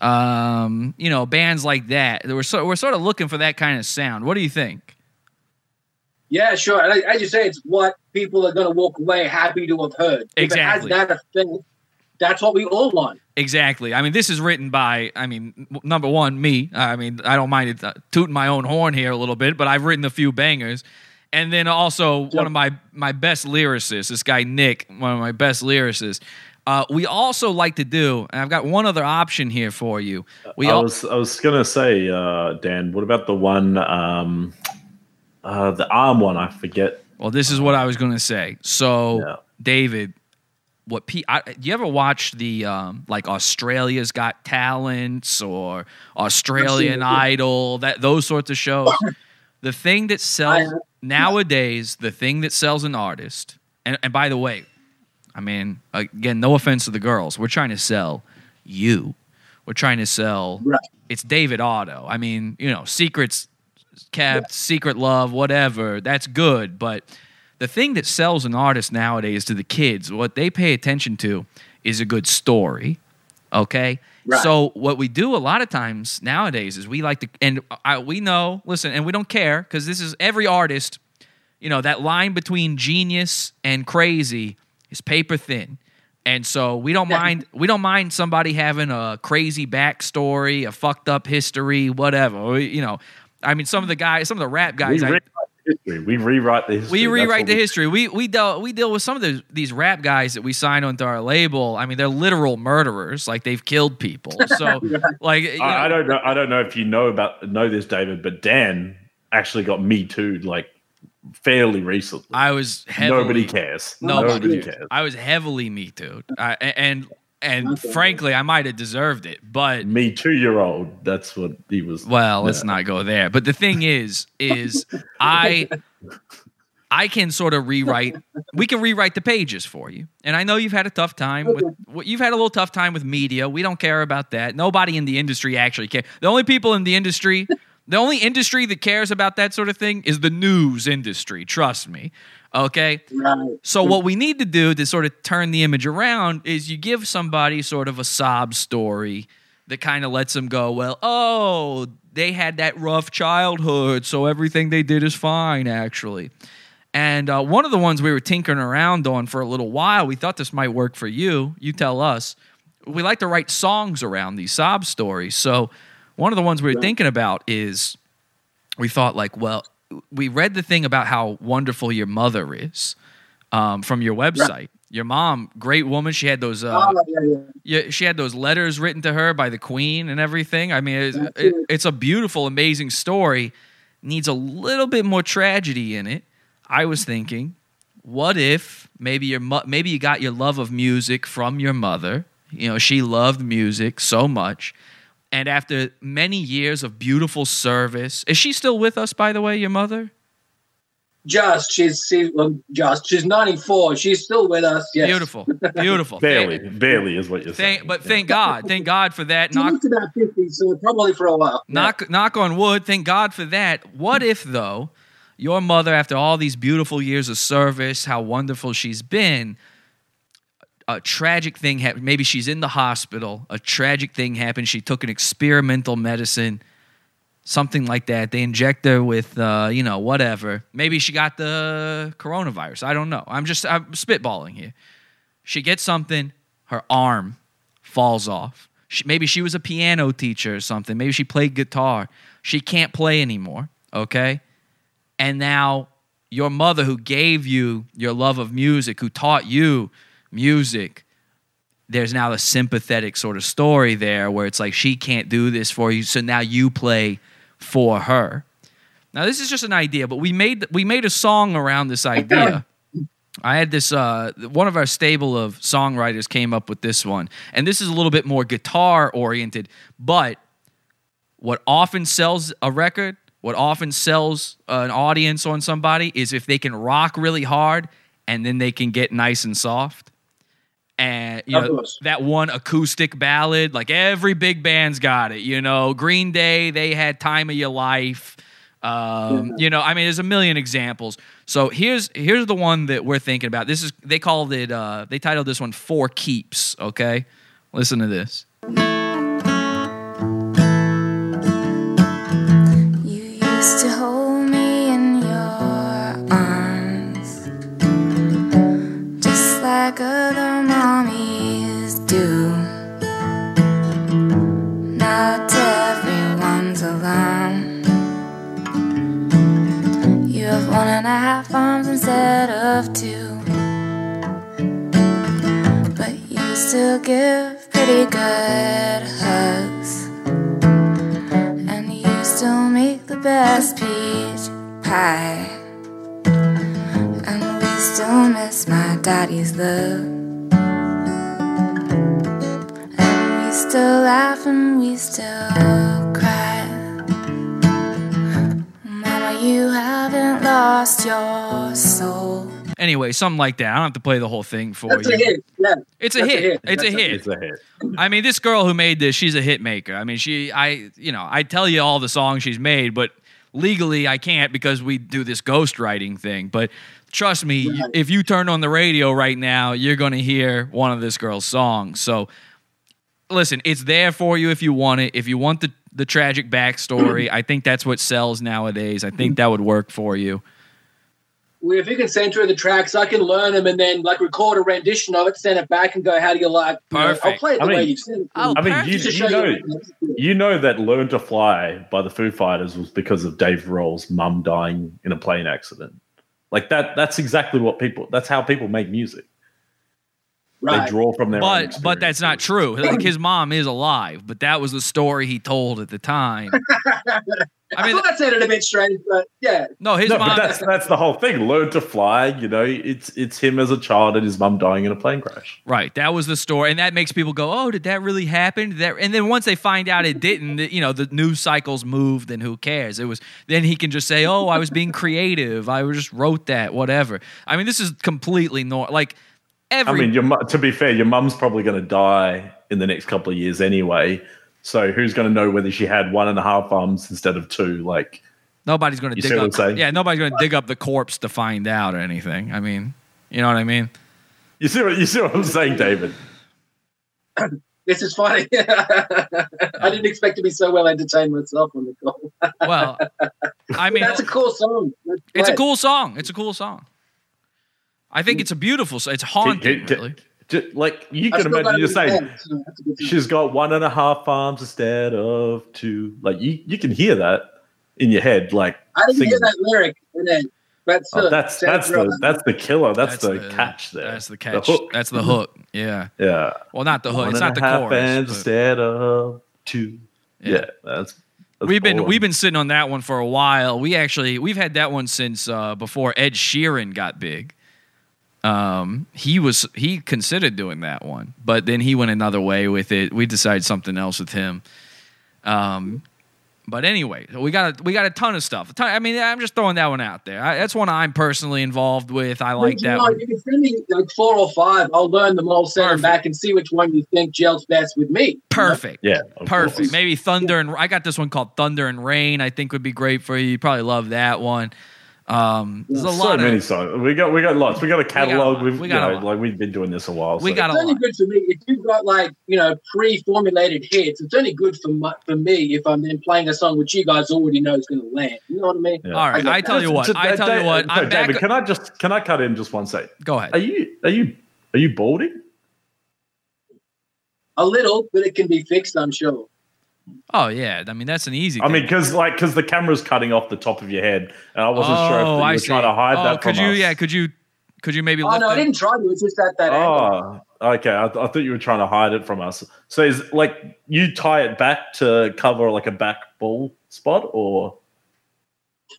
Um, you know, bands like that. We're so, we're sort of looking for that kind of sound. What do you think? Yeah, sure. And I just say it's what people are going to walk away happy to have heard. Exactly. If it has that effect, that's what we all want. Exactly. I mean, this is written by, I mean, number one, me. I mean, I don't mind it, uh, tooting my own horn here a little bit, but I've written a few bangers. And then also one of my my best lyricists, this guy Nick, one of my best lyricists. Uh, we also like to do, and I've got one other option here for you. We I al- was I was gonna say, uh, Dan. What about the one, um, uh, the arm one? I forget. Well, this is what I was going to say. So, David, what P- I, do you ever watch the um, like Australia's Got Talents or Australian yeah. Idol, that those sorts of shows? the thing that sells nowadays, the thing that sells an artist, and, and by the way, I mean, again, no offense to the girls, we're trying to sell you. We're trying to sell. It's David Otto. I mean, you know, secrets kept, secret love, whatever. That's good, but the thing that sells an artist nowadays to the kids, what they pay attention to, is a good story. Okay. Right. So what we do a lot of times nowadays is we like to, and I, we know, listen, and we don't care because this is every artist. You know that line between genius and crazy is paper thin, and so we don't mind. We don't mind somebody having a crazy backstory, a fucked up history, whatever. We- You know, I mean, some of the guys, some of the rap guys, I, history. We rewrite the history. we rewrite the we- history. We we deal we deal with some of the, these rap guys that we sign onto our label. I mean, they're literal murderers. Like they've killed people. So like you know, I, I don't know. I don't know if you know about know this, David, but Dan actually got me too, like fairly recently. I was heavily, Nobody cares. Nobody, Nobody cares. I was heavily me too. I, and and frankly, I might have deserved it, but me two year old. That's what he was. Well, let's not go there. But the thing is, is I I can sort of rewrite. We can rewrite the pages for you. And I know you've had a tough time with. You've had a little tough time with media. We don't care about that. Nobody in the industry actually cares. The only people in the industry, the only industry that cares about that sort of thing is the news industry. Trust me. Okay. So what we need to do to sort of turn the image around is you give somebody sort of a sob story that kind of lets them go, well, oh, they had that rough childhood, so everything they did is fine, actually. And uh, one of the ones we were tinkering around on for a little while, we thought this might work for you. You tell us. We like to write songs around these sob stories. So one of the ones we were thinking about is we thought like, well, we read the thing about how wonderful your mother is um, from your website. Your mom, great woman. She had those. Uh, Oh, yeah, yeah. yeah, she had those letters written to her by the queen and everything. I mean, it's, it, it's a beautiful, amazing story. Needs a little bit more tragedy in it. I was thinking, what if maybe your mo- maybe you got your love of music from your mother? You know, she loved music so much, and after many years of beautiful service, is she still with us? By the way, your mother. Just she's she, well, just she's 94. She's still with us. Yes. Beautiful, beautiful. Barely, barely is what you're saying. Thank, but thank God, thank God for that. She Knock, about 50, so probably for a while. knock knock on wood thank god for that what if though your mother after all these beautiful years of service how wonderful she's been a tragic thing happened maybe she's in the hospital a tragic thing happened she took an experimental medicine something like that they inject her with uh, you know whatever maybe she got the coronavirus i don't know i'm just i'm spitballing here she gets something her arm falls off. She, maybe she was a piano teacher or something. Maybe she played guitar. She can't play anymore, okay? And now your mother, who gave you your love of music, who taught you music, there's now a sympathetic sort of story there where it's like she can't do this for you, so now you play for her. Now this is just an idea, but we made we made a song around this idea. I had this uh, one of our stable of songwriters came up with this one, and this is a little bit more guitar oriented. But what often sells a record, what often sells an audience on somebody, is if they can rock really hard and then they can get nice and soft. And you know that one acoustic ballad, like every big band's got it. You know, Green Day, they had "Time of Your Life." Um, You know, I mean, there's a million examples. So here's here's the one that we're thinking about. This is they called it. Uh, they titled this one "For Keeps." Okay, listen to this. You used to hold me in your arms, just like other half arms instead of two. But you still give pretty good hugs. And you still make the best peach pie. And we still miss my daddy's love. And we still laugh and we still you haven't lost your soul. Anyway, something like that. I don't have to play the whole thing for That's you. a hit. Yeah. It's a That's hit. It's a That's hit. It's a hit. I mean, this girl who made this, she's a hit maker. I mean, she, I, you know, I tell you all the songs she's made, but legally I can't because we do this ghostwriting thing. But trust me, if you turn on the radio right now, you're going to hear one of this girl's songs. So listen, it's there for you if you want it. If you want the, the tragic backstory, I think that's what sells nowadays. I think that would work for you. Well, if you can send through the tracks, I can learn them and then like record a rendition of it, send it back, and go, "How do you like?" you know, I'll play it the I way mean- you sent it. Oh, I mean, you, Just you know, you- you know that "Learn to Fly" by the Foo Fighters was because of Dave Grohl's mum dying in a plane accident. Like that. That's exactly what people. That's how people make music. They draw from their. own But but that's not true. Like his mom is alive, but that was the story he told at the time. I, thought that sounded a bit strange, but yeah. No, his no, mom. but that's that's the whole thing. Learn to fly. You know, it's it's him as a child and his mom dying in a plane crash. Right, that was the story, and that makes people go, "Oh, did that really happen?" Did that, and then once they find out it didn't, you know, the news cycles moved, and who cares? It was then he can just say, "Oh, I was being creative. I just wrote that, whatever." I mean, this is completely normal. Like every, I mean, your to be fair, your mum's probably going to die in the next couple of years anyway. So who's going to know whether she had one and a half arms instead of two? Like nobody's going to dig up. Yeah, nobody's going to dig up the corpse to find out or anything. I mean, you know what I mean? you see what you see what I'm saying, David. This is funny. I didn't expect to be so well entertained myself on the call. Well, I mean, that's a cool song. It's a cool song. It's a cool song. I think it's a beautiful. song. It's haunting. Can, really. Ju- like you can imagine it you're saying my head, so that's a good thing. she's got one and a half arms instead of two. Like you, you can hear that in your head. Like I didn't hear that lyric, and then that's Oh, that's that's real. the that's the killer. That's, That's the, the- catch there. That's the catch. hook. That's the hook. Yeah. Yeah. Well, not the hook. One It's not a the half chorus. hands but- instead of two. Yeah, that's, that's we've been we've been sitting on that one for a while. We actually we've had that one since uh, before Ed Sheeran got big. Um, he was he considered doing that one, but then he went another way with it. We decided something else with him. Um, but anyway, we got a, we got a ton of stuff. Ton, I mean, I'm just throwing that one out there. I, that's one I'm personally involved with. I like you that know, one. You can send me like four or five. I'll learn them all, send them back, and see which one you think gels best with me. Perfect. Yeah. Perfect. Maybe Thunder and I got this one called Thunder and Rain. I think would be great for you. You probably love that one. Um, there's a so lot many of songs. We got we got lots. We got a catalog. lot. We've We got a know, like we've been doing this a while. We so- got a It's only good for me if you've got like you know pre-formulated hits. It's only good for my, for me if I'm then playing a song which you guys already know is going to land. You know what I mean? Yeah. All right, got I tell you what. Just- I tell Dave- you what. no, I'm back. David, can I just can I cut in just one sec? Go ahead. Are you are you are you balding? A little, but it can be fixed. I'm sure. Oh yeah, I mean that's an easy. I thing. mean, because like because the camera's cutting off the top of your head, and I wasn't sure if Oh, you I were see. trying to hide oh, that could from you? us. Yeah, could you? Could you maybe? Oh lift no, I didn't try to. It's just at that oh, angle. Oh, okay. I, I thought you were trying to hide it from us. So is like you tie it back to cover like a back ball spot, or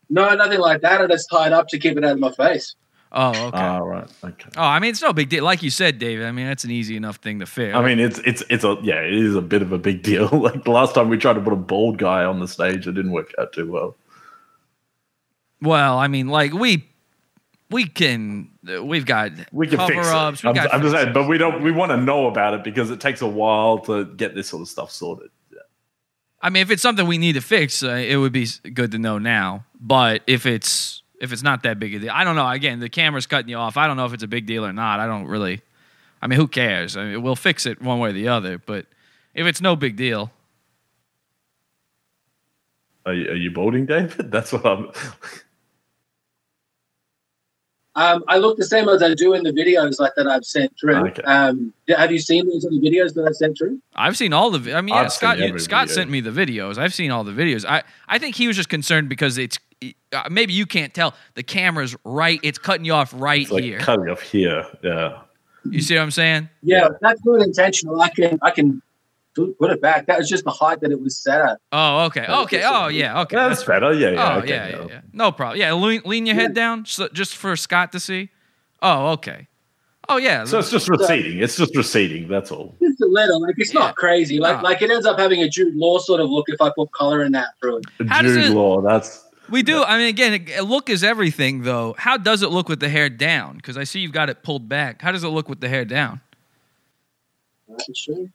No, nothing like that. I just tied up to keep it out of my face. Oh, okay. Ah, right. Okay. oh, I mean it's no big deal. Like you said, David. I mean that's an easy enough thing to fix. I mean, it's it's it's a yeah, it is a bit of a big deal. like the last time we tried to put a bald guy on the stage, it didn't work out too well. well, I mean, like we we can we've got We can cover fix ups. it. I'm, I'm just saying, but we don't. We want to know about it because it takes a while to get this sort of stuff sorted. I mean, if it's something we need to fix, uh, it would be good to know now. But if it's if it's not that big a deal, I don't know. Again, the camera's cutting you off. I don't know if it's a big deal or not. I don't really. I mean, who cares? I mean, we'll fix it one way or the other. But if it's no big deal, Are you, are you balding, David? That's what I'm. Um, I look the same as I do in the videos like that I've sent through. Okay. Um, have you seen those other videos that I sent through? I've seen all the. vi- I mean, yeah, Scott. you- Scott video. sent me the videos. I've seen all the videos. I I think he was just concerned because it's uh, maybe you can't tell the camera's right. It's cutting you off right It's like here. cutting off here. Yeah. You see what I'm saying? Yeah, that's not intentional. I can I can do- put it back. That was just the height that it was set at. Oh, okay. Okay. Oh, yeah. Okay. That's better. Yeah, yeah. Oh, okay, yeah, yeah, yeah. No problem. Yeah, lean, lean your head down so, just for Scott to see. Oh, okay. Oh, yeah. So it's just receding. It's just receding. That's all. Just a little, like it's not crazy. Like No. like it ends up having a Jude Law sort of look if I put color in that through it. How does Jude it- Law. That's We do. I mean, again, look is everything, though. How does it look with the hair down? Because I see you've got it pulled back. How does it look with the hair down? That's true.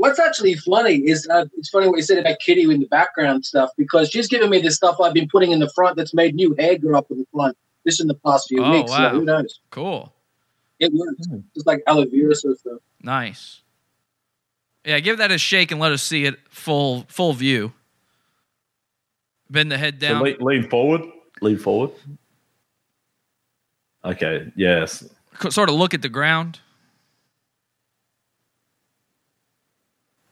What's actually funny is uh, it's funny what you said about Kitty in the background stuff because she's giving me this stuff I've been putting in the front that's made new hair grow up in the front. This in the past few Oh, weeks. wow. So who knows? Cool. It works. Just like aloe vera sort of stuff. Nice. Yeah, give that a shake and let us see it full full view. Bend the head so down. lean, lean forward. Lean forward. Okay. Yes. Sort of look at the ground.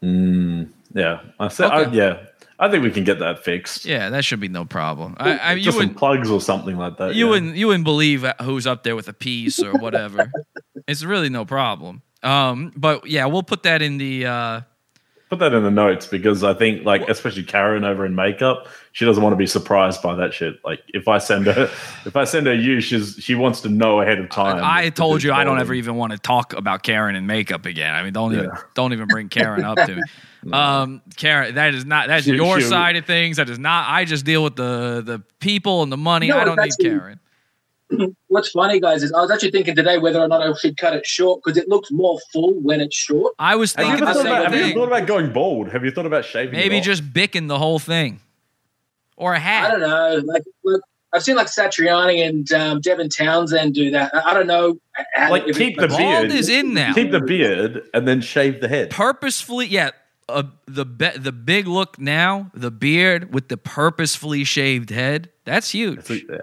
Mm, yeah. I said. I, yeah. I think we can get that fixed. Yeah, that should be no problem. I, I, you Just some wouldn't plugs or something like that. you yeah. wouldn't you wouldn't believe who's up there with a piece or whatever. it's really no problem. Um, but yeah, we'll put that in the. Uh, Put that in the notes because I think, like, especially Karen over in makeup, she doesn't want to be surprised by that shit. Like, if I send her, if I send her you, she's she wants to know ahead of time. I if told you I don't ever even want to talk about Karen and makeup again. I mean, don't even don't even bring Karen up to me. Um, Karen, that is not that's She- your she- side of things. That is not. I just deal with the the people and the money. No, I don't need Karen. What's funny, guys, is I was actually thinking today whether or not I should cut it short because it looks more full when it's short. I was Have you, thinking ever the thought about, same have you thought about going bald? Have you thought about shaving? Maybe off? just bicking the whole thing, or a I hat. I don't know. Like, look, I've seen like Satriani and um, Devin Townsend do that. I, I don't know. how- like if it- keep the Bald beard. is in now. Keep the beard and then shave the head. Purposefully, yeah. Uh, the be- the big look now, the beard with the purposefully shaved head. That's huge. Yeah.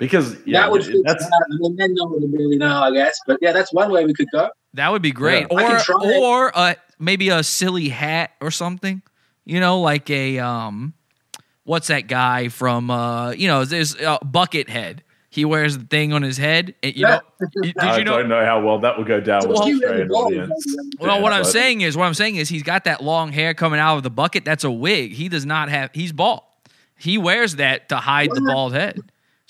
Because yeah, that would fix that's that. I mean, then no one would really know, I guess. But yeah, that's one way we could go. That would be great. Yeah. I Or can try it. or uh, maybe a silly hat or something. You know, like a um, what's that guy from? Uh, you know, there's uh, Buckethead. He wears the thing on his head. and, you know, did I you know? don't know how well that will go down with Well, the Australian audience. Well, what I'm but- saying is, what I'm saying is, he's got that long hair coming out of the bucket. That's a wig. He does not have. He's bald. He wears that to hide the bald head.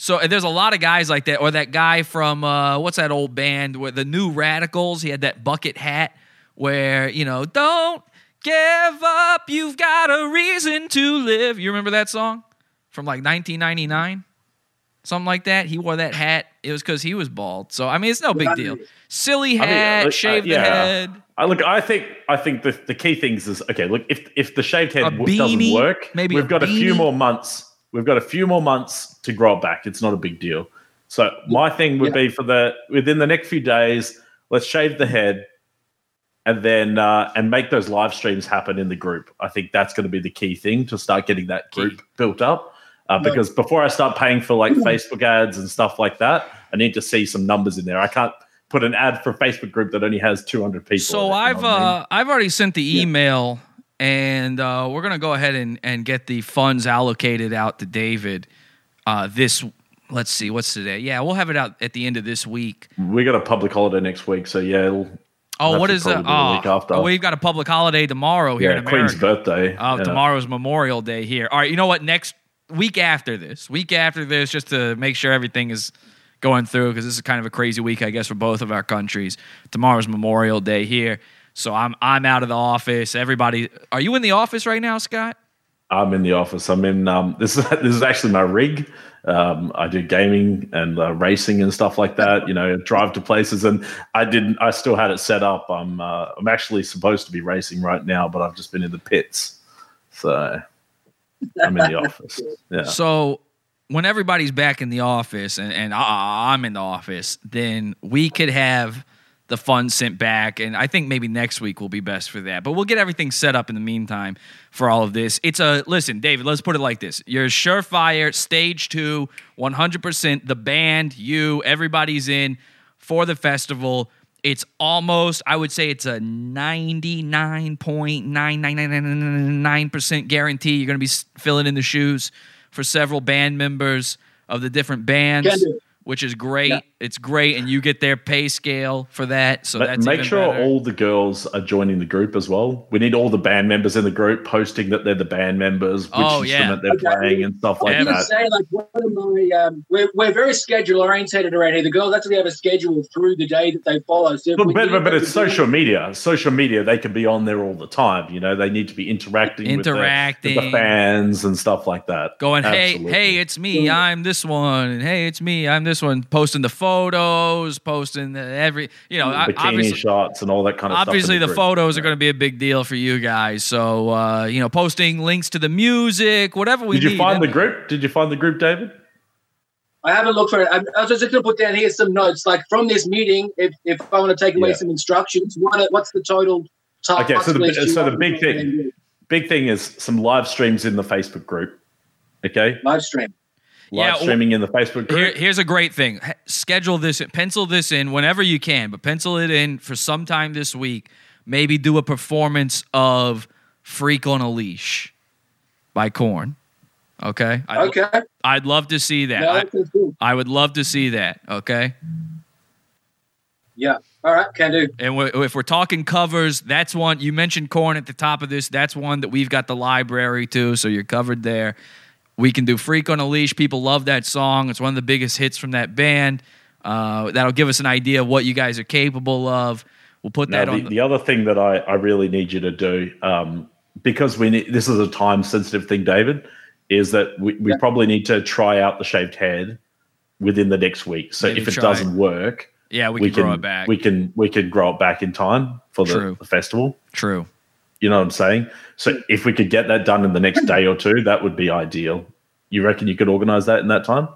So there's a lot of guys like that, or that guy from uh, what's that old band where the New Radicals? He had that bucket hat where you know, don't give up. You've got a reason to live. You remember that song from like 1999? Something like that. He wore that hat. It was because he was bald. So I mean, it's no big deal. Silly I mean, hat, look, shave uh, the head. I look. I think. I think the, the key things is okay. Look, if if the shaved head w- doesn't work, maybe we've got a few more months. We've got a few more months to grow it back. It's not a big deal. So my thing would be for the within the next few days, let's shave the head, and then uh, and make those live streams happen in the group. I think that's going to be the key thing to start getting that group built up. Uh, because before I start paying for like Facebook ads and stuff like that, I need to see some numbers in there. I can't put an ad for a Facebook group that only has 200 people. So it, I've know what I mean? uh, I've already sent the email, and uh, we're gonna go ahead and, and get the funds allocated out to David. Uh, this let's see, what's today? Yeah, we'll have it out at the end of this week. we got a public holiday next week, so yeah. It'll, Oh, what is to that? the week Oh, after. oh, we've got a public holiday tomorrow here yeah, in America. Queen's birthday. Oh, yeah. tomorrow's Memorial Day here. All right, you know what? Next week after this, week after this, just to make sure everything is going through, because this is kind of a crazy week, I guess, for both of our countries. Tomorrow's Memorial Day here, so I'm I'm out of the office. Everybody, are you in the office right now, Scott? I'm in the office. I'm in. Um, this is this is actually my rig. Um, I do gaming and uh, racing and stuff like that. You know, drive to places, and I didn't. I still had it set up. I'm uh, I'm actually supposed to be racing right now, but I've just been in the pits, so I'm in the office. Yeah. So when everybody's back in the office and, and I, I'm in the office, then we could have the funds sent back. And I think maybe next week will be best for that. But we'll get everything set up in the meantime for all of this. It's a listen, David, let's put it like this. You're surefire, stage two, 100%. The band, you, everybody's in for the festival. It's almost, I would say it's a 99.99999% guarantee. You're going to be filling in the shoes for several band members of the different bands. Which is great. Yeah. It's great. And you get their pay scale for that. So Ma- that's make even sure better. all the girls are joining the group as well. We need all the band members in the group posting that they're the band members, which Oh, yeah. instrument they're playing, and stuff like I that. say, like, one of my, um, we're, we're very schedule orientated around here. The girls actually have a schedule through the day that they follow. So if But, we but, need but, but it's to do- social media. Social media, they can be on there all the time. You know, they need to be interacting, Interacting. with, the, with the fans and stuff like that. going, hey, Absolutely. hey, it's me. I'm this one. And hey, it's me. I'm this one. Posting the photos, posting the every, you know, bikini obviously, shots and all that kind of obviously stuff. in the group. photos are going to be a big deal for you guys. So, uh, you know, posting links to the music, whatever we Did you need. find the group? Did you find the group, David? I haven't looked for it. I, I was just going to put down here some notes, like from this meeting. If, if I want to take away Yeah. some instructions, what what's the total task Okay, so the so the big thing, big thing is some live streams in the Facebook group. Okay, live stream, Yeah, live streaming in the Facebook group. Here, here's a great thing. Schedule this, pencil this in whenever you can, but pencil it in for sometime this week. Maybe do a performance of "Freak on a Leash" by Korn. Okay. I'd, Okay. I'd love to see that. No, I. I would love to see that. Okay. Yeah. All right. Can do. And we- if we're talking covers, that's one. You mentioned Korn at the top of this. That's one that we've got the library to, so you're covered there. We can do Freak on a Leash. People love that song. It's one of the biggest hits from that band. Uh, that'll give us an idea of what you guys are capable of. We'll put Now, that the, on. the other thing that I, I really need you to do, um, because we need, this is a time sensitive thing, David, is that we, we probably need to try out the shaved head within the next week. So Maybe if it try doesn't work, Yeah, we can grow it back. We can we can grow it back in time for the, the festival. True. You know what I'm saying? So if we could get that done in the next day or two, that would be ideal. You reckon you could organize that in that time?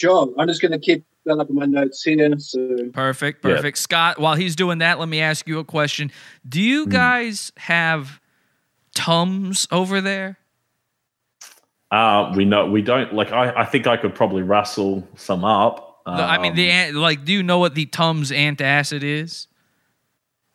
Sure. I'm just going to keep that up in my notes here. So Perfect, Yeah. perfect. Scott, while he's doing that, let me ask you a question. Do you Hmm. guys have Tums over there? Uh, we know we don't like. I, I think I could probably rustle some up. The- I mean, the Um, like, do you know what the Tums antacid is?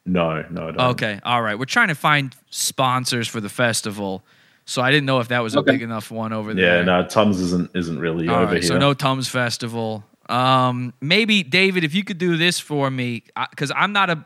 no, no, no. Okay, all right. We're trying to find sponsors for the festival, so I didn't know if that was a big enough one over there. Yeah, no. Tums isn't isn't really All over right, here. so no Tums Festival. Um, maybe David, if you could do this for me, because I'm not a.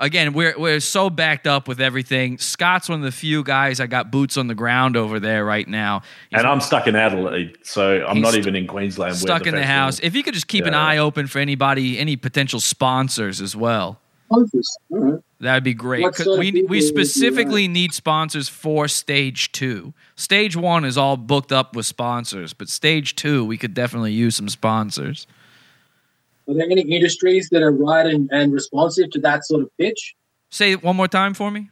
Again, we're we're so backed up with everything. Scott's one of the few guys I got boots on the ground over there right now. He's and I'm stuck in Adelaide, so I'm not st- even in Queensland. where stuck in the house. If you could just keep an eye open for anybody, any potential sponsors as well. Sponsors. All right. That'd be great. We we uh, specifically need sponsors for stage two. Stage one is all booked up with sponsors, but stage two we could definitely use some sponsors. Are there any industries that are right and, and responsive to that sort of pitch? Say it one more time for me.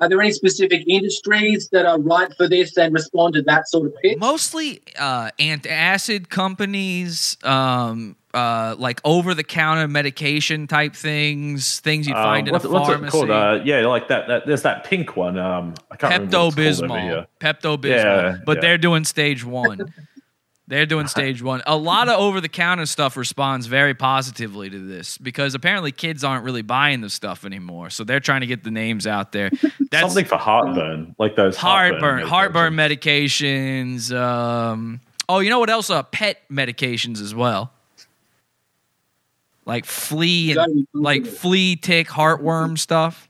Are there any specific industries that are right for this and respond to that sort of pitch? Mostly uh, antacid companies, um, uh, like over the counter medication type things, things you'd Um, find in what's, a what's pharmacy. it called? Uh, yeah, like that, that. There's that pink one. Um, I can't Pepto what it's called over Bismol. Pepto Bismol. Yeah, but yeah. they're doing stage one. they're doing stage one. A lot of over the counter stuff responds very positively to this because apparently kids aren't really buying the stuff anymore. So they're trying to get the names out there. That's Something for heartburn, like those heartburn, medications. heartburn medications. Um, oh, you know what else? Uh, pet medications as well. Like flea and like flea, tick, heartworm stuff.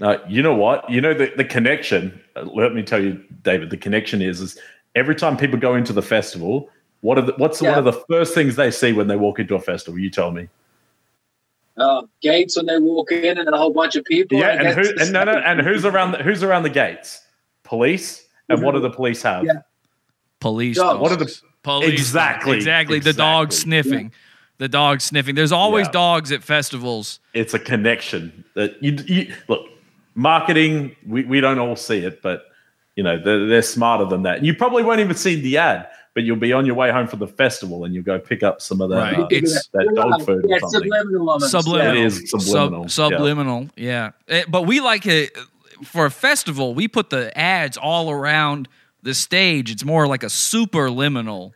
Uh, you know what? You know the, the connection. uh, Let me tell you, David. The connection is is every time people go into the festival, what are the, what's one of the first things they see when they walk into a festival? You tell me. Uh, gates when they walk in and a whole bunch of people. Yeah, and who and no, no, and who's around the, who's around the gates? Police. And what do the police have? Yeah. Police. Dogs. What are the Police. exactly Exactly. The dog sniffing. The dog sniffing. There's always Yeah. dogs at festivals. It's a connection that you, you look. Marketing, we, we don't all see it, but you know they're, they're smarter than that. You probably won't even see the ad, but you'll be on your way home from the festival and you'll go pick up some of that. Right. uh, It's- that dog food Yeah, or something. subliminal almost. Subliminal. It is subliminal. Sub- yeah. subliminal. Yeah. Eh, But we like it for a festival. We put the ads all around the stage. It's more like a super liminal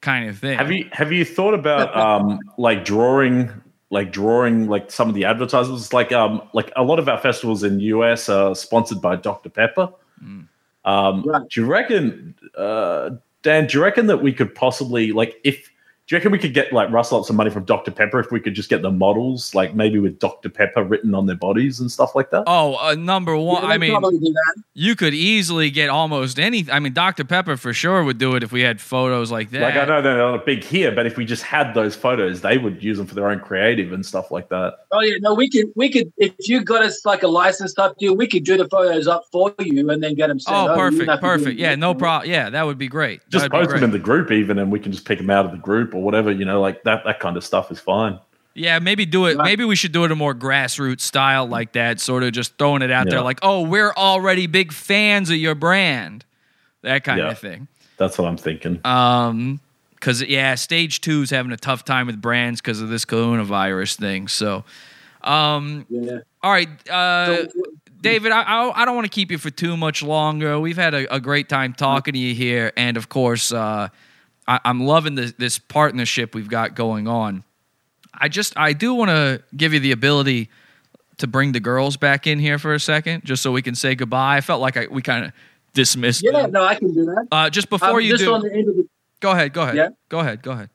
kind of thing. Have you have you thought about um like drawing like drawing like some of the advertisements like um like a lot of our festivals in the US are sponsored by Dr Pepper. Mm. Um do you reckon uh Dan do you reckon that we could possibly like if do you reckon we could get like rustle up some money from Dr Pepper if we could just get the models like maybe with Dr Pepper written on their bodies and stuff like that? Oh, uh, number one. Yeah, I mean, probably do that. you could easily get almost any. I mean, Dr. Pepper for sure would do it if we had photos like that. Like I know they're not big here, but if we just had those photos, they would use them for their own creative and stuff like that. Oh yeah, no, we could we could if you got us like a license type deal, we could do the photos up for you and then get them sent. Oh, over. Perfect, don't have to do perfect. Yeah, no problem. Yeah, that would be great. just That'd be post them in the group even and we can just pick them out of the group or whatever you know like that that kind of stuff is fine Yeah, maybe do it. Maybe we should do it a more grassroots style like that, sort of just throwing it out there, like, "Oh, we're already big fans of your brand," that kind Yeah. of thing. that's what i'm thinking Um, because yeah, stage two is having a tough time with brands because of this coronavirus thing. So, um, Yeah. all right, uh, David, I I, I don't want to keep you for too much longer. We've had a, a great time talking to you here, and of course, uh, I, I'm loving this this partnership we've got going on. I just I do want to give you the ability to bring the girls back in here for a second, just so we can say goodbye. I felt like I, we kind of dismissed. Yeah, them. no, I can do that. Uh, just before Um, you just do, on the end of the, go ahead, go ahead, Yeah. go ahead, go ahead.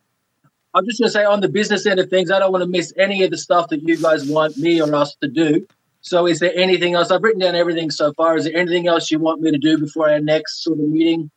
I'm just gonna say on the business end of things, I don't want to miss any of the stuff that you guys want me or us to do. So, is there anything else? I've written down everything so far. Is there anything else you want me to do before our next sort of meeting?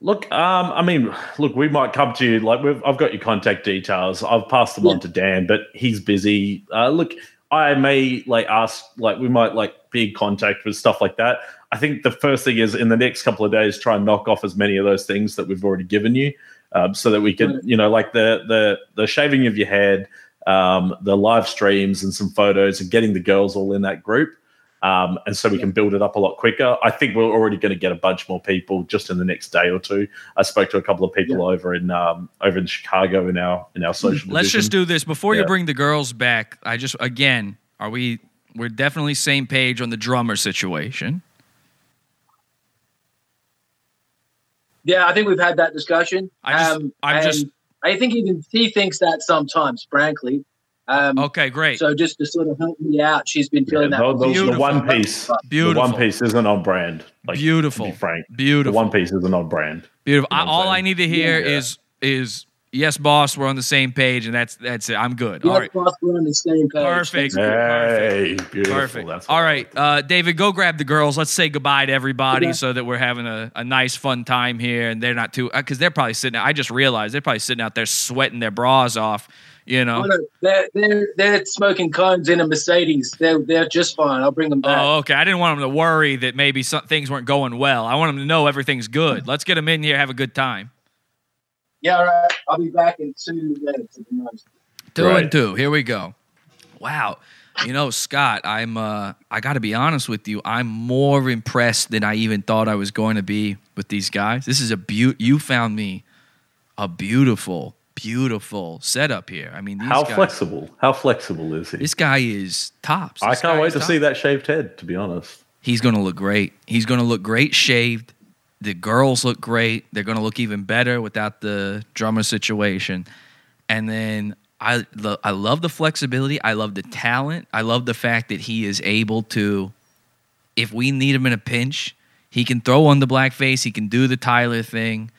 Look um i mean look we might come to you like we've, i've got your contact details. I've passed them on to dan but he's busy. Uh look i may like ask like we might like be in contact with stuff like that. I think the first thing is in the next couple of days try and knock off as many of those things that we've already given you um, so that we can you know like the the the shaving of your head um the live streams and some photos and getting the girls all in that group um, and so we can build it up a lot quicker. I think we're already going to get a bunch more people just in the next day or two. I spoke to a couple of people over in um, over in Chicago in our in our social. Let's division. just do this before you bring the girls back. I just again, are we? We're definitely same page on the drummer situation. Yeah, I think we've had that discussion. I just- um, I'm just- I think even he thinks that sometimes, frankly. Um, okay, great. So just to sort of help me out, she's been Yeah, feeling the, that. the- the one piece, the Beautiful. one piece isn't on brand. Like, Beautiful. To be frank, Beautiful. The one piece isn't on brand. Beautiful. You know I, all saying? I need to hear Yeah. is is yes, boss. We're on the same page, and that's that's it. I'm good. Yeah, All right. boss, we're on the same page. Perfect. Hey, beautiful. Perfect. That's All right, uh, David, go grab the girls. Let's say goodbye to everybody Okay. so that we're having a, a nice, fun time here, and they're not too because they're probably sitting. I just realized they're probably sitting out there sweating their bras off. You know. They're, they're, they're smoking cones in a Mercedes. They're, they're just fine. I'll bring them back. Oh, okay. I didn't want them to worry that maybe some things weren't going well. I want them to know everything's good. Let's get them in here, have a good time. Yeah, all right. I'll be back in two minutes at the most. Two Right. and two. Here we go. Wow. You know, Scott, I'm uh I gotta be honest with you. I'm more impressed than I even thought I was going to be with these guys. This is a beaut you found me a beautiful, beautiful setup here. I mean these How guys, flexible? How flexible is he? This guy is tops. I can't wait to tops. see that shaved head. To be honest, He's gonna look great. He's gonna look great shaved. The girls look great. They're gonna look even better without the drummer situation. And then I lo- I love the flexibility. I love the talent. I love the fact that he is able to, if we need him in a pinch, he can throw on the blackface. He can do the Tyler thing.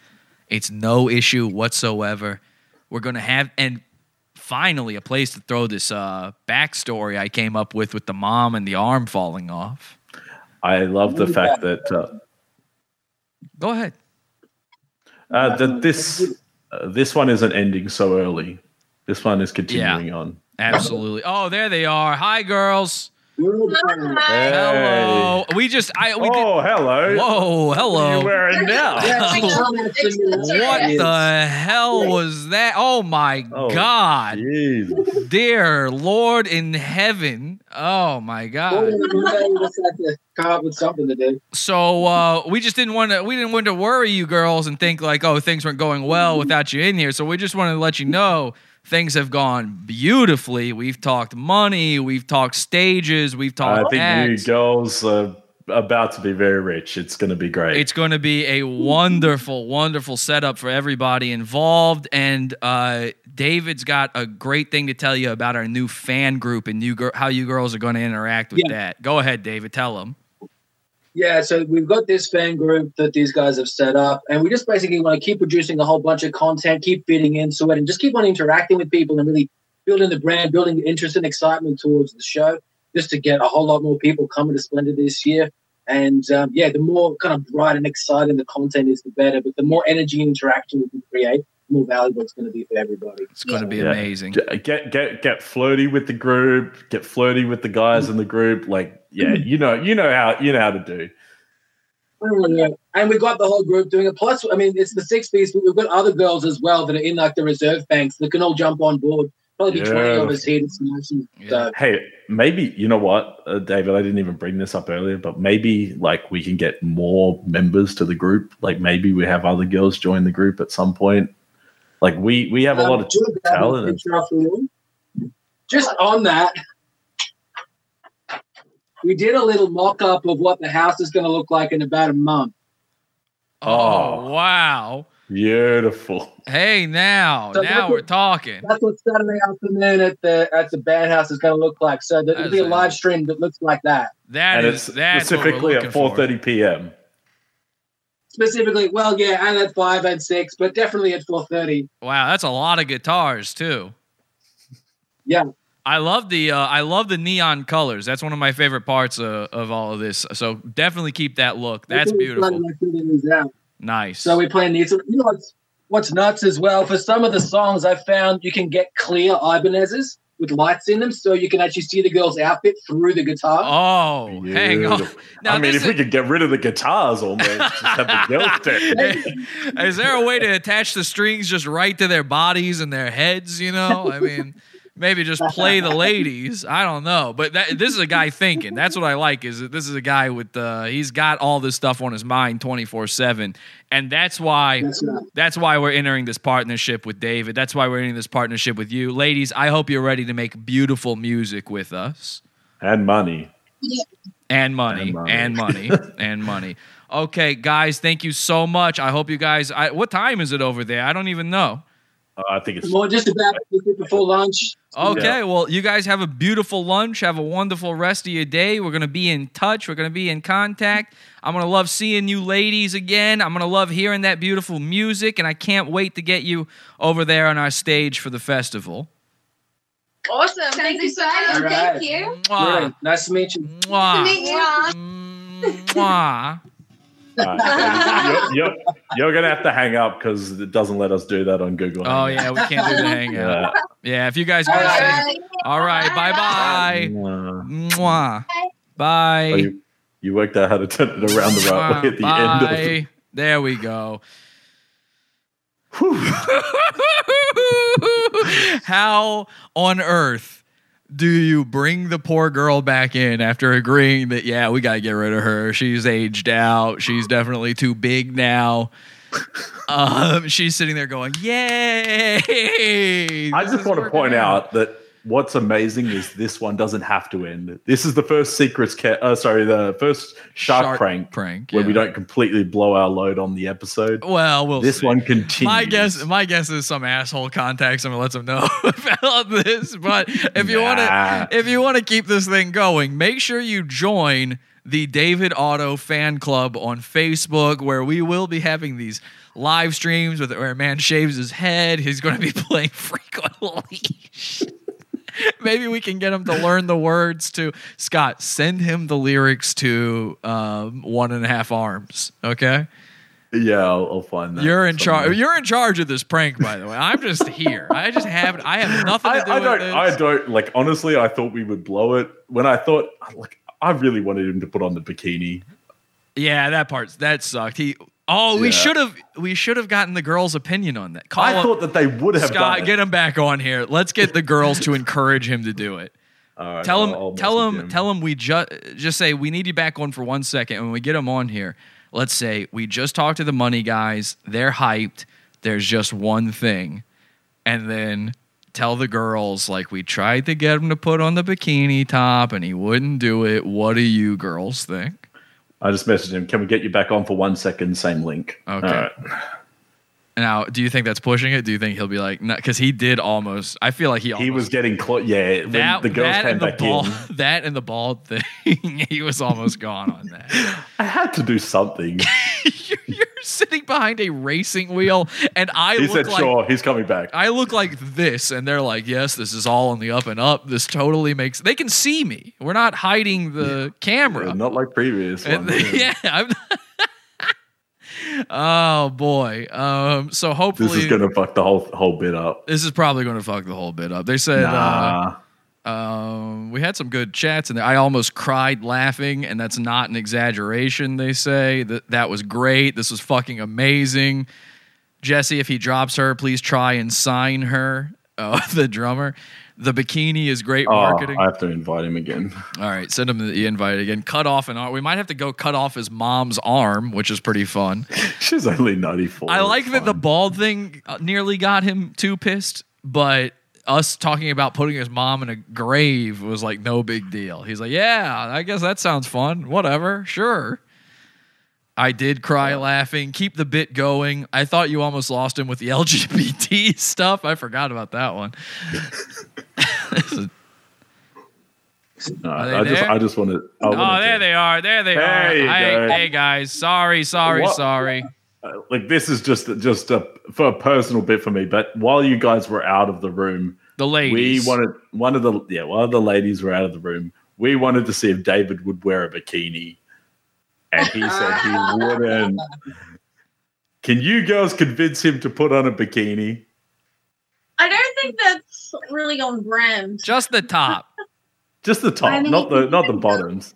It's no issue whatsoever. We're gonna have and finally a place to throw this uh, backstory I came up with with the mom and the arm falling off. I love the fact that uh, Go ahead. uh, that this uh, this one isn't ending so early. This one is continuing on. Absolutely. Oh, there they are. Hi, girls. Hey. Hello. We just I we oh, hello. Whoa, hello. What are hello. you wearing now? What the hell was that? Oh my God. Jesus. Dear Lord in heaven. Oh my God. Come up with something to do. So uh, we just didn't want to we didn't want to worry you girls and think like oh things weren't going well without you in here. So we just wanted to let you know things have gone beautifully. We've talked money, we've talked stages, we've talked. I think acts. you girls are about to be very rich. It's going to be great. It's going to be a wonderful, wonderful setup for everybody involved. And uh, David's got a great thing to tell you about our new fan group and you gir- how you girls are going to interact with Yeah. that. Go ahead, David. Tell them. Yeah, so we've got this fan group that these guys have set up, and we just basically want to keep producing a whole bunch of content, keep fitting into it, and just keep on interacting with people and really building the brand, building interest and excitement towards the show, just to get a whole lot more people coming to Splendour this year. And um, yeah, the more kind of bright and exciting the content is, the better. But the more energy and interaction we can create, more valuable it's going to be for everybody. It's going to be Yeah. amazing. Get get get get flirty with the group. Get flirty with the guys in the group. Like yeah, you know you know how you know how to do. And we've got the whole group doing it. Plus, I mean, it's the six piece, but we've got other girls as well that are in like the reserve banks that can all jump on board. Probably be 20 of us here to smash them. So, Hey, maybe you know what, uh, David? I didn't even bring this up earlier, but maybe like we can get more members to the group. Like maybe we have other girls join the group at some point. Like we we have a um, lot of you want to grab a talent. and- picture off the wall? Just on that, we did a little mock up of what the house is going to look like in about a month. Oh, wow. Beautiful. Hey, now, So now we're what- talking. That's what Saturday afternoon at the at the band house is going to look like. So there'll be a live stream that looks like that. That and is it's that's what we're specifically at four thirty p.m. Specifically, well, yeah, and at five and six, but definitely at four thirty. Wow, that's a lot of guitars too. Yeah. I love the uh, I love the neon colors. That's one of my favorite parts uh, of all of this. So definitely keep that look. That's beautiful. Nice. So we're playing these. You know what's what's nuts as well? For some of the songs, I found you can get clear Ibanez's with lights in them, so you can actually see the girl's outfit through the guitar. Oh, hang on. Now I mean, this if we could get rid of the guitars almost, just have the girls there. Is there a way to attach the strings just right to their bodies and their heads? You know, I mean, maybe just play the ladies. I don't know, but that, this is a guy thinking. That's what I like. Is that this is a guy with uh, he's got all this stuff on his mind twenty four seven, and that's why that's why we're entering this partnership with David. That's why we're entering this partnership with you, ladies. I hope you're ready to make beautiful music with us. and money. and money and money and money. Okay, guys, thank you so much. I hope you guys. I, what time is it over there? I don't even know. Uh, I think it's More just about before lunch. Okay, well, you guys have a beautiful lunch. Have a wonderful rest of your day. We're going to be in touch. We're going to be in contact. I'm going to love seeing you ladies again. I'm going to love hearing that beautiful music, and I can't wait to get you over there on our stage for the festival. Awesome. Thank you so much. All right. Thank you. Mwah. Nice to meet you. Mwah. Meet you. Mwah. you're, you're, you're gonna have to hang up because it doesn't let us do that on Google. Oh yeah, we can't do the hangout. Yeah, if you guys want to say, all right, bye oh, bye, mwah, bye. Oh, you, you worked out how to turn it around the right way at the end. Of Bye. There we go. How on earth do you bring the poor girl back in after agreeing that yeah, we got to get rid of her. She's aged out. She's definitely too big now. Um, she's sitting there going, "Yay!" I just want to point out that what's amazing is this one doesn't have to end. This is the first secrets, ca- uh, sorry, the first shark, Shark prank, prank, where we don't completely blow our load on the episode. Well, we'll this see. one continues. My guess, my guess is some asshole contacts him and lets him know about this. But if you want to, if you want to keep this thing going, make sure you join the David Otto fan club on Facebook, where we will be having these live streams with where a man shaves his head. He's going to be playing freak on a leash. Maybe we can get him to learn the words to Scott. Send him the lyrics to um, One and a Half Arms. Okay. Yeah, I'll, I'll find that. You're in charge. You're in charge of this prank, by the way. I'm just here. I just have. I have nothing to I, do I with don't. I don't like. Honestly, I thought we would blow it when I thought like I really wanted him to put on the bikini. Yeah, that part that sucked. He. Oh, we Yeah. should have. We should have gotten the girls' opinion on that. Call I him- thought that they would have Scott, get him back on here. Let's get the girls to encourage him to do it. All right, tell him. I'll- I'll tell message him. Tell him we just just say we need you back on for one second. And when we get him on here, let's say we just talked to the money guys. They're hyped. There's just one thing, and then tell the girls like we tried to get him to put on the bikini top and he wouldn't do it. What do you girls think? I just messaged him. Can we get you back on for one second? Same link. Okay. All right. Now, do you think that's pushing it? Do you think he'll be like, because he did almost? I feel like he almost He was getting close. Yeah, when that, the girls that came and the back ball, in. that and the bald thing. he was almost gone on that. I had to do something. You're sitting behind a racing wheel, and I he look said, like "Sure, he's coming back." I look like this, and they're like, "Yes, this is all on the up and up. This totally makes." They can see me. We're not hiding the camera. Not like previous. And- ones. yeah. I'm oh boy. Um. So hopefully This is gonna fuck the whole whole bit up. This is probably going to fuck the whole bit up. They said Nah. uh, um, we had some good chats and. I almost cried laughing, and that's not an exaggeration. They say that that was great. This was fucking amazing. Jesse, if he drops her, please try and sign her. Uh, the drummer. The bikini is great Oh, marketing. I have to invite him again. All right, send him the invite again. Cut off an arm. We might have to go cut off his mom's arm, which is pretty fun. She's only ninety four. I like that the bald thing uh, nearly got him too pissed, but us talking about putting his mom in a grave was like no big deal. He's like, "Yeah, I guess that sounds fun. Whatever, sure." I did cry laughing. Keep the bit going. I thought you almost lost him with the LGBT stuff. I forgot about that one. No, I just? I just want to. oh, there they are. There they There are. Hey, hey, guys. Sorry, sorry, What- sorry. Uh, like this is just just a for a personal bit for me. But while you guys were out of the room, the ladies, we wanted one of the yeah one of the ladies were out of the room. We wanted to see if David would wear a bikini, and he said he wouldn't. Can you girls convince him to put on a bikini? I don't think that's really on brand. Just the top. Just the top, I mean- not the not the bottoms.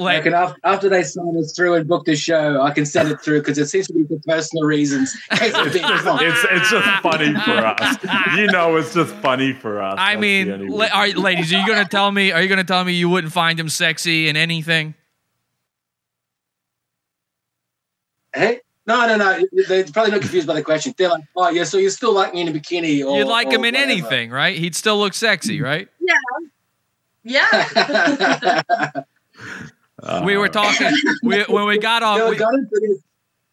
I can, after they sign us through and book the show, I can send it through because it seems to be for personal reasons. It's a bit fun. It's it's just funny for us. You know, it's just funny for us. I That's mean, la- are, ladies, are you gonna tell me? Are you gonna tell me you wouldn't find him sexy in anything? Hey? No, no, no. They're probably not confused by the question. They're like, oh, yeah, so you still like me in a bikini? Or, You'd like or him in whatever. anything, right? He'd still look sexy, mm-hmm. right? Yeah. Yeah. we were talking we, when we got They off. were we- gunning for this.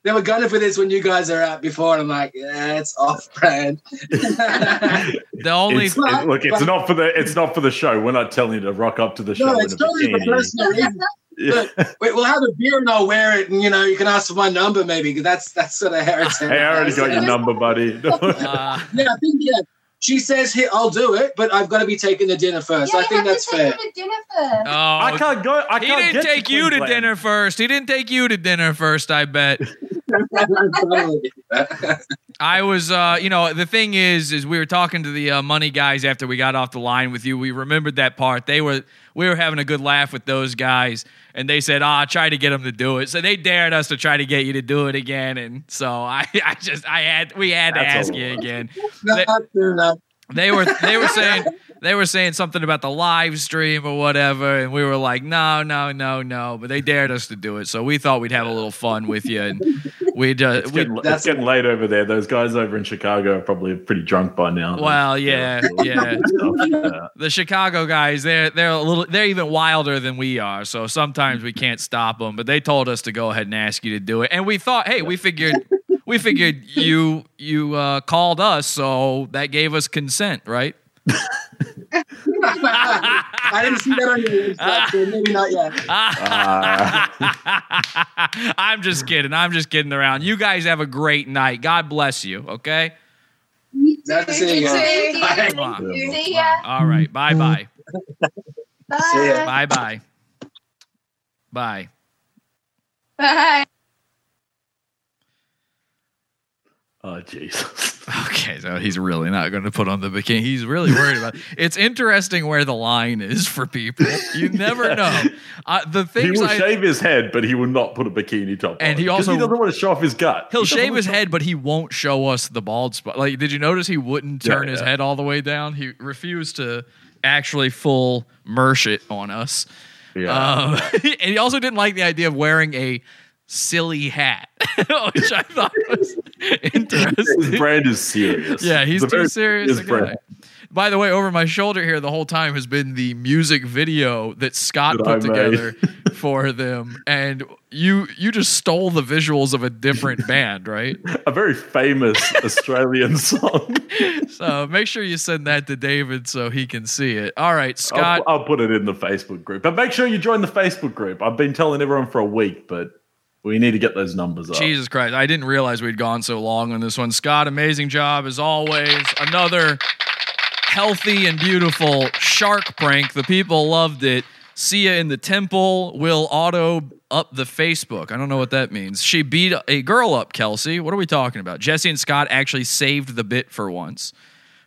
They were gunning for this when you guys are out before, and I'm like, yeah, it's off brand. the only It's- it- look, it's not for the it's not for the show. We're not telling you to rock up to the show No, in it's a totally for bikini. personal reasons. Yeah. Wait, we'll have a beer and I'll wear it, and you know, you can ask for my number maybe because that's that's sort of heritage. Hey, I already got your number, buddy. Uh. yeah, I think yeah. She says, "Here, I'll do it, but I've got to be taking the dinner first. I think that's fair. dinner first. Oh, I can't go. I he can't didn't get to take you to dinner first. He didn't take you to dinner first. I bet. I was, uh, you know, the thing is, is we were talking to the uh, money guys after we got off the line with you. We remembered that part. They were, we were having a good laugh with those guys, and they said, "Ah, try to get them to do it." So they dared us to try to get you to do it again, and so I, I just, I had, we had to That's ask you again. Not true enough. They were they were saying they were saying something about the live stream or whatever, and we were like, no, no, no, no. But they dared us to do it, so we thought we'd have a little fun with you, and we just It's we, getting, it's getting late over there. Those guys over in Chicago are probably pretty drunk by now. well, yeah, yeah. Yeah. The Chicago guys, they're they're a little they're even wilder than we are, so sometimes we can't stop them. But they told us to go ahead and ask you to do it, and we thought, hey, we figured. We figured you you uh, called us, so that gave us consent, right? I didn't see that on your website, so ah. maybe not yet. Ah. I'm just kidding. I'm just kidding around. You guys have a great night. God bless you. Okay. That's it. guys. See ya. All right. Bye bye. See ya. Bye bye. Bye. Bye. Oh Jesus. Okay, so he's really not going to put on the bikini. He's really worried about. It. It's interesting where the line is for people. You never know. Uh, the He things will I, shave his head, but he will not put a bikini top And on. he also- he doesn't want to show off his gut. He'll He shave his head, but he won't show us the bald spot. Like, did you notice he wouldn't Yeah, turn his head all the way down? He refused to actually full merch it on us. Yeah. Um, and he also didn't like the idea of wearing a silly hat, which I thought was interesting. His brand is serious. Yeah, he's a too serious. brand. By the way, over my shoulder here the whole time has been the music video that Scott That put together for them, and you you just stole the visuals of a different band, right? A very famous Australian song. So make sure you send that to David so he can see it. All right, Scott. I'll, I'll put it in the Facebook group. But make sure you join the Facebook group. I've been telling everyone for a week, but we need to get those numbers up. Jesus Christ, I didn't realize we'd gone so long on this one. Scott, amazing job as always. Another healthy and beautiful shark prank. The people loved it. See ya in the temple. Will auto up the Facebook. I don't know what that means. She beat a girl up, Kelsey. What are we talking about? Jesse and Scott actually saved the bit for once.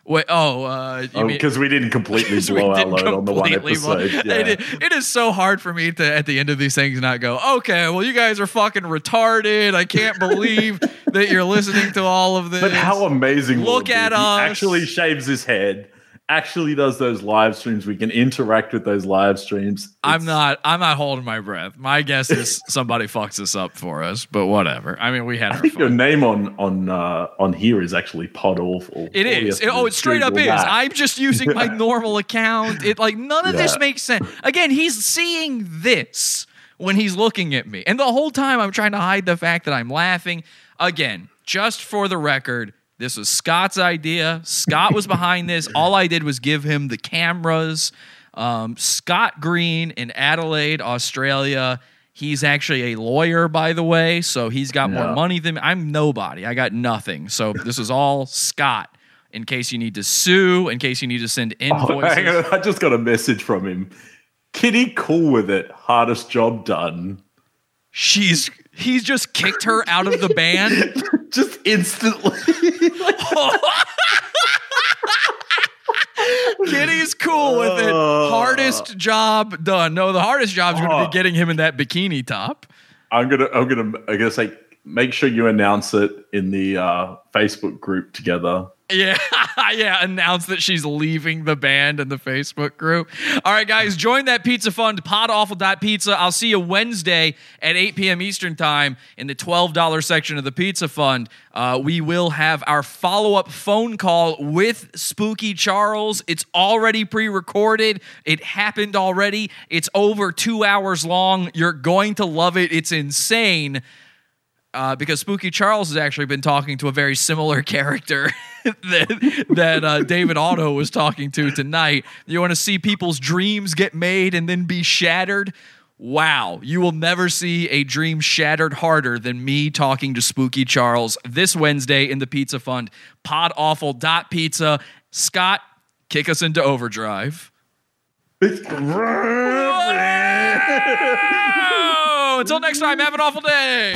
Wait, oh, uh, you Oh, because we didn't completely Because blow didn't load on the one episode. Yeah. It, it is so hard for me to, at the end of these things, not go, okay, well, you guys are fucking retarded. I can't believe that you're listening to all of this. But how amazing! Look at if he us. Actually, shaves his head. Actually, does those live streams. We can interact with those live streams. I'm not. I'm not holding my breath. My guess is somebody fucks this up for us, but whatever. I mean, we had I think fun. your name on on uh, on here is actually Pod Awful. It is. to oh, it straight up is. That. I'm just using my normal account. It like none of this makes sense. Again, he's seeing this when he's looking at me, and the whole time I'm trying to hide the fact that I'm laughing. Again, just for the record, this was Scott's idea. Scott was behind this. All I did was give him the cameras. Um, Scott Green in Adelaide, Australia. He's actually a lawyer, by the way, so he's got more money than me. I'm nobody. I got nothing. So this is all Scott. In case you need to sue, in case you need to send Oh, invoices. hang on, I just got a message from him. Kitty, cool with it. Hardest job done. She's he's just kicked her out of the band. just instantly. Kitty's cool with it. Oh. Hardest job done. No, the hardest job is going to be getting him in that bikini top. I'm gonna I'm gonna I'm gonna say make sure you announce it in the uh, Facebook group together. Yeah. yeah, announced that she's leaving the band and the Facebook group. All right, guys, join that pizza fund, podawful.pizza. I'll see you Wednesday at 8 p.m. Eastern Time in the $12 section of the pizza fund. Uh, we will have our follow up phone call with Spooky Charles. It's already pre recorded, it happened already. It's over two hours long. You're going to love it. It's insane uh, because Spooky Charles has actually been talking to a very similar character that, that uh, David Otto was talking to tonight. You want to see people's dreams get made and then be shattered? Wow, you will never see a dream shattered harder than me talking to Spooky Charles this Wednesday in the Pizza Fund. Podawful.pizza. Scott, kick us into overdrive. Until next time, have an awful day.